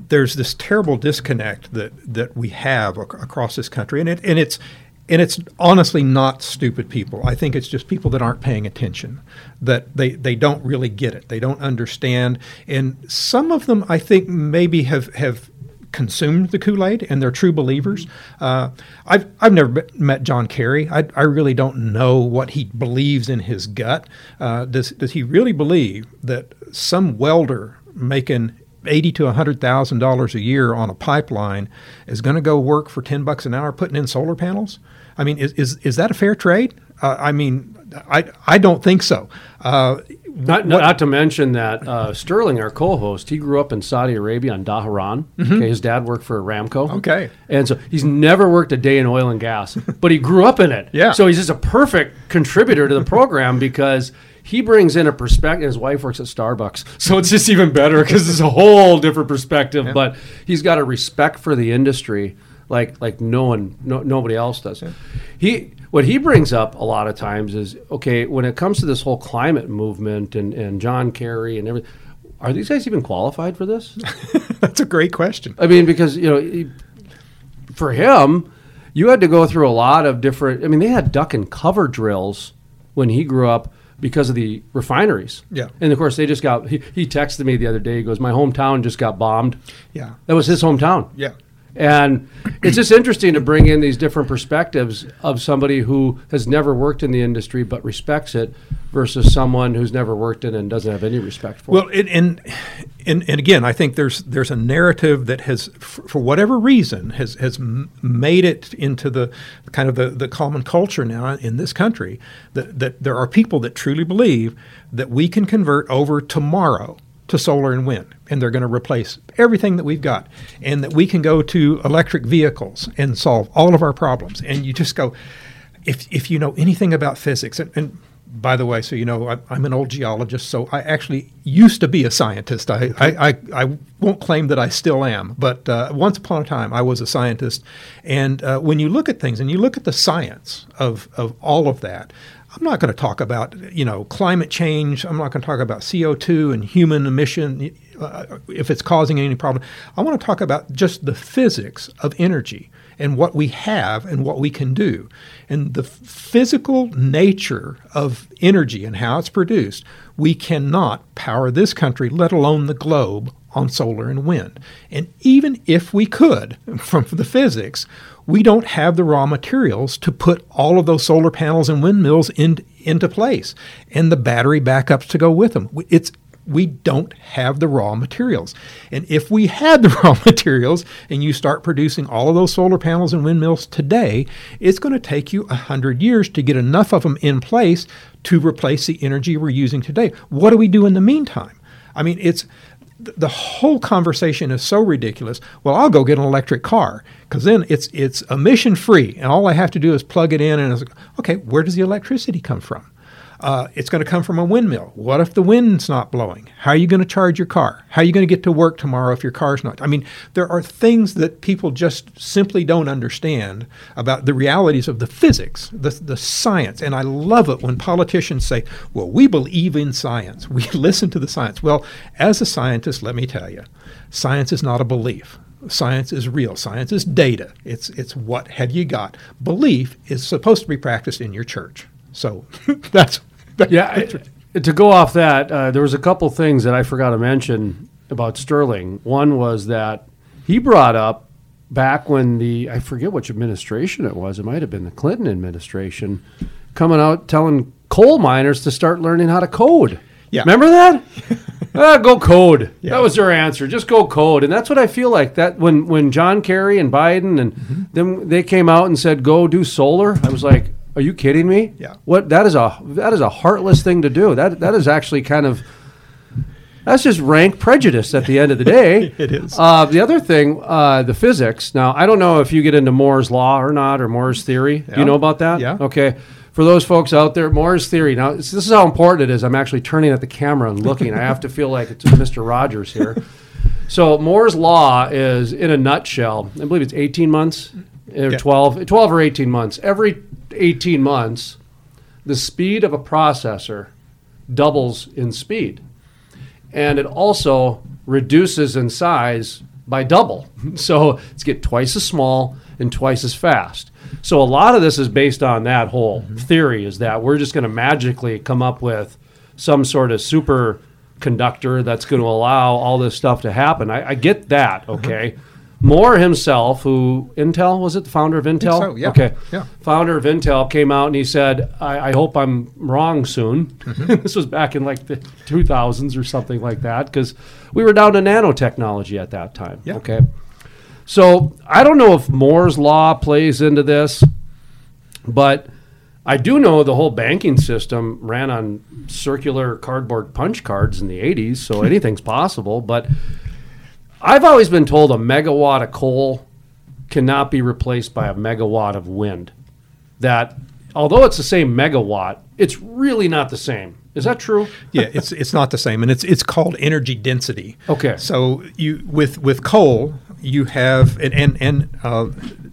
there's this terrible disconnect that that we have ac- across this country, and it and it's and it's honestly not stupid people. I think it's just people that aren't paying attention, that they, they don't really get it. They don't understand. And some of them, I think, maybe have, have consumed the Kool Aid and they're true believers. Uh, I've, I've never met John Kerry. I, I really don't know what he believes in his gut. Uh, does, does he really believe that some welder making eighty to hundred thousand dollars a year on a pipeline is going to go work for ten bucks an hour putting in solar panels? I mean, is is, is that a fair trade? Uh, I mean, I I don't think so. Uh, not, not to mention that uh, Sterling, our co-host, he grew up in Saudi Arabia on Dhahran. Mm-hmm. Okay, his dad worked for Aramco. Okay, and so he's never worked a day in oil and gas, but he grew up in it. Yeah, so he's just a perfect contributor to the program because he brings in a perspective. His wife works at Starbucks, so it's just even better because it's a whole different perspective. Yeah. But he's got a respect for the industry like like no one, no, nobody else does. Yeah. He what he brings up a lot of times is okay when it comes to this whole climate movement and, and John Kerry and everything. Are these guys even qualified for this? That's a great question. I mean, because you know, he, for him, you had to go through a lot of different. I mean, they had duck and cover drills when he grew up because of the refineries. Yeah. And of course, they just got. He, he texted me the other day. He goes, "My hometown just got bombed." Yeah. That was his hometown. Yeah. And it's just interesting to bring in these different perspectives of somebody who has never worked in the industry but respects it versus someone who's never worked in it and doesn't have any respect for Well, it. Well, and, and and again, I think there's there's a narrative that has, for, for whatever reason, has has made it into the kind of the, the common culture now in this country that that there are people that truly believe that we can convert over tomorrow to solar and wind, and they're going to replace everything that we've got, and that we can go to electric vehicles and solve all of our problems. And you just go, if if you know anything about physics, and, and by the way, so you know, I, I'm an old geologist, so I actually used to be a scientist. I, I, I, I won't claim that I still am, but uh, once upon a time I was a scientist. And uh, when you look at things and you look at the science of, of all of that, I'm not going to talk about you know climate change. I'm not going to talk about CO2 and human emission uh, if it's causing any problem. I want to talk about just the physics of energy and what we have and what we can do. And the physical nature of energy and how it's produced, we cannot power this country, let alone the globe, on solar and wind. And even if we could, from the physics, we don't have the raw materials to put all of those solar panels and windmills in, into place and the battery backups to go with them. It's we don't have the raw materials. And if we had the raw materials and you start producing all of those solar panels and windmills today, it's going to take you 100 years to get enough of them in place to replace the energy we're using today. What do we do in the meantime? I mean, it's the whole conversation is so ridiculous. Well, I'll go get an electric car because then it's it's emission free, and all I have to do is plug it in. And it's, like, okay, where does the electricity come from? Uh, it's going to come from a windmill. What if the wind's not blowing? How are you going to charge your car? How are you going to get to work tomorrow if your car's not? I mean, there are things that people just simply don't understand about the realities of the physics, the, the science. And I love it when politicians say, well, we believe in science. We listen to the science. Well, as a scientist, let me tell you, science is not a belief. Science is real. Science is data. It's, it's what have you got. Belief is supposed to be practiced in your church. So that's yeah. I, to go off that, uh, there was a couple things that I forgot to mention about Sterling. One was that he brought up back when the I forget which administration it was. It might have been the Clinton administration coming out telling coal miners to start learning how to code. Yeah. Remember that? ah, go code. Yeah. That was their answer. Just go code. And that's what I feel like that when when John Kerry and Biden and mm-hmm. then they came out and said go do solar. I was like, are you kidding me? Yeah. What that is a that is a heartless thing to do. That that is actually kind of that's just rank prejudice at the end of the day. it is. Uh, the other thing, uh, the physics. Now, I don't know if you get into Moore's law or not, or Moore's theory. Yeah. Do you know about that? Yeah. Okay. For those folks out there, Moore's theory. Now, this is how important it is. I'm actually turning at the camera and looking. I have to feel like it's Mr. Rogers here. So Moore's law is, in a nutshell, I believe it's 18 months or Yeah. 12, 12 or 18 months. Every 18 months, the speed of a processor doubles in speed. And it also reduces in size by double. So it's get twice as small and twice as fast. So a lot of this is based on that whole mm-hmm. theory is that we're just going to magically come up with some sort of super conductor that's going to allow all this stuff to happen. I, I get that, mm-hmm. okay? Moore himself, who Intel was it the founder of Intel? so, yeah. Okay. Yeah. Founder of Intel came out and he said, "I, I hope I'm wrong soon." Mm-hmm. this was back in like the 2000s or something like that because we were down to nanotechnology at that time. Yeah. Okay. So I don't know if Moore's law plays into this, but I do know the whole banking system ran on circular cardboard punch cards in the 80s, so anything's possible. But I've always been told a megawatt of coal cannot be replaced by a megawatt of wind. That although it's the same megawatt, it's really not the same. Is that true? yeah, it's it's not the same, and it's it's called energy density. Okay. So you with with coal, you have and and, and uh,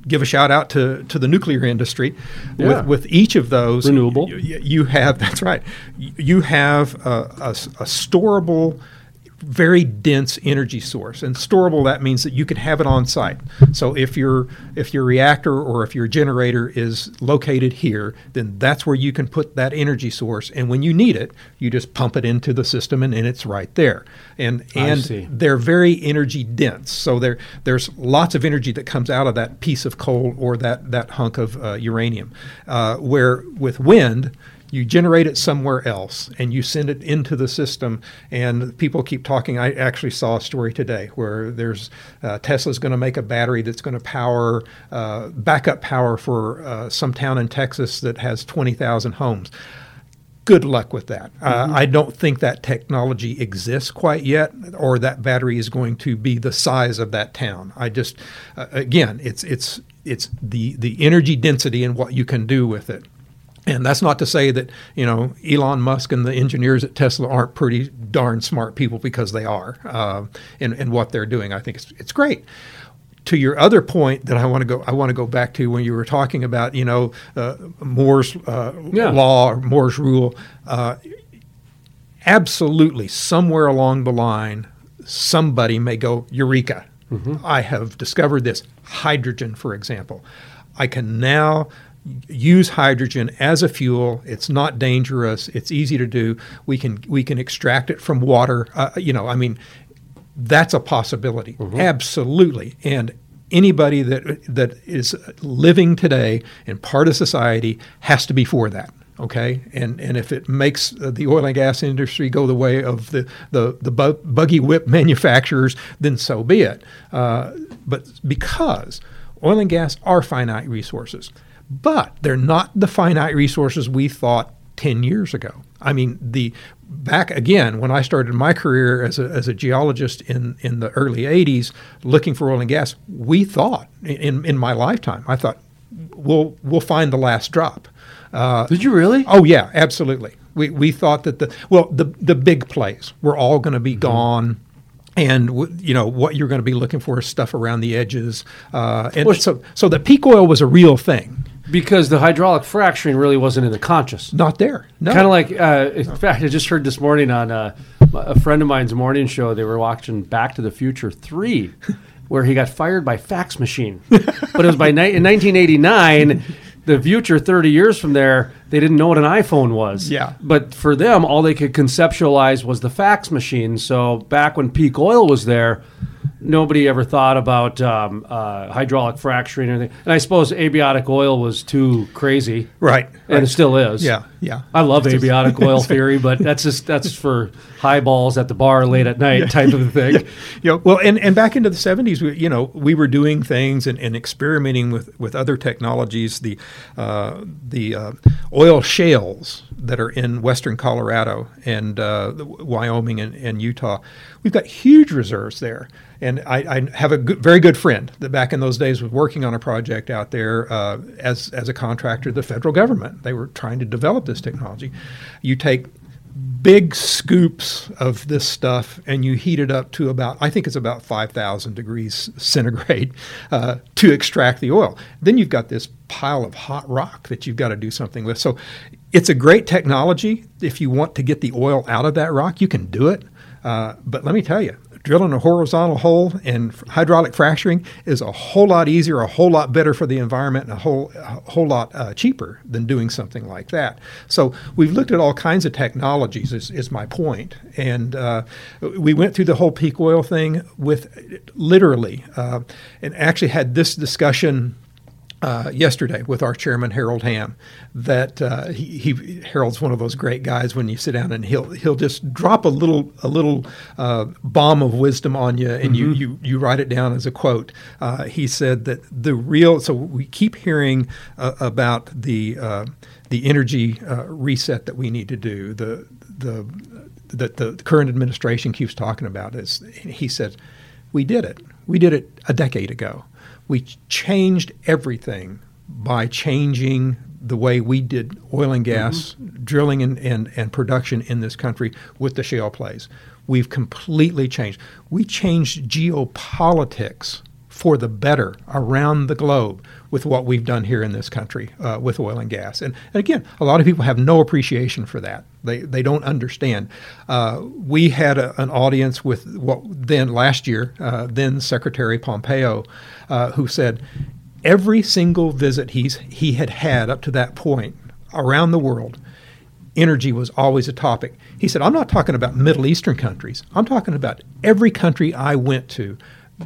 give a shout out to, to the nuclear industry. Yeah. With, with each of those, Renewable. You, you have that's right. You have a, a, a storable very dense energy source. And storable that means that you can have it on site. So if your if your reactor or if your generator is located here then that's where you can put that energy source. And when you need it you just pump it into the system and, and it's right there. And and they're very energy dense. So there there's lots of energy that comes out of that piece of coal or that that hunk of uh, uranium. Uh, where with wind you generate it somewhere else and you send it into the system and people keep talking i actually saw a story today where there's uh, tesla's going to make a battery that's going to power uh, backup power for uh, some town in texas that has 20000 homes good luck with that. Uh, I don't think that technology exists quite yet, or that battery is going to be the size of that town. I just, uh, again, it's it's it's the the energy density and what you can do with it. And that's not to say that you know Elon Musk and the engineers at Tesla aren't pretty darn smart people because they are uh, in in what they're doing. I think it's it's great to your other point that I want to go I want to go back to when you were talking about you know uh, Moore's uh, Yeah. law or Moore's rule. Uh, absolutely, somewhere along the line, somebody may go eureka. I have discovered this hydrogen, for example. I can now use hydrogen as a fuel. It's not dangerous. It's easy to do. We can we can extract it from water. Uh, you know, I mean, that's a possibility. Absolutely. And anybody that that is living today and part of society has to be for that. Okay, and and if it makes the oil and gas industry go the way of the the the bu- buggy whip manufacturers, then so be it. Uh, but because oil and gas are finite resources, but they're not the finite resources we thought 10 years ago. I mean, the back again when I started my career as a, as a geologist in, in the early 80s looking for oil and gas, we thought in, in my lifetime, I thought we'll we'll find the last drop. Uh, Did you really? Oh yeah, absolutely. We, we thought that the well the the big plays were all going to be gone. And w- you know what you're going to be looking for is stuff around the edges, uh, and Well, so so the peak oil was a real thing. Because the hydraulic fracturing really wasn't in the conscious. Not there. No. Kind of like, uh, in fact, I just heard this morning on uh, a friend of mine's morning show, they were watching Back to the Future 3, where he got fired by fax machine. but it was by ni- in 1989, the future 30 years from there, they didn't know what an iPhone was. Yeah. But for them, all they could conceptualize was the fax machine. So back when peak oil was there, nobody ever thought about um, uh, hydraulic fracturing or anything. And I suppose abiotic oil was too crazy. Right, And right. it still is. Yeah, yeah. I love It's just- abiotic oil theory, but that's just that's for highballs at the bar late at night type of thing. you know, well, and, and back into the 70s, we, you know, we were doing things and, and experimenting with, with other technologies. The uh, the uh, oil shales that are in western Colorado and uh, Wyoming and, and Utah, we've got huge reserves there. And I, I have a good, very good friend that back in those days was working on a project out there uh, as, as a contractor to the federal government. They were trying to develop this technology. You take big scoops of this stuff and you heat it up to about i think it's about 5000 degrees centigrade uh, to extract the oil then you've got this pile of hot rock that you've got to do something with so it's a great technology if you want to get the oil out of that rock you can do it uh, but let me tell you drilling a horizontal hole and hydraulic fracturing is a whole lot easier, a whole lot better for the environment, and a whole a whole lot uh, cheaper than doing something like that. So we've looked at all kinds of technologies. Is, is my point, and uh, we went through the whole peak oil thing with literally, uh, and actually had this discussion uh, yesterday with our chairman Harold Hamm that uh, he, he Harold's one of those great guys when you sit down and he'll he'll just drop a little a little uh, bomb of wisdom on you and you, Mhm. you you write it down as a quote. Uh, he said that the real so we keep hearing uh, about the uh, the energy uh, reset that we need to do the the that the current administration keeps talking about is he said we did it we did it a decade ago we changed everything by changing the way we did oil and gas mm-hmm. drilling and, and, and production in this country with the shale plays. We've completely changed. We changed geopolitics for the better around the globe with what we've done here in this country uh, with oil and gas. And, and, again, a lot of people have no appreciation for that. They, they don't understand. Uh, we had a, an audience with what then last year, uh, then Secretary Pompeo, uh, who said every single visit he's, he had had up to that point around the world, energy was always a topic. He said, I'm not talking about Middle Eastern countries. I'm talking about every country I went to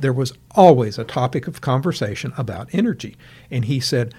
there was always a topic of conversation about energy. And he said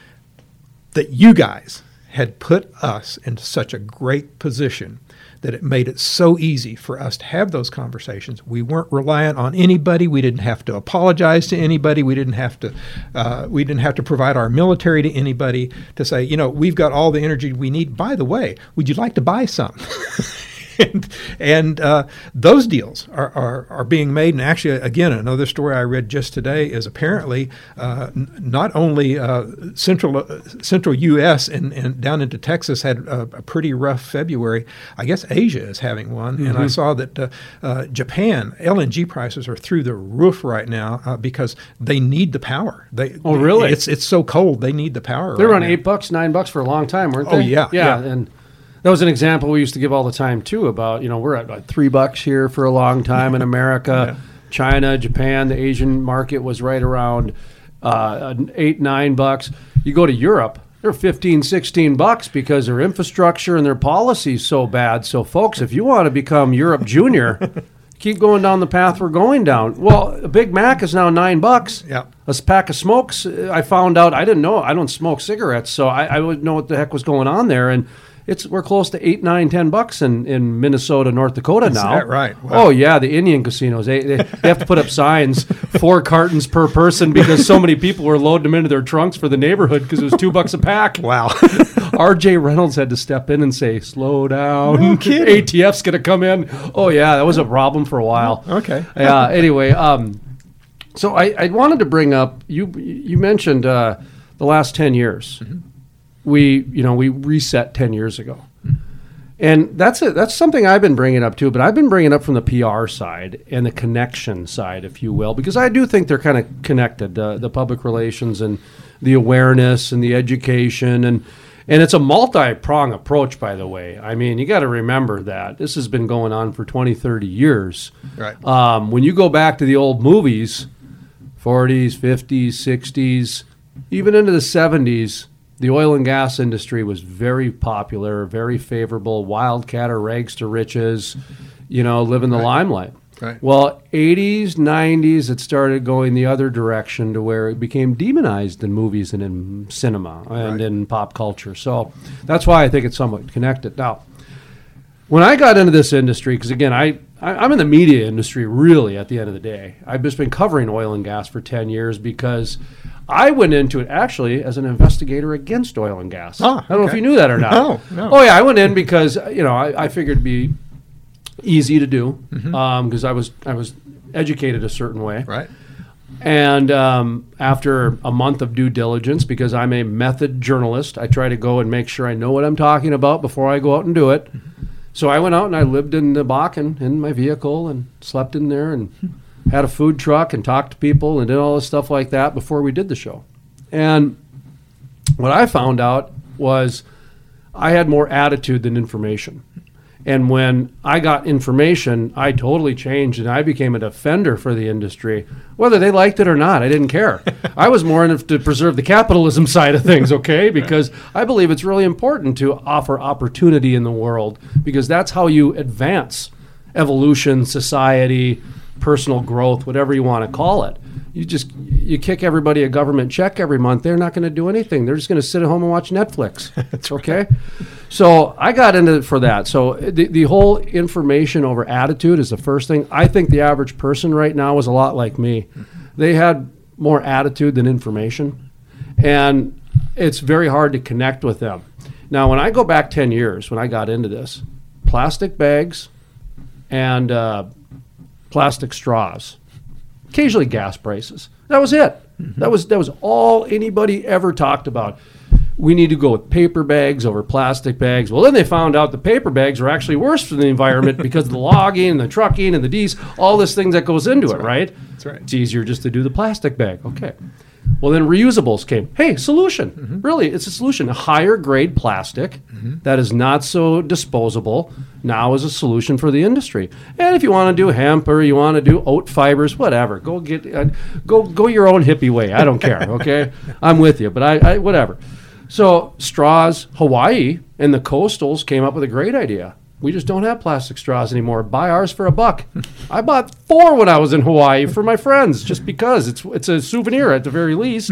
that you guys had put us in such a great position that it made it so easy for us to have those conversations. We weren't reliant on anybody. We didn't have to apologize to anybody. We didn't have to. Uh, we didn't have to provide our military to anybody to say, you know, we've got all the energy we need. By the way, would you like to buy some? and, and uh, those deals are, are, are, being made. And actually, again, another story I read just today is apparently uh, n- not only uh, central uh, central U.S. And, and down into Texas had a, a, pretty rough February. I guess Asia is having one, mm-hmm. and I mm-hmm. saw that uh, uh, Japan LNG prices are through the roof right now because they need the power. They oh really? It's it's so cold they need the power. They were right on eight bucks, nine bucks for a long time, weren't oh, they? Oh yeah, yeah, yeah. and that was an example we used to give all the time too about you know we're at like three bucks here for a long time in America, yeah. China, Japan, the Asian market was right around uh, eight nine bucks. You go to Europe, they're 15, 16 bucks because their infrastructure and their policies so bad. So folks, if you want to become Europe Junior. keep going down the path we're going down. Well, a Big Mac is now nine bucks. Yeah. A pack of smokes. I found out I didn't know. I don't smoke cigarettes, so I, I wouldn't know what the heck was going on there. And it's we're close to eight, nine, ten bucks in, in Minnesota, North Dakota Is now. That right? Wow. Oh yeah, the Indian casinos. They, they, they have to put up signs, four cartons per person, because so many people were loading them into their trunks for the neighborhood because it was two bucks a pack. Wow. R.J. Reynolds had to step in and say, "Slow down." No. ATF's gonna come in. Oh yeah, that was a problem for a while. Okay. Yeah. Anyway, um, so I, I wanted to bring up you. You mentioned uh, the last ten years. Mm-hmm we you know we reset 10 years ago. And that's it that's something i've been bringing up too but i've been bringing up from the pr side and the connection side if you will because i do think they're kind of connected the public relations and the awareness and the education and and it's a multi-prong approach by the way. I mean you got to remember that. This has been going on for 20 30 years. Right. Um, when you go back to the old movies 40s 50s 60s even into the 70s the oil and gas industry was very popular, very favorable, wildcat or rags to riches, you know, living the right. limelight. Right. Well, 80s, 90s, it started going the other direction to where it became demonized in movies and in cinema and right. in pop culture. So that's why I think it's somewhat connected. Now, when I got into this industry, because again, I, I am in the media industry really at the end of the day. I've just been covering oil and gas for 10 years because I went into it actually as an investigator against oil and gas. Ah, I don't know if you knew that or not. No, no. Oh yeah, I went in because you know I, I figured it'd be easy to do because Mhm. um, I was I was educated a certain way. Right. And um, after a month of due diligence, because I'm a method journalist, I try to go and make sure I know what I'm talking about before I go out and do it. So I went out and I lived in the Bakken in my vehicle and slept in there and hmm. had a food truck and talked to people and did all this stuff like that before we did the show. And what I found out was I had more attitude than information. And when I got information, I totally changed and I became a defender for the industry. Whether they liked it or not, I didn't care. I was more in it to preserve the capitalism side of things, okay? Because I believe it's really important to offer opportunity in the world because that's how you advance evolution, society, personal growth, whatever you want to call it. You just you kick everybody a government check every month. They're not going to do anything. They're just going to sit at home and watch Netflix. That's okay. So I got into it for that. So the the whole information over attitude is the first thing. I think the average person right now is a lot like me. They had more attitude than information, and it's very hard to connect with them. Now, when I go back ten years, when I got into this, plastic bags and uh, plastic straws, occasionally gas prices. That was it. Mm-hmm. That was that was all anybody ever talked about. we need to go with paper bags over plastic bags. Well, then they found out the paper bags are actually worse for the environment because of the logging and the trucking and the D's, all this things that goes into it, right. That's right. It's easier just to do the plastic bag. Okay. Well, then reusables came. Hey, solution. Mm-hmm. Really, it's a solution. A higher grade plastic that is not so disposable now is a solution for the industry. And if you want to do hemp or you want to do oat fibers, whatever, go get uh, go go your own hippie way. I don't care. Okay, I'm with you, but I, I whatever. So straws, Hawaii and the coastals came up with a great idea. We just don't have plastic straws anymore. Buy ours for a buck. I bought four when I was in Hawaii for my friends, just because it's it's a souvenir at the very least.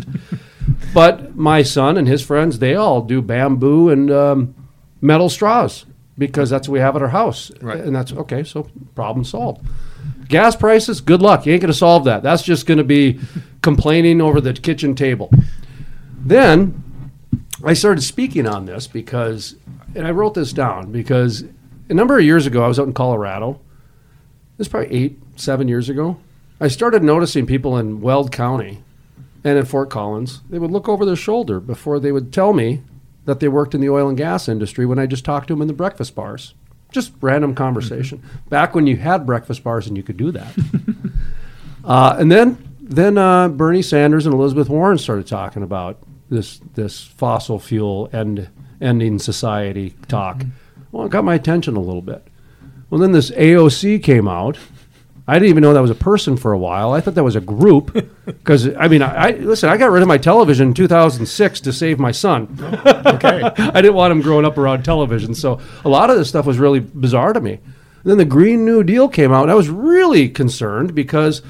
but my son and his friends, they all do bamboo and um, metal straws because that's what we have at our house, Right. and that's okay. So problem solved. Gas prices, good luck. You ain't going to solve that. That's just going to be complaining over the kitchen table. Then I started speaking on this because, and I wrote this down because a number of years ago, I was out in Colorado. This is probably eight, seven years ago. I started noticing people in Weld County and in Fort Collins. They would look over their shoulder before they would tell me that they worked in the oil and gas industry when I just talked to them in the breakfast bars. Just random conversation. Back when you had breakfast bars and you could do that. Uh, and then then uh, Bernie Sanders and Elizabeth Warren started talking about this this fossil fuel end ending society talk. Well, it got my attention a little bit. Well, then this AOC came out. I didn't even know that was a person for a while. I thought that was a group because I mean, I, I listen. I got rid of my television in 2006 to save my son. Oh, okay. I didn't want him growing up around television, so a lot of this stuff was really bizarre to me. And then the Green New Deal came out, and I was really concerned because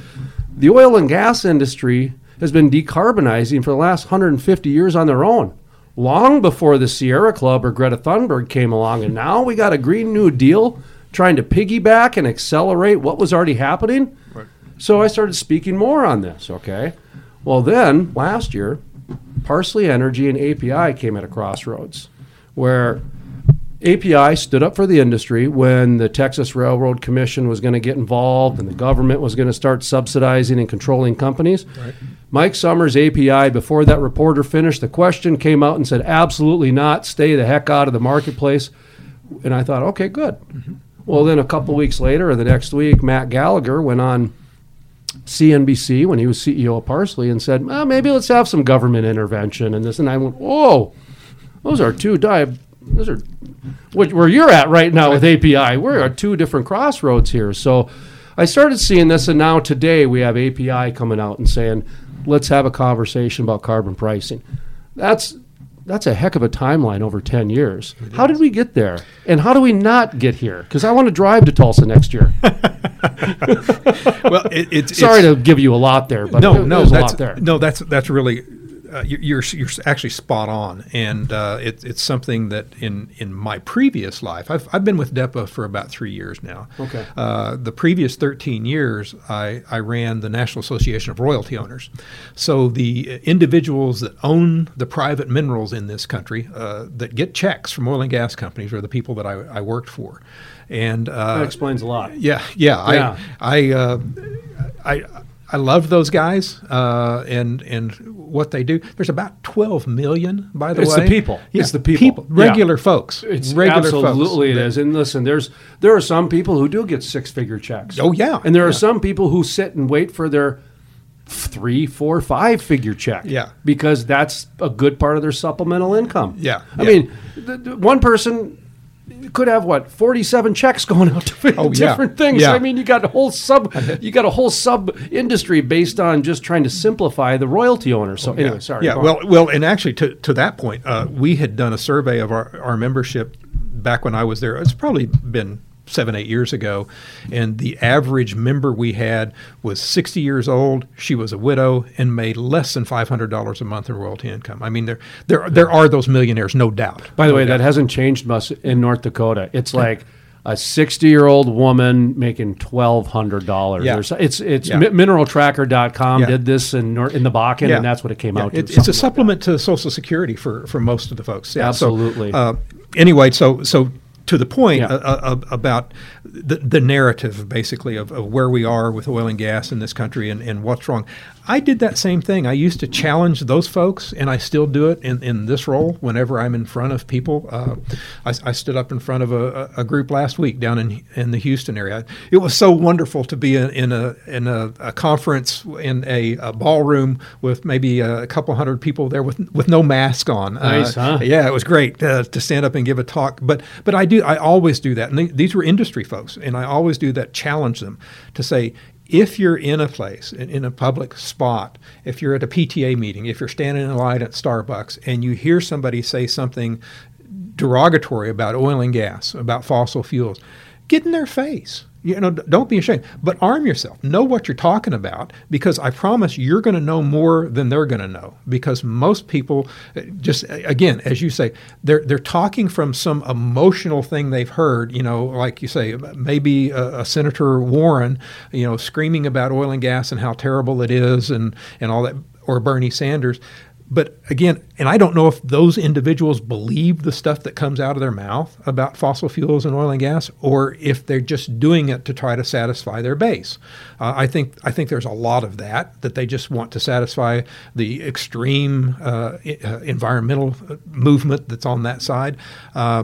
the oil and gas industry has been decarbonizing for the last 150 years on their own, long before the Sierra Club or Greta Thunberg came along. And now we got a Green New Deal trying to piggyback and accelerate what was already happening. So I started speaking more on this, okay? Well, then last year, Parsley Energy and API came at a crossroads where API stood up for the industry when the Texas Railroad Commission was going to get involved and the government was going to start subsidizing and controlling companies. Mike Sommers, API, before that reporter finished, the question came out and said, absolutely not, stay the heck out of the marketplace. And I thought, okay, good. Mm-hmm. Well, then a couple weeks later, or the next week, Matt Gallagher went on CNBC when he was CEO of Parsley and said, well, maybe let's have some government intervention and this. And I went, whoa, those are two dive. Those are where you're at right now with API. We're at two different crossroads here. So I started seeing this, and now today we have API coming out and saying, let's have a conversation about carbon pricing. That's that's a heck of a timeline over 10 years. How did we get there? And how do we not get here? Because I want to drive to Tulsa next year. well, it, it's Sorry it's- to give you a lot there, but no, no, there's a that's lot there. no, that's that's really uh, you- you're you're actually spot on, and uh, it, it's something that in in my previous life, I've I've been with DEPA for about three years now. Okay. Uh, the previous 13 years, I, I ran the National Association of Royalty Owners. So the individuals that own the private minerals in this country uh, that get checks from oil and gas companies are the people that I, I worked for. And uh, That explains a lot. yeah, yeah. Yeah. I, I, uh, I, I love those guys uh, and and what they do. There's about 12 million, by the It's way. It's the people. Yeah, It's the people. Yeah. regular folks. It's regular folks. absolutely folks. it is. And listen, there's there are some people who do get six figure checks. Oh, yeah. and there are Yeah. some people who sit and wait for their three, four, five figure check. Yeah. because that's a good part of their supplemental income. Yeah, I yeah. mean, one person could have what 47 checks going out to Oh, yeah. different things. Yeah. I mean, you got a whole sub you got a whole sub industry based on just trying to simplify the royalty owner. So anyway, yeah. sorry. Yeah, go on. well, well, and actually, to, to that point, uh, we had done a survey of our, our membership back when I was there. It's probably been seven, eight years ago, and the average member we had was 60 years old. She was a widow and made less than $500 a month in royalty income. I mean, there there there are those millionaires, no doubt. By the No way, doubt. that hasn't changed much in North Dakota. It's like a sixty-year-old woman making twelve hundred dollars. Yeah. It's it's Yeah. mi- mineraltracker.com Yeah. did this in in the Bakken, Yeah. and that's what it came out to. it- it's a like supplement to Social Security for, for most of the folks. Yeah, so, Absolutely. uh, anyway, so so to the point Yeah. uh, uh, about the, the narrative, basically, of, of where we are with oil and gas in this country and, and what's wrong. I did that same thing. I used to challenge those folks, and I still do it in, in this role whenever I'm in front of people. Uh, I, I stood up in front of a, a group last week down in in the Houston area. It was so wonderful to be in, in a in a, a conference in a, a ballroom with maybe a couple hundred people there with with no mask on. Nice, Uh, huh? Yeah, it was great uh, to stand up and give a talk. But but I do I always do that, and th- these were industry folks, and I always do that. Challenge them to say. If you're in a place, in, in a public spot, if you're at a PTA meeting, if you're standing in line at Starbucks and you hear somebody say something derogatory about oil and gas, about fossil fuels, get in their face. You know, don't be ashamed, but arm yourself. Know what you're talking about because I promise you're going to know more than they're going to know. Because most people, uh, just again, as you say, they're they're talking from some emotional thing they've heard. You know, like you say, maybe a, a Senator Warren, you know, screaming about oil and gas and how terrible it is and and all that, or Bernie Sanders. But again, and I don't know if those individuals believe the stuff that comes out of their mouth about fossil fuels and oil and gas, or if they're just doing it to try to satisfy their base. Uh, I think I think there's a lot of that that they just want to satisfy the extreme uh, uh, environmental uh, movement that's on that side. Uh,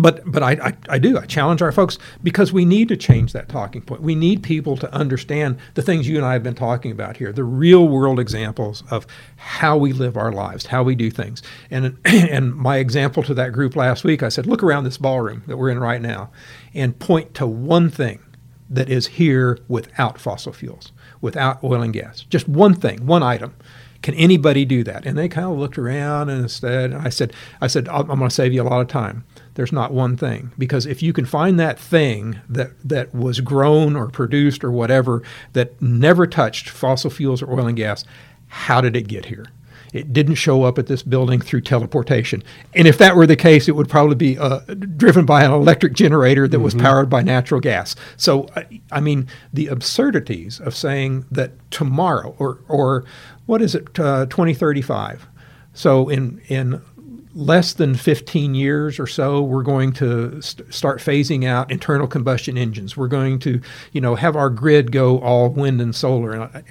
but but I, I, I do I challenge our folks because we need to change that talking point. We need people to understand the things you and I have been talking about here, the real world examples of how we live our lives, how we do things. And and my example to that group last week, I said, look around this ballroom that we're in right now, and point to one thing that is here without fossil fuels, without oil and gas. Just one thing, one item. Can anybody do that? And they kind of looked around and said, I said, I said, I'm going to save you a lot of time. There's not one thing because if you can find that thing that that was grown or produced or whatever that never touched fossil fuels or oil and gas, how did it get here? It didn't show up at this building through teleportation. And if that were the case, it would probably be uh, driven by an electric generator that was powered by natural gas. So, I- I mean, the absurdities of saying that tomorrow, or, or what is it, uh, 2035? So, in, in less than 15 years or so, we're going to st- start phasing out internal combustion engines. We're going to, you know, have our grid go all wind and solar. And I,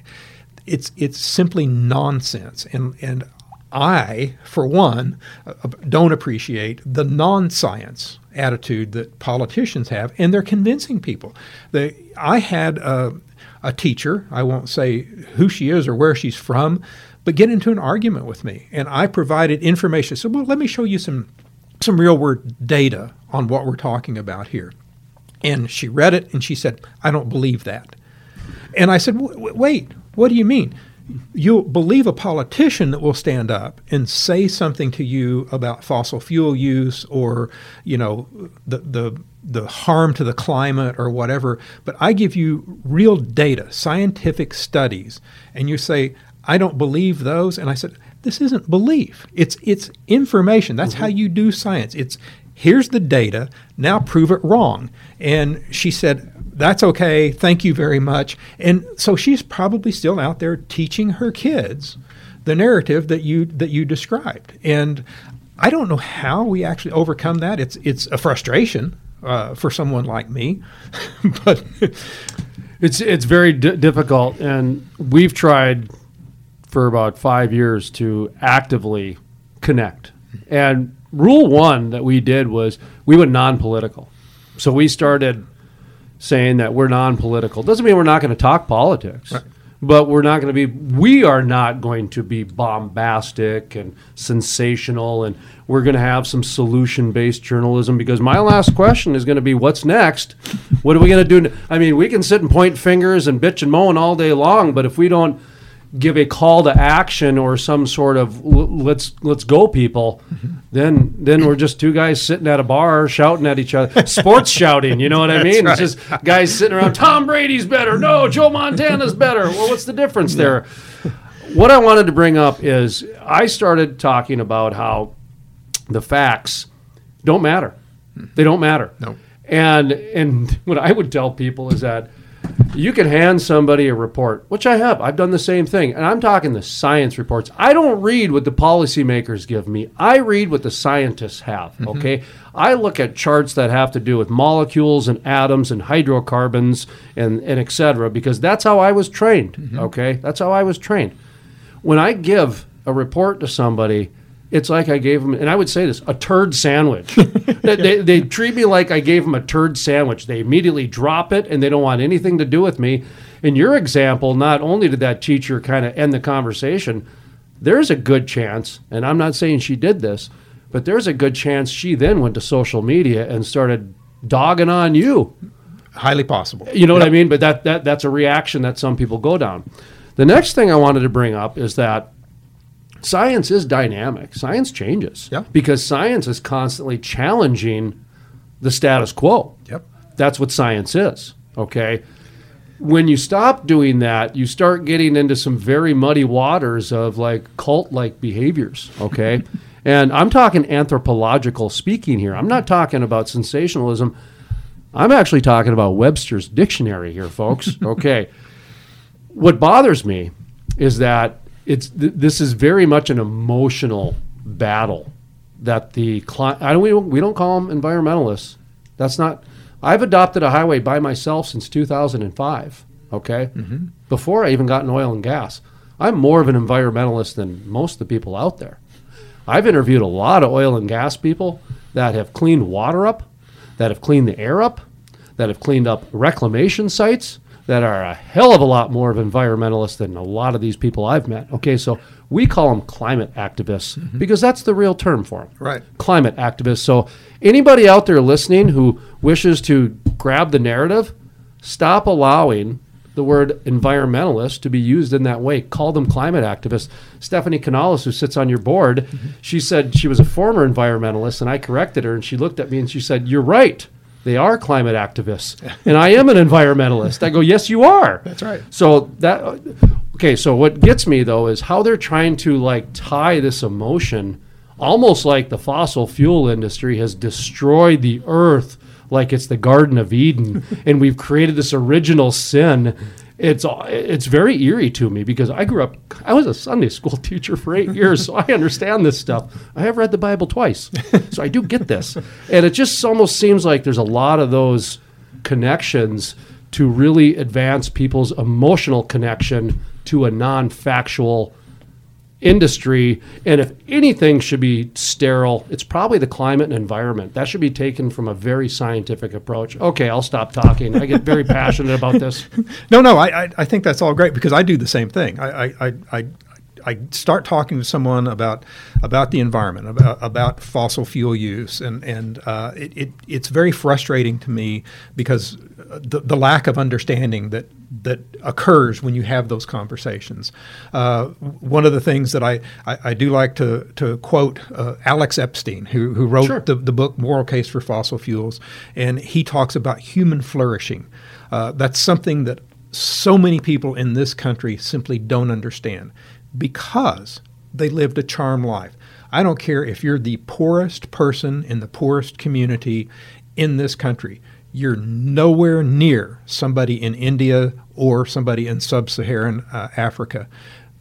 it's it's simply nonsense. And and I, for one, uh, don't appreciate the non-science attitude that politicians have, and they're convincing people. They, I had a, a teacher. I won't say who she is or where she's from, but get into an argument with me, and I provided information. So, well, let me show you some some real world data on what we're talking about here. And she read it, and she said, "I don't believe that." And I said, "W- w- "Wait, what do you mean? You'll believe a politician that will stand up and say something to you about fossil fuel use or, you know, the the the harm to the climate or whatever, but I give you real data, scientific studies, and you say, "I don't believe those." And I said, "This isn't belief. It's it's information. That's how you do science. It's here's the data. Now prove it wrong." And she said, that's okay. Thank you very much. And so she's probably still out there teaching her kids the narrative that you that you described. And I don't know how we actually overcome that. It's it's a frustration uh, for someone like me, but It's it's very di- difficult, and we've tried for about five years to actively connect. And rule one that we did was we went non-political. So we started saying that we're non-political. Doesn't mean we're not going to talk politics, but we're not going to be. We are not going to be bombastic and sensational, and we're going to have some solution-based journalism. Because my last question is going to be, what's next? What are we going to do? I mean, we can sit and point fingers and bitch and moan all day long, but if we don't give a call to action or some sort of let's let's go people. Then then we're just two guys sitting at a bar shouting at each other sports shouting you know what i mean? Right. it's just guys sitting around tom brady's better no joe montana's better. Well what's the difference there? What i wanted to bring up is i started talking about how the facts don't matter. Hmm. They don't matter. No. And and what i would tell people is that you can hand somebody a report, which I have. I've done the same thing. And I'm talking the science reports. I don't read what the policymakers give me. I read what the scientists have, Mhm. okay? I look at charts that have to do with molecules and atoms and hydrocarbons and, and et cetera, because that's how I was trained, okay? That's how I was trained. When I give a report to somebody, it's like I gave them, and I would say this, a turd sandwich. they, they, they treat me like I gave them a turd sandwich. They immediately drop it and they don't want anything to do with me. In your example, not only did that teacher kind of end the conversation, there's a good chance, and I'm not saying she did this, but there's a good chance she then went to social media and started dogging on you. Highly possible. You know what I mean? But that, that that's a reaction that some people go down. The next thing I wanted to bring up is that science is dynamic. Science changes. Yeah. Because science is constantly challenging the status quo. Yep. That's what science is. Okay. When you stop doing that, you start getting into some very muddy waters of like cult like behaviors. Okay. and I'm talking anthropological speaking here. I'm not talking about sensationalism. I'm actually talking about Webster's dictionary here, folks. okay. What bothers me is that it's th- this is very much an emotional battle that the cli- I don't we, don't we don't call them environmentalists. That's not. I've adopted a highway by myself since 2005. Okay, Mhm. before I even got in oil and gas, I'm more of an environmentalist than most of the people out there. I've interviewed a lot of oil and gas people that have cleaned water up, that have cleaned the air up, that have cleaned up reclamation sites, that are a hell of a lot more of environmentalists than a lot of these people I've met. Okay, so we call them climate activists mm-hmm. because that's the real term for them. Right. Climate activists. So anybody out there listening who wishes to grab the narrative, stop allowing the word environmentalist to be used in that way. Call them climate activists. Stephanie Canales, who sits on your board, mm-hmm. she said she was a former environmentalist, and I corrected her, and she looked at me and she said, You're right. They are climate activists. and I am an environmentalist. I go, Yes, you are. That's right. So that okay, so what gets me though is how they're trying to like tie this emotion almost like the fossil fuel industry has destroyed the earth like it's the garden of Eden and we've created this original sin. It's it's very eerie to me because I grew up I was a Sunday school teacher for 8 years so I understand this stuff. I have read the Bible twice. So I do get this. And it just almost seems like there's a lot of those connections to really advance people's emotional connection to a non-factual industry and if anything should be sterile it's probably the climate and environment. That should be taken from a very scientific approach. Okay i'll stop talking. I get very passionate about this. No, no, I, I, think that's all great because I do the same thing. I, I, I, I, I start talking to someone about about the environment, about, about fossil fuel use, and and uh, it, it it's very frustrating to me because the, the lack of understanding that that occurs when you have those conversations. Uh, one of the things that I, I, I do like to to quote uh, Alex Epstein, who who wrote Sure. the, the book Moral Case for Fossil Fuels, and he talks about human flourishing. Uh, that's something that so many people in this country simply don't understand because they lived a charmed life. I don't care if you're the poorest person in the poorest community in this country. You're nowhere near somebody in India or somebody in sub Saharan uh, Africa.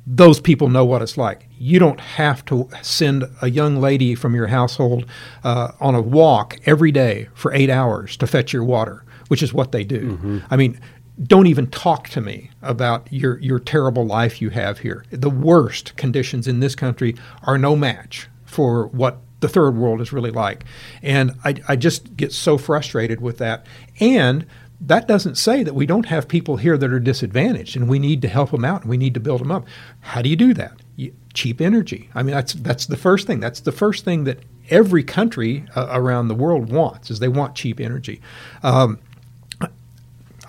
Those people know what it's like. You don't have to send a young lady from your household uh, on a walk every day for eight hours to fetch your water, which is what they do. I mean, don't even talk to me about your, your terrible life you have here. The worst conditions in this country are no match for what the third world is really like. And I, I just get so frustrated with that. And that doesn't say that we don't have people here that are disadvantaged and we need to help them out and we need to build them up. How do you do that? You, cheap energy. I mean, that's, that's the first thing. That's the first thing that every country uh, around the world wants is they want cheap energy. Um,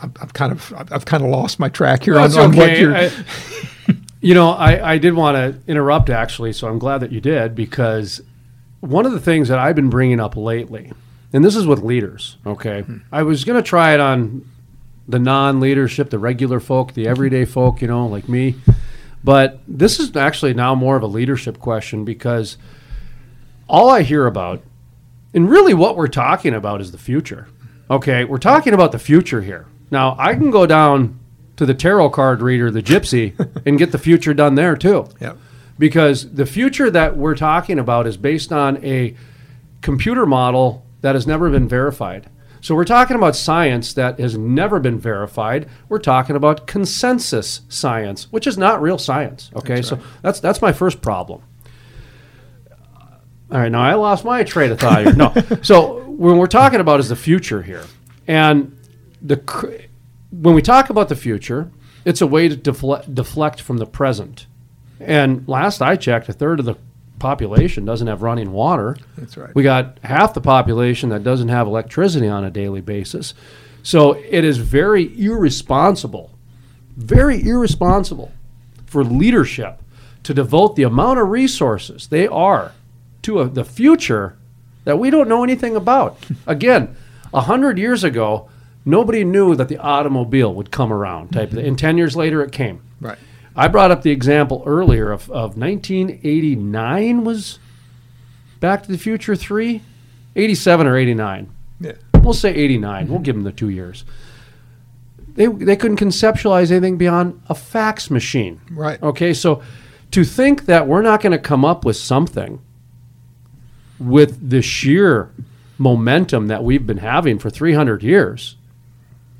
I'm, I'm kind of I've I've kind of lost my track here on, That's on what okay. you're. I- you know, I, I did want to interrupt actually, so I'm glad that you did because one of the things that I've been bringing up lately, and this is with leaders, okay? I was going to try it on the non leadership, the regular folk, the everyday folk, you know, like me. But this is actually now more of a leadership question because all I hear about, and really what we're talking about is the future. Okay, we're talking about the future here. Now I can go down to the tarot card reader, the gypsy, and get the future done there too. Yep. Because the future that we're talking about is based on a computer model that has never been verified. So we're talking about science that has never been verified. We're talking about consensus science, which is not real science. Okay, That's so that's that's my first problem. All right, now I lost my train of thought here. No, so when we're talking about is the future here, and the when we talk about the future, it's a way to defle- deflect from the present. And last I checked, a third of the population doesn't have running water. That's right. We got half the population that doesn't have electricity on a daily basis. So it is very irresponsible, very irresponsible for leadership to devote the amount of resources they are to a, the future that we don't know anything about. Again, a hundred years ago, nobody knew that the automobile would come around. Type of thing. and ten years later, it came. Right. I brought up the example earlier of, of 1989 was Back to the Future 3, 87 or 89. Yeah. We'll say 89. We'll give them the two years. They, they couldn't conceptualize anything beyond a fax machine. Right. Okay, so to think that we're not going to come up with something with the sheer momentum that we've been having for 300 years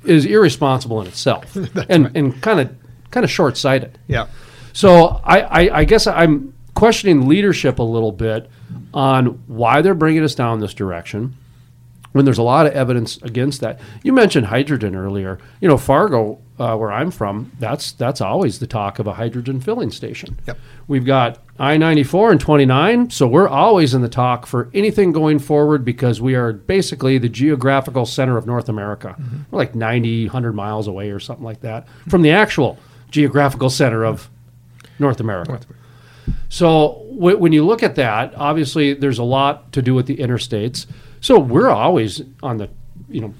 is irresponsible in itself and, and kind of kind of short-sighted. Yeah. So I, I, I guess I'm questioning leadership a little bit on why they're bringing us down this direction when there's a lot of evidence against that. You mentioned hydrogen earlier. You know, Fargo, uh, where I'm from, that's that's always the talk of a hydrogen filling station. Yep. We've got I-94 and 29, so we're always in the talk for anything going forward because we are basically the geographical center of North America. We're like 90, 100 miles away or something like that from the actual geographical center of North America. So w- when you look at that, obviously there's a lot to do with the interstates. So we're always on the, you know,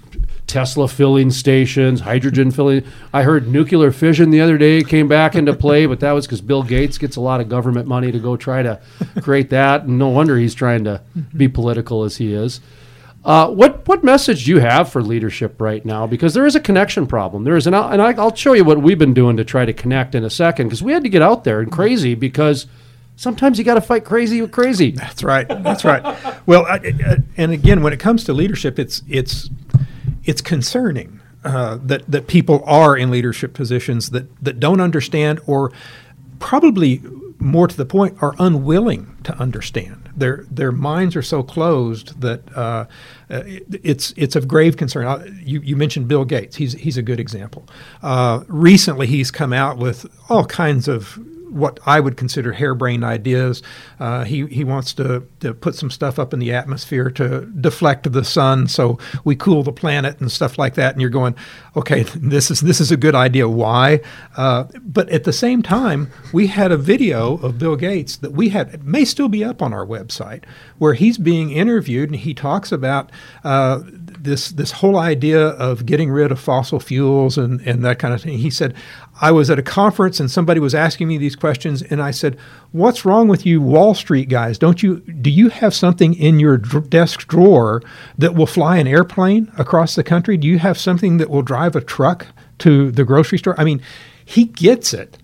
Tesla filling stations, hydrogen filling. I heard nuclear fission the other day came back into play, but that was because Bill Gates gets a lot of government money to go try to create that, and no wonder he's trying to be political as he is. Uh, what what message do you have for leadership right now? Because there is a connection problem. There is, I'll, and I- I'll show you what we've been doing to try to connect in a second. Because we had to get out there and crazy because sometimes you got to fight crazy with crazy. That's right. That's right. Well, I, I, and again, when it comes to leadership, it's it's it's concerning uh, that that people are in leadership positions that that don't understand or probably more to the point are unwilling to understand. Their their minds are so closed that uh, uh, it's it's of grave concern. You, you mentioned Bill Gates. He's he's a good example. Uh, recently, he's come out with all kinds of what I would consider harebrained ideas. Uh, he he wants to, to put some stuff up in the atmosphere to deflect the sun, so we cool the planet and stuff like that. And you're going, okay, this is this is a good idea. Why? Uh, but at the same time, we had a video of Bill Gates that we had it may still be up on our website where he's being interviewed and he talks about. Uh, this this whole idea of getting rid of fossil fuels and, and that kind of thing. He said, I was at a conference and somebody was asking me these questions, and I said, "What's wrong with you, Wall Street guys? Don't you do you have something in your dr- desk drawer that will fly an airplane across the country? Do you have something that will drive a truck to the grocery store?" I mean, he gets it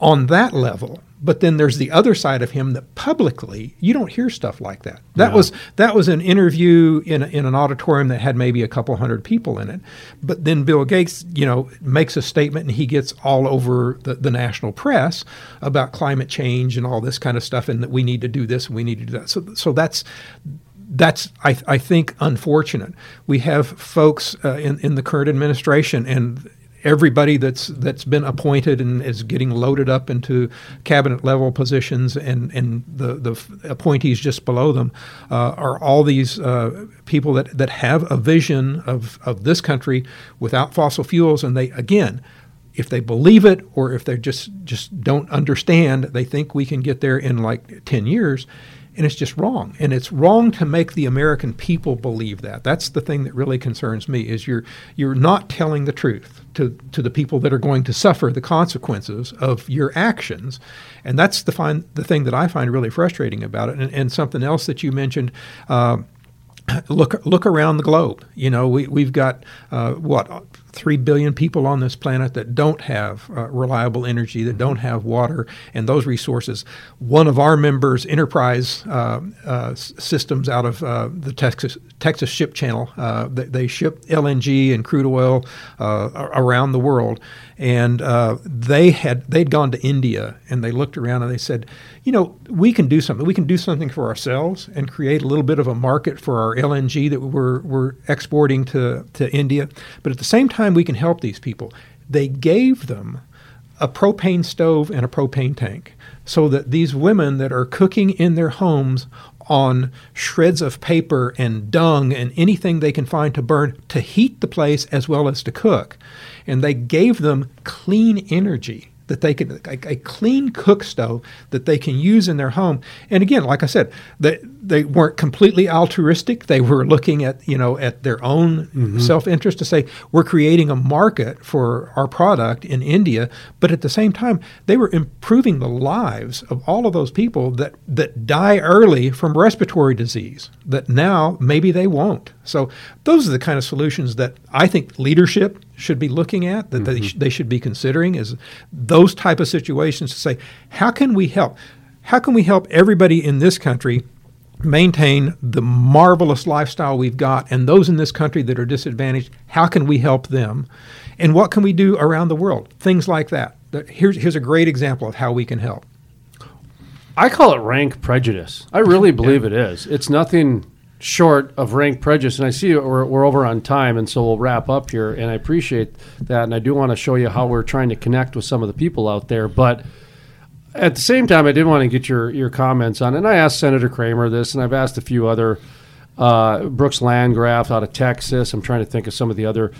on that level. But then there's the other side of him that publicly you don't hear stuff like that. That was that was an interview in in an auditorium that had maybe a couple hundred people in it. But then Bill Gates, you know, makes a statement and he gets all over the, the national press about climate change and all this kind of stuff, and that we need to do this and we need to do that. So so that's that's I, I think unfortunate. We have folks uh, in in the current administration and everybody that's that's been appointed and is getting loaded up into cabinet level positions and and the the appointees just below them uh, are all these uh, people that that have a vision of of this country without fossil fuels. And they again if they believe it or if they just just don't understand they think we can get there in like 10 years and it's just wrong. And it's wrong to make the american people believe that. That's the thing that really concerns me is you're you're not telling the truth to to the people that are going to suffer the consequences of your actions. And that's the find the thing that i find really frustrating about it. And, and something else that you mentioned uh, look look around the globe. You know, we we've got uh, what three billion people on this planet that don't have uh, reliable energy, that don't have water and those resources. One of our members, Enterprise uh, uh, Systems, out of uh, the Texas Texas Ship Channel, uh, they, they ship LNG and crude oil uh, around the world, and uh, they had they'd gone to India and they looked around and they said, you know, we can do something. We can do something for ourselves and create a little bit of a market for our LNG that we're we're exporting to to India, but at the same time we can help these people. They gave them a propane stove and a propane tank so that these women that are cooking in their homes on shreds of paper and dung and anything they can find to burn to heat the place as well as to cook. And they gave them clean energy that they could a, a clean cook stove that they can use in their home. And again, like I said, they they weren't completely altruistic. They were looking at you know at their own Mhm. self interest to say we're creating a market for our product in India, but at the same time they were improving the lives of all of those people that that die early from respiratory disease that now maybe they won't. So those are the kind of solutions that I think leadership should be looking at that they, mm-hmm. sh- they should be considering is those type of situations to say how can we help? How can we help everybody in this country maintain the marvelous lifestyle we've got and those in this country that are disadvantaged? How can we help them? And what can we do around the world? Things like that. That- here's, here's a great example of how we can help. I call it rank prejudice. I really believe it is. It's nothing short of rank prejudice. And I see we're, we're over on time, and so we'll wrap up here. And I appreciate that. And I do want to show you how we're trying to connect with some of the people out there. But at the same time, I did want to get your, your comments on. And I asked Senator Cramer this, and I've asked a few other uh, Brooks Landgraf out of Texas. I'm trying to think of some of the other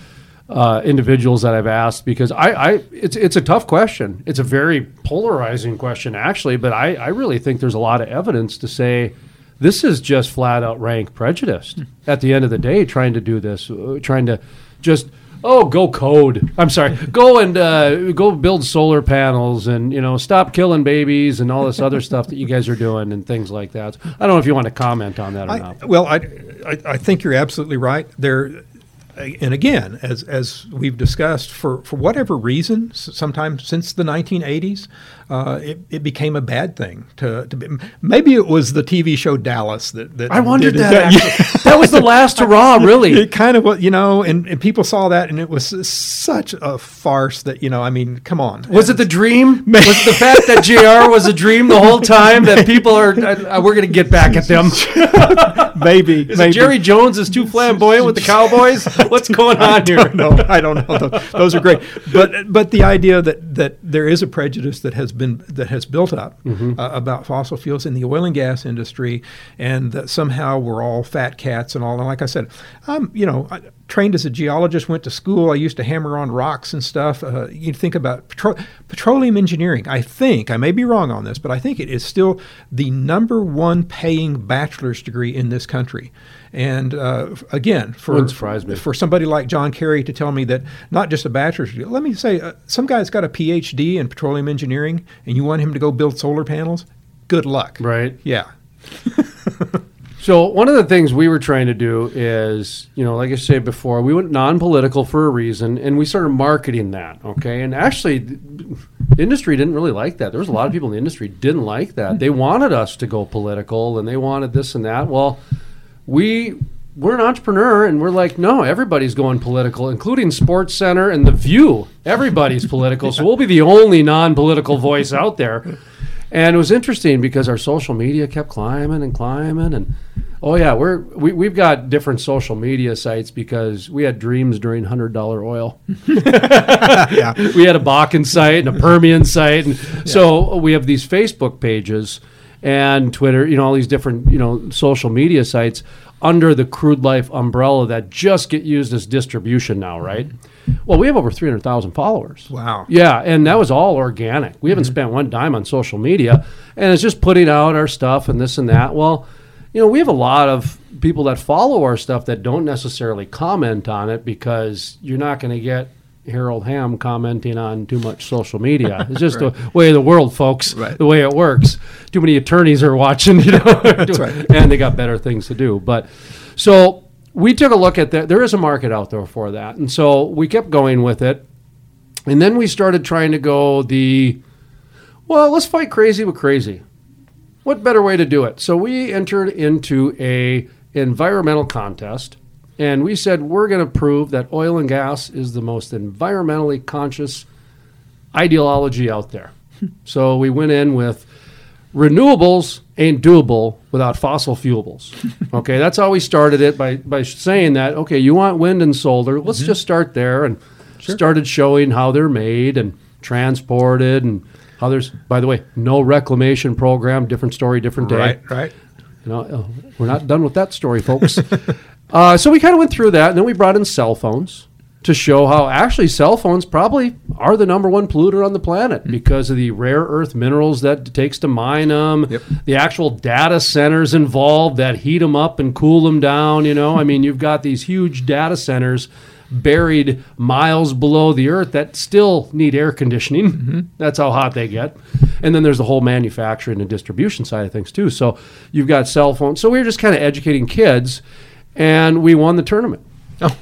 uh, individuals that I've asked because I, I it's it's a tough question. It's a very polarizing question actually, but I, I really think there's a lot of evidence to say this is just flat out rank prejudice. At the end of the day, trying to do this, uh, trying to just oh go code. I'm sorry, go and uh, go build solar panels and you know stop killing babies and all this other stuff that you guys are doing and things like that. I don't know if you want to comment on that or I, not. well, I, I, I think you're absolutely right. There, and again, as as we've discussed, for for whatever reason, sometimes since the 1980s, uh, it, it became a bad thing. To, to be, maybe it was the TV show Dallas that, that I wondered did that, actually. That was the last hurrah, really. It kind of was, you know, and, and people saw that, and it was such a farce that you know, I mean, come on. Was it the dream? was it the fact that JR was a dream the whole time that people are, uh, we're going to get back at them? maybe. Is maybe. it Jerry Jones is too flamboyant with the Cowboys? What's going on here? No, I don't know. Those, those are great, but but the idea that that there is a prejudice that has been that has built up Mhm. uh, about fossil fuels in the oil and gas industry, and that somehow we're all fat cats and all. And like I said, I'm you know. I, Trained as a geologist, went to school. I used to hammer on rocks and stuff. Uh, you think about petro- petroleum engineering. I think I may be wrong on this, but I think it is still the number one paying bachelor's degree in this country. And uh, again, for for somebody like John Kerry to tell me that not just a bachelor's degree. Let me say, uh, some guy's got a PhD in petroleum engineering, and you want him to go build solar panels. Good luck. Right. Yeah. So one of the things we were trying to do is, you know, like I said before, we went non-political for a reason, and we started marketing that. Okay, and actually, the industry didn't really like that. There was a lot of people in the industry didn't like that. They wanted us to go political, and they wanted this and that. Well, we we're an entrepreneur, and we're like, no, everybody's going political, including Sports Center and The View. Everybody's political, so we'll be the only non-political voice out there. And it was interesting because our social media kept climbing and climbing, and oh yeah, we're we, we've got different social media sites because we had dreams during hundred dollar oil. yeah, we had a Bakken site and a Permian site, and so we have these Facebook pages and Twitter, you know, all these different you know social media sites under the Crude Life umbrella that just get used as distribution now, right? Well, we have over 300,000 followers. Wow. Yeah, and that was all organic. We haven't mm-hmm. spent one dime on social media, and it's just putting out our stuff and this and that. Well, you know, we have a lot of people that follow our stuff that don't necessarily comment on it because you're not going to get Harold Hamm commenting on too much social media. It's just Right. the way of the world, folks. Right. The way it works. Too many attorneys are watching, you know, right. and they got better things to do. But so we took a look at that. There is a market out there for that, and so we kept going with it. And then we started trying to go the well, let's fight crazy with crazy. What better way to do it? So we entered into a environmental contest and we said we're going to prove that oil and gas is the most environmentally conscious ideology out there. so we went in with renewables ain't doable without fossil fuels. Okay, that's how we started it by, by saying that, okay, you want wind and solar, let's just start there and started showing how they're made and transported and how there's, by the way, no reclamation program, different story, different day. Right, right. You know, uh, we're not done with that story, folks. uh, so we kind of went through that, and then we brought in cell phones to show how actually cell phones probably are the number one polluter on the planet because of the rare earth minerals that it takes to mine them, the actual data centers involved that heat them up and cool them down. You know, I mean, you've got these huge data centers buried miles below the earth that still need air conditioning. That's how hot they get. And then there's the whole manufacturing and distribution side of things too. So you've got cell phones. So we were just kind of educating kids, and we won the tournament. Oh.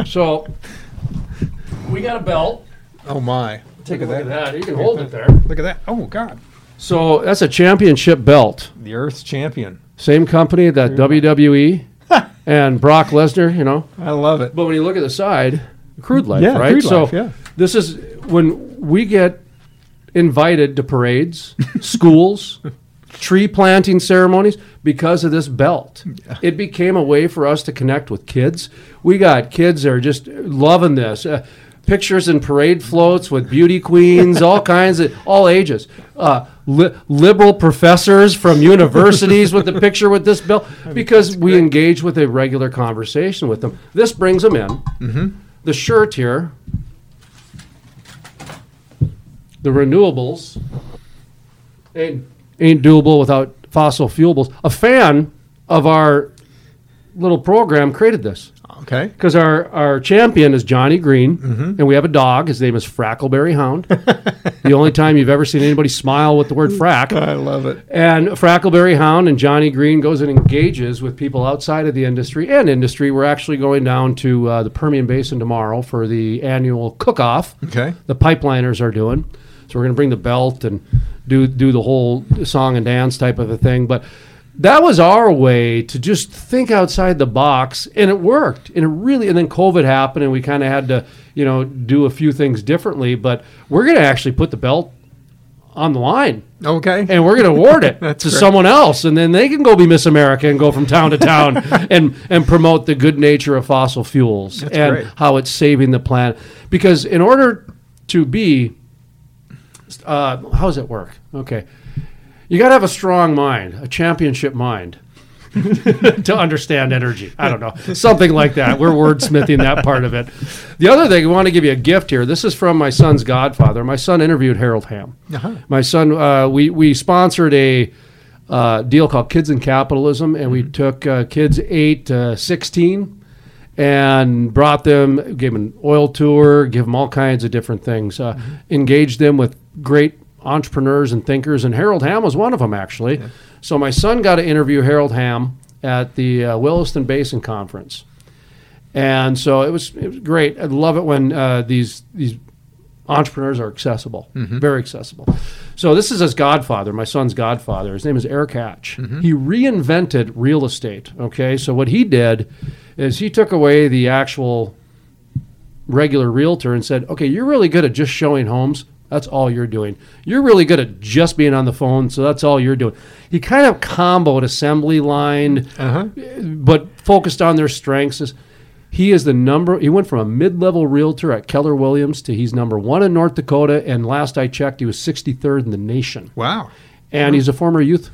so we got a belt. Oh my! Take Look a at look that. at that. You can hold it there. Look at that! Oh God! So that's a championship belt. The Earth's champion. Same company that WWE and Brock Lesnar, you know. I love it. But when you look at the side, crude life, Yeah, right? crude so life, yeah. this is when we get invited to parades, schools, tree planting ceremonies because of this belt. It became a way for us to connect with kids. We got kids that are just loving this. Uh, pictures and parade floats with beauty queens, all kinds of all ages. Uh, li- liberal professors from universities with the picture with this belt because we engage with a regular conversation with them. This brings them in. Mhm. The shirt here, the renewables ain't, ain't doable without fossil fuels. A fan of our little program created this. Okay. Because our, our champion is Johnny Green, Mm-hmm. and we have a dog. His name is Frackleberry Hound. the only time you've ever seen anybody smile with the word frack. I love it. And Frackleberry Hound and Johnny Green goes and engages with people outside of the industry and industry. We're actually going down to uh, the Permian Basin tomorrow for the annual cook-off. Okay. The pipeliners are doing. So we're going to bring the belt and do do the whole song and dance type of a thing. But that was our way to just think outside the box, and it worked. And it really, and then COVID happened, and we kind of had to, you know, do a few things differently. But we're going to actually put the belt on the line. Okay. And we're going to award it to someone else, and then they can go be Miss America and go from town to town and and promote the good nature of fossil fuels That's and great. how it's saving the planet. Because in order to be, uh, how does it work? Okay, you got to have a strong mind, a championship mind. to understand energy. I don't know. Something like that. We're wordsmithing that part of it. The other thing, I want to give you a gift here. This is from my son's godfather. My son interviewed Harold Hamm. Uh-huh. My son, uh, we, we sponsored a uh, deal called Kids in Capitalism, and we took uh, kids 8 to 16 and brought them, gave them an oil tour, give them all kinds of different things, uh, engaged them with great entrepreneurs and thinkers, and Harold Hamm was one of them, actually. So my son got to interview Harold Hamm at the uh, Williston Basin Conference. And so it was, it was great. I love it when uh, these these entrepreneurs are accessible, Mhm. very accessible. So this is his godfather, my son's godfather. His name is Eric Hatch. He reinvented real estate. Okay, so what he did is he took away the actual regular realtor and said, "Okay, you're really good at just showing homes. That's all you're doing. You're really good at just being on the phone, so that's all you're doing." He kind of comboed assembly line, but focused on their strengths. He is the number? He went from a mid-level realtor at Keller Williams to he's number one in North Dakota, and last I checked, he was 63rd in the nation. Wow. And he's a former youth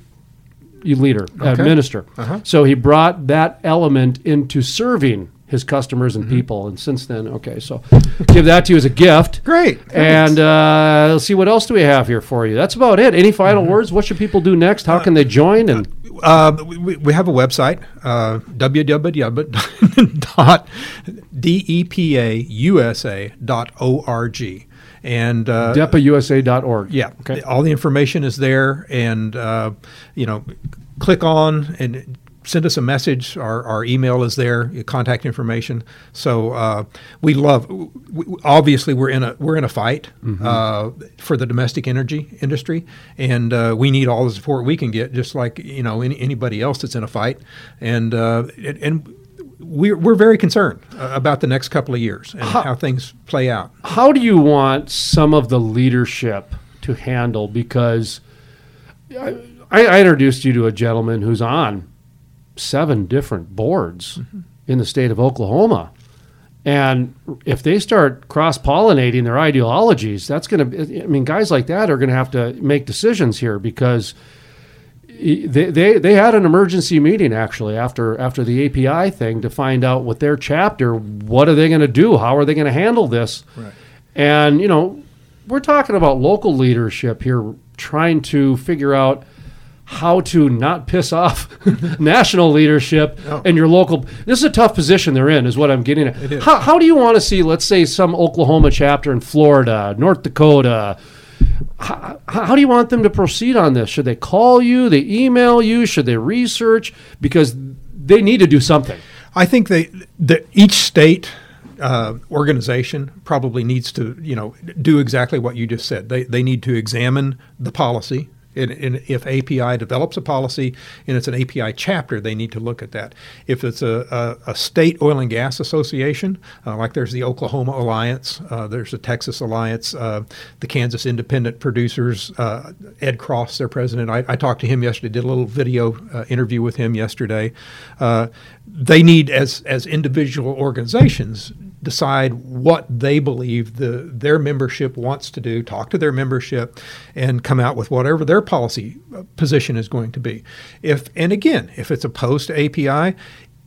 leader, uh, Okay. minister. Uh-huh. So he brought that element into serving his customers Mm-hmm. and people. And since then, okay, so give that to you as a gift. Great. And uh, let's see what else do we have here for you. That's about it. Any final Mm-hmm. words? What should people do next? How can they join? And Uh, we, we have a website, uh, www.depausa.org. And uh, depausa.org. Yeah. okay. All the information is there. And, uh, you know, click on and send us a message. Our, our email is there, your contact information. So uh, we love. We, obviously, we're in a we're in a fight Mm-hmm. uh, for the domestic energy industry, and uh, we need all the support we can get, just like you know any, anybody else that's in a fight. And uh, and, and we're we're very concerned uh, about the next couple of years and How- how things play out. How do you want some of the leadership to handle? Because I, I introduced you to a gentleman who's on seven different boards mm-hmm. in the state of Oklahoma. And if they start cross pollinating their ideologies, that's going to, I mean, guys like that are going to have to make decisions here because they, they, they had an emergency meeting actually after after the API thing to find out with their chapter what are they going to do how are they going to handle this Right. and you know we're talking about local leadership here trying to figure out how to not piss off national leadership and your local this is a tough position they're in is what i'm getting at How, how do you want to see let's say some oklahoma chapter in florida north dakota how, how do you want them to proceed on this? Should they call you? They email you? Should they research? Because they need to do something. I think they, that each state uh, organization probably needs to, you know, do exactly what you just said. They, they need to examine the policy. And, and if API develops a policy and it's an API chapter, they need to look at that. If it's a, a, a state oil and gas association, uh, like there's the Oklahoma Alliance, uh, there's the Texas Alliance, uh, the Kansas Independent Producers, uh, Ed Cross, their president. I, I talked to him yesterday, did a little video uh, interview with him yesterday. Uh, they need, as, as individual organizations, decide what they believe the their membership wants to do, talk to their membership, and come out with whatever their policy uh, position is going to be. If and again, if it's opposed to API,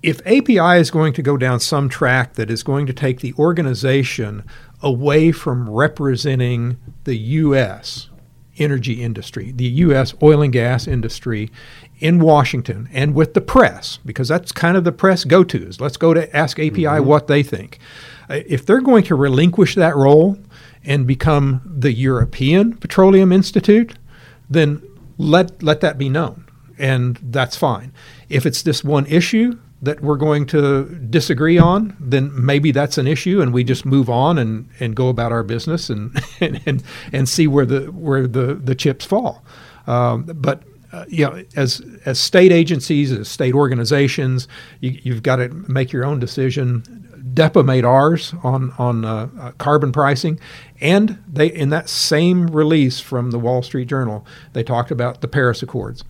if API is going to go down some track that is going to take the organization away from representing the U.S. energy industry, the U.S. oil and gas industry in Washington and with the press, because that's kind of the press go tos. Let's go to ask API what they think. Uh, If they're going to relinquish that role and become the European Petroleum Institute, then let, let that be known. And that's fine. If it's this one issue that we're going to disagree on, then maybe that's an issue, and we just move on and, and go about our business and, and, and, and see where the where the, the chips fall. Um, but uh, as as state agencies, as state organizations, you, you've got to make your own decision. DEPA made ours on on uh, uh, carbon pricing, and they in that same release from the Wall Street Journal, they talked about the Paris Accords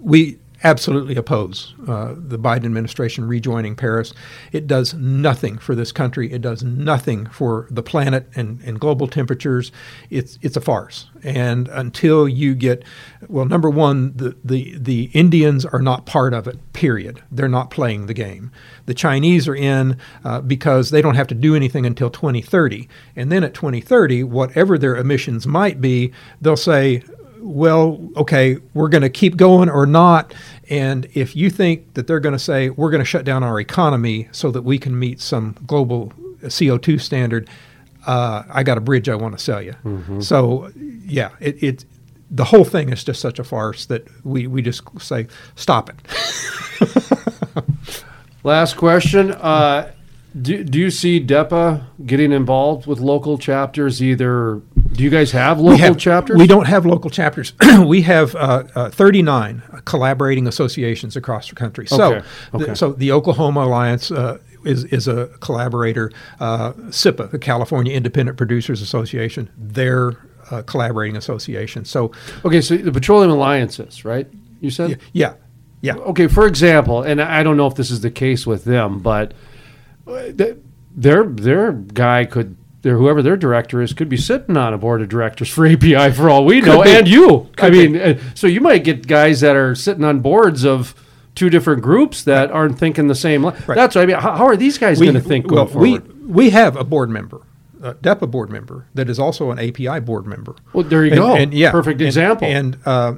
we absolutely oppose uh, the Biden administration rejoining Paris. It does nothing for this country. It does nothing for the planet and, and global temperatures. It's it's a farce. And until you get, well, number one, the, the the Indians are not part of it. Period. They're not playing the game. The Chinese are in uh, because they don't have to do anything until 2030. And then at 2030, whatever their emissions might be, they'll say well, okay, we're going to keep going or not. And if you think that they're going to say, we're going to shut down our economy so that we can meet some global CO2 standard, uh, I got a bridge I want to sell you. So, yeah, it, it, the whole thing is just such a farce that we, we just say, stop it. Last question. Uh, do, do you see DEPA getting involved with local chapters? Either do you guys have local we have, chapters? We don't have local chapters. we have uh, uh, 39 collaborating associations across the country. So, Okay, okay. The, so the Oklahoma Alliance uh, is, is a collaborator. Uh, CIPA, the California Independent Producers Association, they're a collaborating association. So, Okay, so the Petroleum Alliances, right? You said? yeah, yeah. Okay, for example, and I don't know if this is the case with them, but uh, th- their their guy could their whoever their director is could be sitting on a board of directors for API for all we know, be. and you. I Could be. mean, uh, so you might get guys that are sitting on boards of two different groups that aren't thinking the same. li- That's what I mean. How, how are these guys going to think well, forward? We, we have a board member, a DEPA board member, that is also an API board member. Well, there you And- go. And, yeah, Perfect and- example. And uh,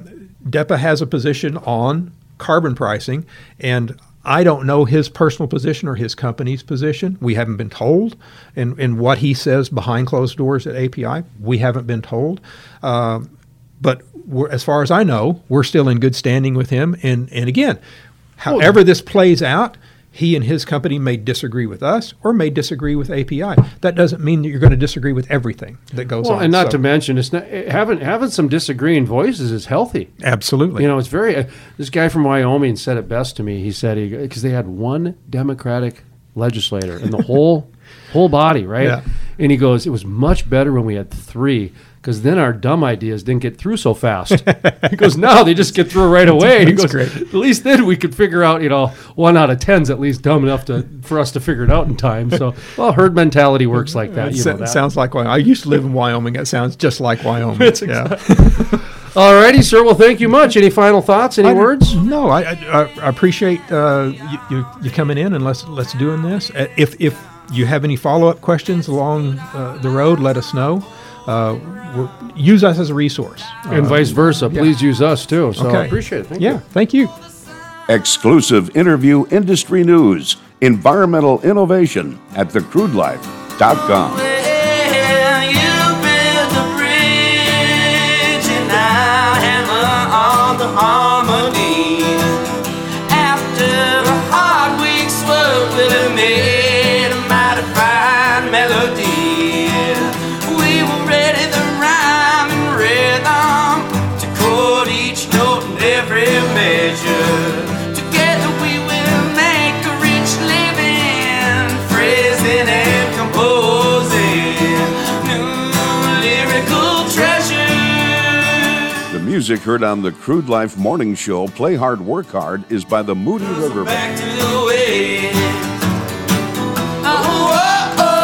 DEPA has a position on carbon pricing, and I don't know his personal position or his company's position. We haven't been told, and, and what he says behind closed doors at API, we haven't been told. Um, but as far as I know, we're still in good standing with him. And and again, However, this plays out, he and his company may disagree with us or may disagree with API. That doesn't mean that you're going to disagree with everything that goes on. Well, on. and not So- to mention, it's not having having some disagreeing voices is healthy. Absolutely. You know, it's very. Uh, this guy from Wyoming said it best to me. He said he because they had one Democratic legislator in the whole whole body, right? Yeah. And he goes, it was much better when we had three. Because then our dumb ideas didn't get through so fast. he goes, now they just get through right away. He goes, great. at least then we could figure out, you know, one out of ten's at least dumb enough to for us to figure it out in time. So, well, herd mentality works like that. You know that. sounds like Wyoming. I used to live in Wyoming. It sounds just like Wyoming. It's yeah. All righty, sir. Well, thank you much. Any final thoughts? Any I- words? No, I, I, I appreciate uh, you, you, you coming in and let's let's doing this. Uh, If if you have any follow up questions along uh, the road, let us know. Uh, we're, use us as a resource, And Uh, vice versa. yeah. Please use us too. So I Okay. appreciate it. Thank yeah, you. thank you. Exclusive interview industry news, environmental innovation at thecrudelife.com. music heard on the Crude Life Morning Show, Play Hard, Work Hard, is by the Moody River Band. Back to the way. Oh, oh, oh,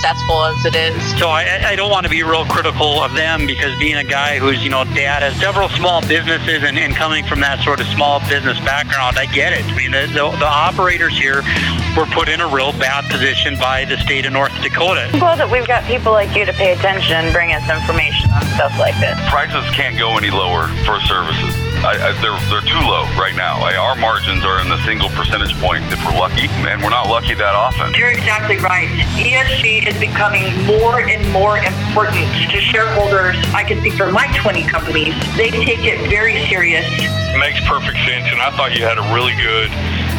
as it is. So I, I don't want to be real critical of them because being a guy who's, you know, dad has several small businesses and, and coming from that sort of small business background, I get it. I mean, the, the, the operators here were put in a real bad position by the state of North Dakota. I'm glad that we've got people like you to pay attention and bring us information on stuff like this. prices can't go any lower for services. I, I, they're they're too low right now. I, our margins are in the single percentage point if we're lucky, and we're not lucky that often. You're exactly right. ESG is becoming more and more important to shareholders. I can speak for my 20 companies. They take it very serious. Makes perfect sense, and I thought you had a really good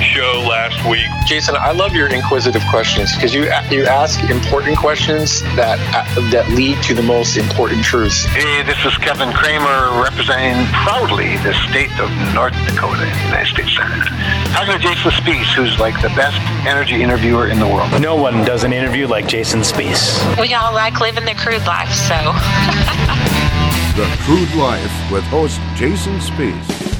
show last week. Jason, I love your inquisitive questions because you you ask important questions that uh, that lead to the most important truths. Hey, this is Kevin Cramer representing proudly the state of North Dakota in the United States Senate. Talking to Jason Spiess, who's like the best energy interviewer in the world. No one does an interview like Jason Spiess. We all like living the crude life, so. The Crude Life with host Jason Spiess.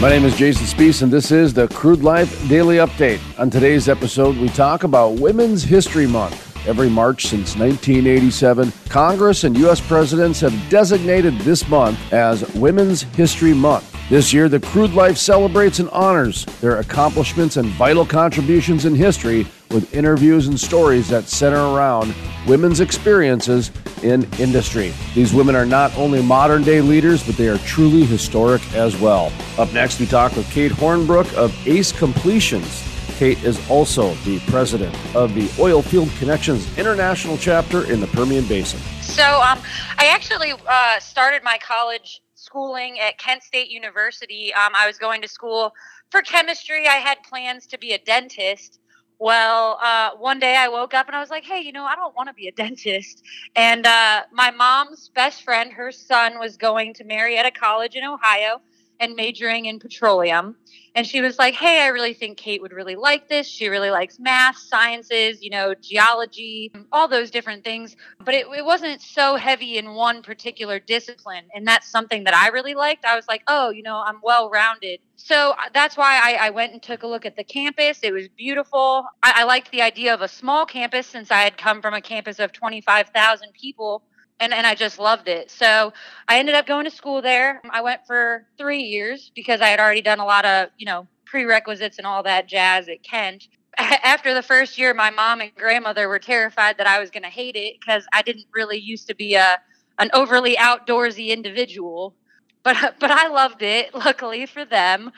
My name is Jason Spiess, and this is the Crude Life Daily Update. On today's episode, we talk about Women's History Month. Every March since 1987, Congress and U.S. presidents have designated this month as Women's History Month. This year, the Crude Life celebrates and honors their accomplishments and vital contributions in history with interviews and stories that center around women's experiences in industry. These women are not only modern day leaders, but they are truly historic as well. Up next, we talk with Kate Hornbrook of Ace Completions. Kate is also the president of the Oilfield Connections International chapter in the Permian Basin. So um, I actually uh, started my college schooling at Kent State University. Um, I was going to school for chemistry. I had plans to be a dentist. Well, uh, one day I woke up and I was like, hey, you know, I don't want to be a dentist. And uh, my mom's best friend, her son was going to Marietta College in Ohio. and majoring in petroleum. And she was like, Hey, I really think Kate would really like this. She really likes math, sciences, you know, geology, all those different things. But it, it wasn't so heavy in one particular discipline. And that's something that I really liked. I was like, Oh, you know, I'm well rounded. So uh, that's why I, I, went and took a look at the campus. It was beautiful. I, I liked the idea of a small campus since I had come from a campus of 25,000 people and, and I just loved it. So I ended up going to school there. I went for three years because I had already done a lot of, you know, prerequisites and all that jazz at Kent. After the first year, my mom and grandmother were terrified that I was going to hate it because I didn't really used to be a an overly outdoorsy individual. But but I loved it. Luckily for them,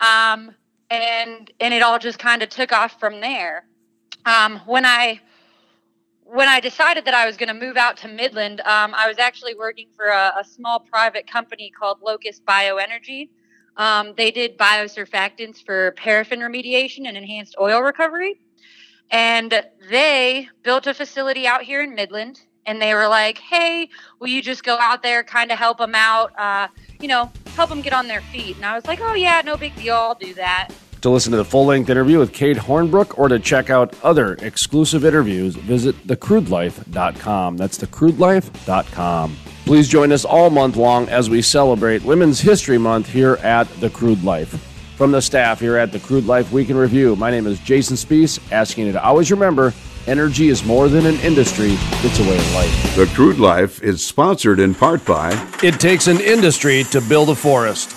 um, and and it all just kind of took off from there. Um, when I when I decided that I was going to move out to Midland, um, I was actually working for a, a, small private company called Locus Bioenergy. Um, they did biosurfactants for paraffin remediation and enhanced oil recovery. And they built a facility out here in Midland. And they were like, hey, will you just go out there, kind of help them out, uh, you know, help them get on their feet? And I was like, oh, yeah, no big deal. I'll do that. To listen to the full length interview with Kate Hornbrook or to check out other exclusive interviews, visit thecrudelife.com. That's thecrudelife.com. Please join us all month long as we celebrate Women's History Month here at The Crude Life. From the staff here at The Crude Life Week in Review, my name is Jason Spiess, asking you to always remember energy is more than an industry, it's a way of life. The Crude Life is sponsored in part by It takes an industry to build a forest.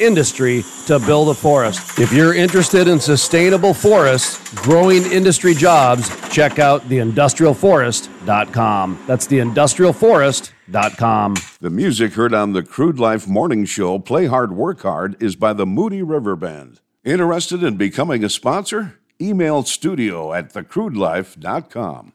industry to build a forest. If you're interested in sustainable forests, growing industry jobs, check out theindustrialforest.com. That's theindustrialforest.com. The music heard on the Crude Life Morning Show, Play Hard, Work Hard, is by the Moody River Band. Interested in becoming a sponsor? Email studio at thecrudelife.com.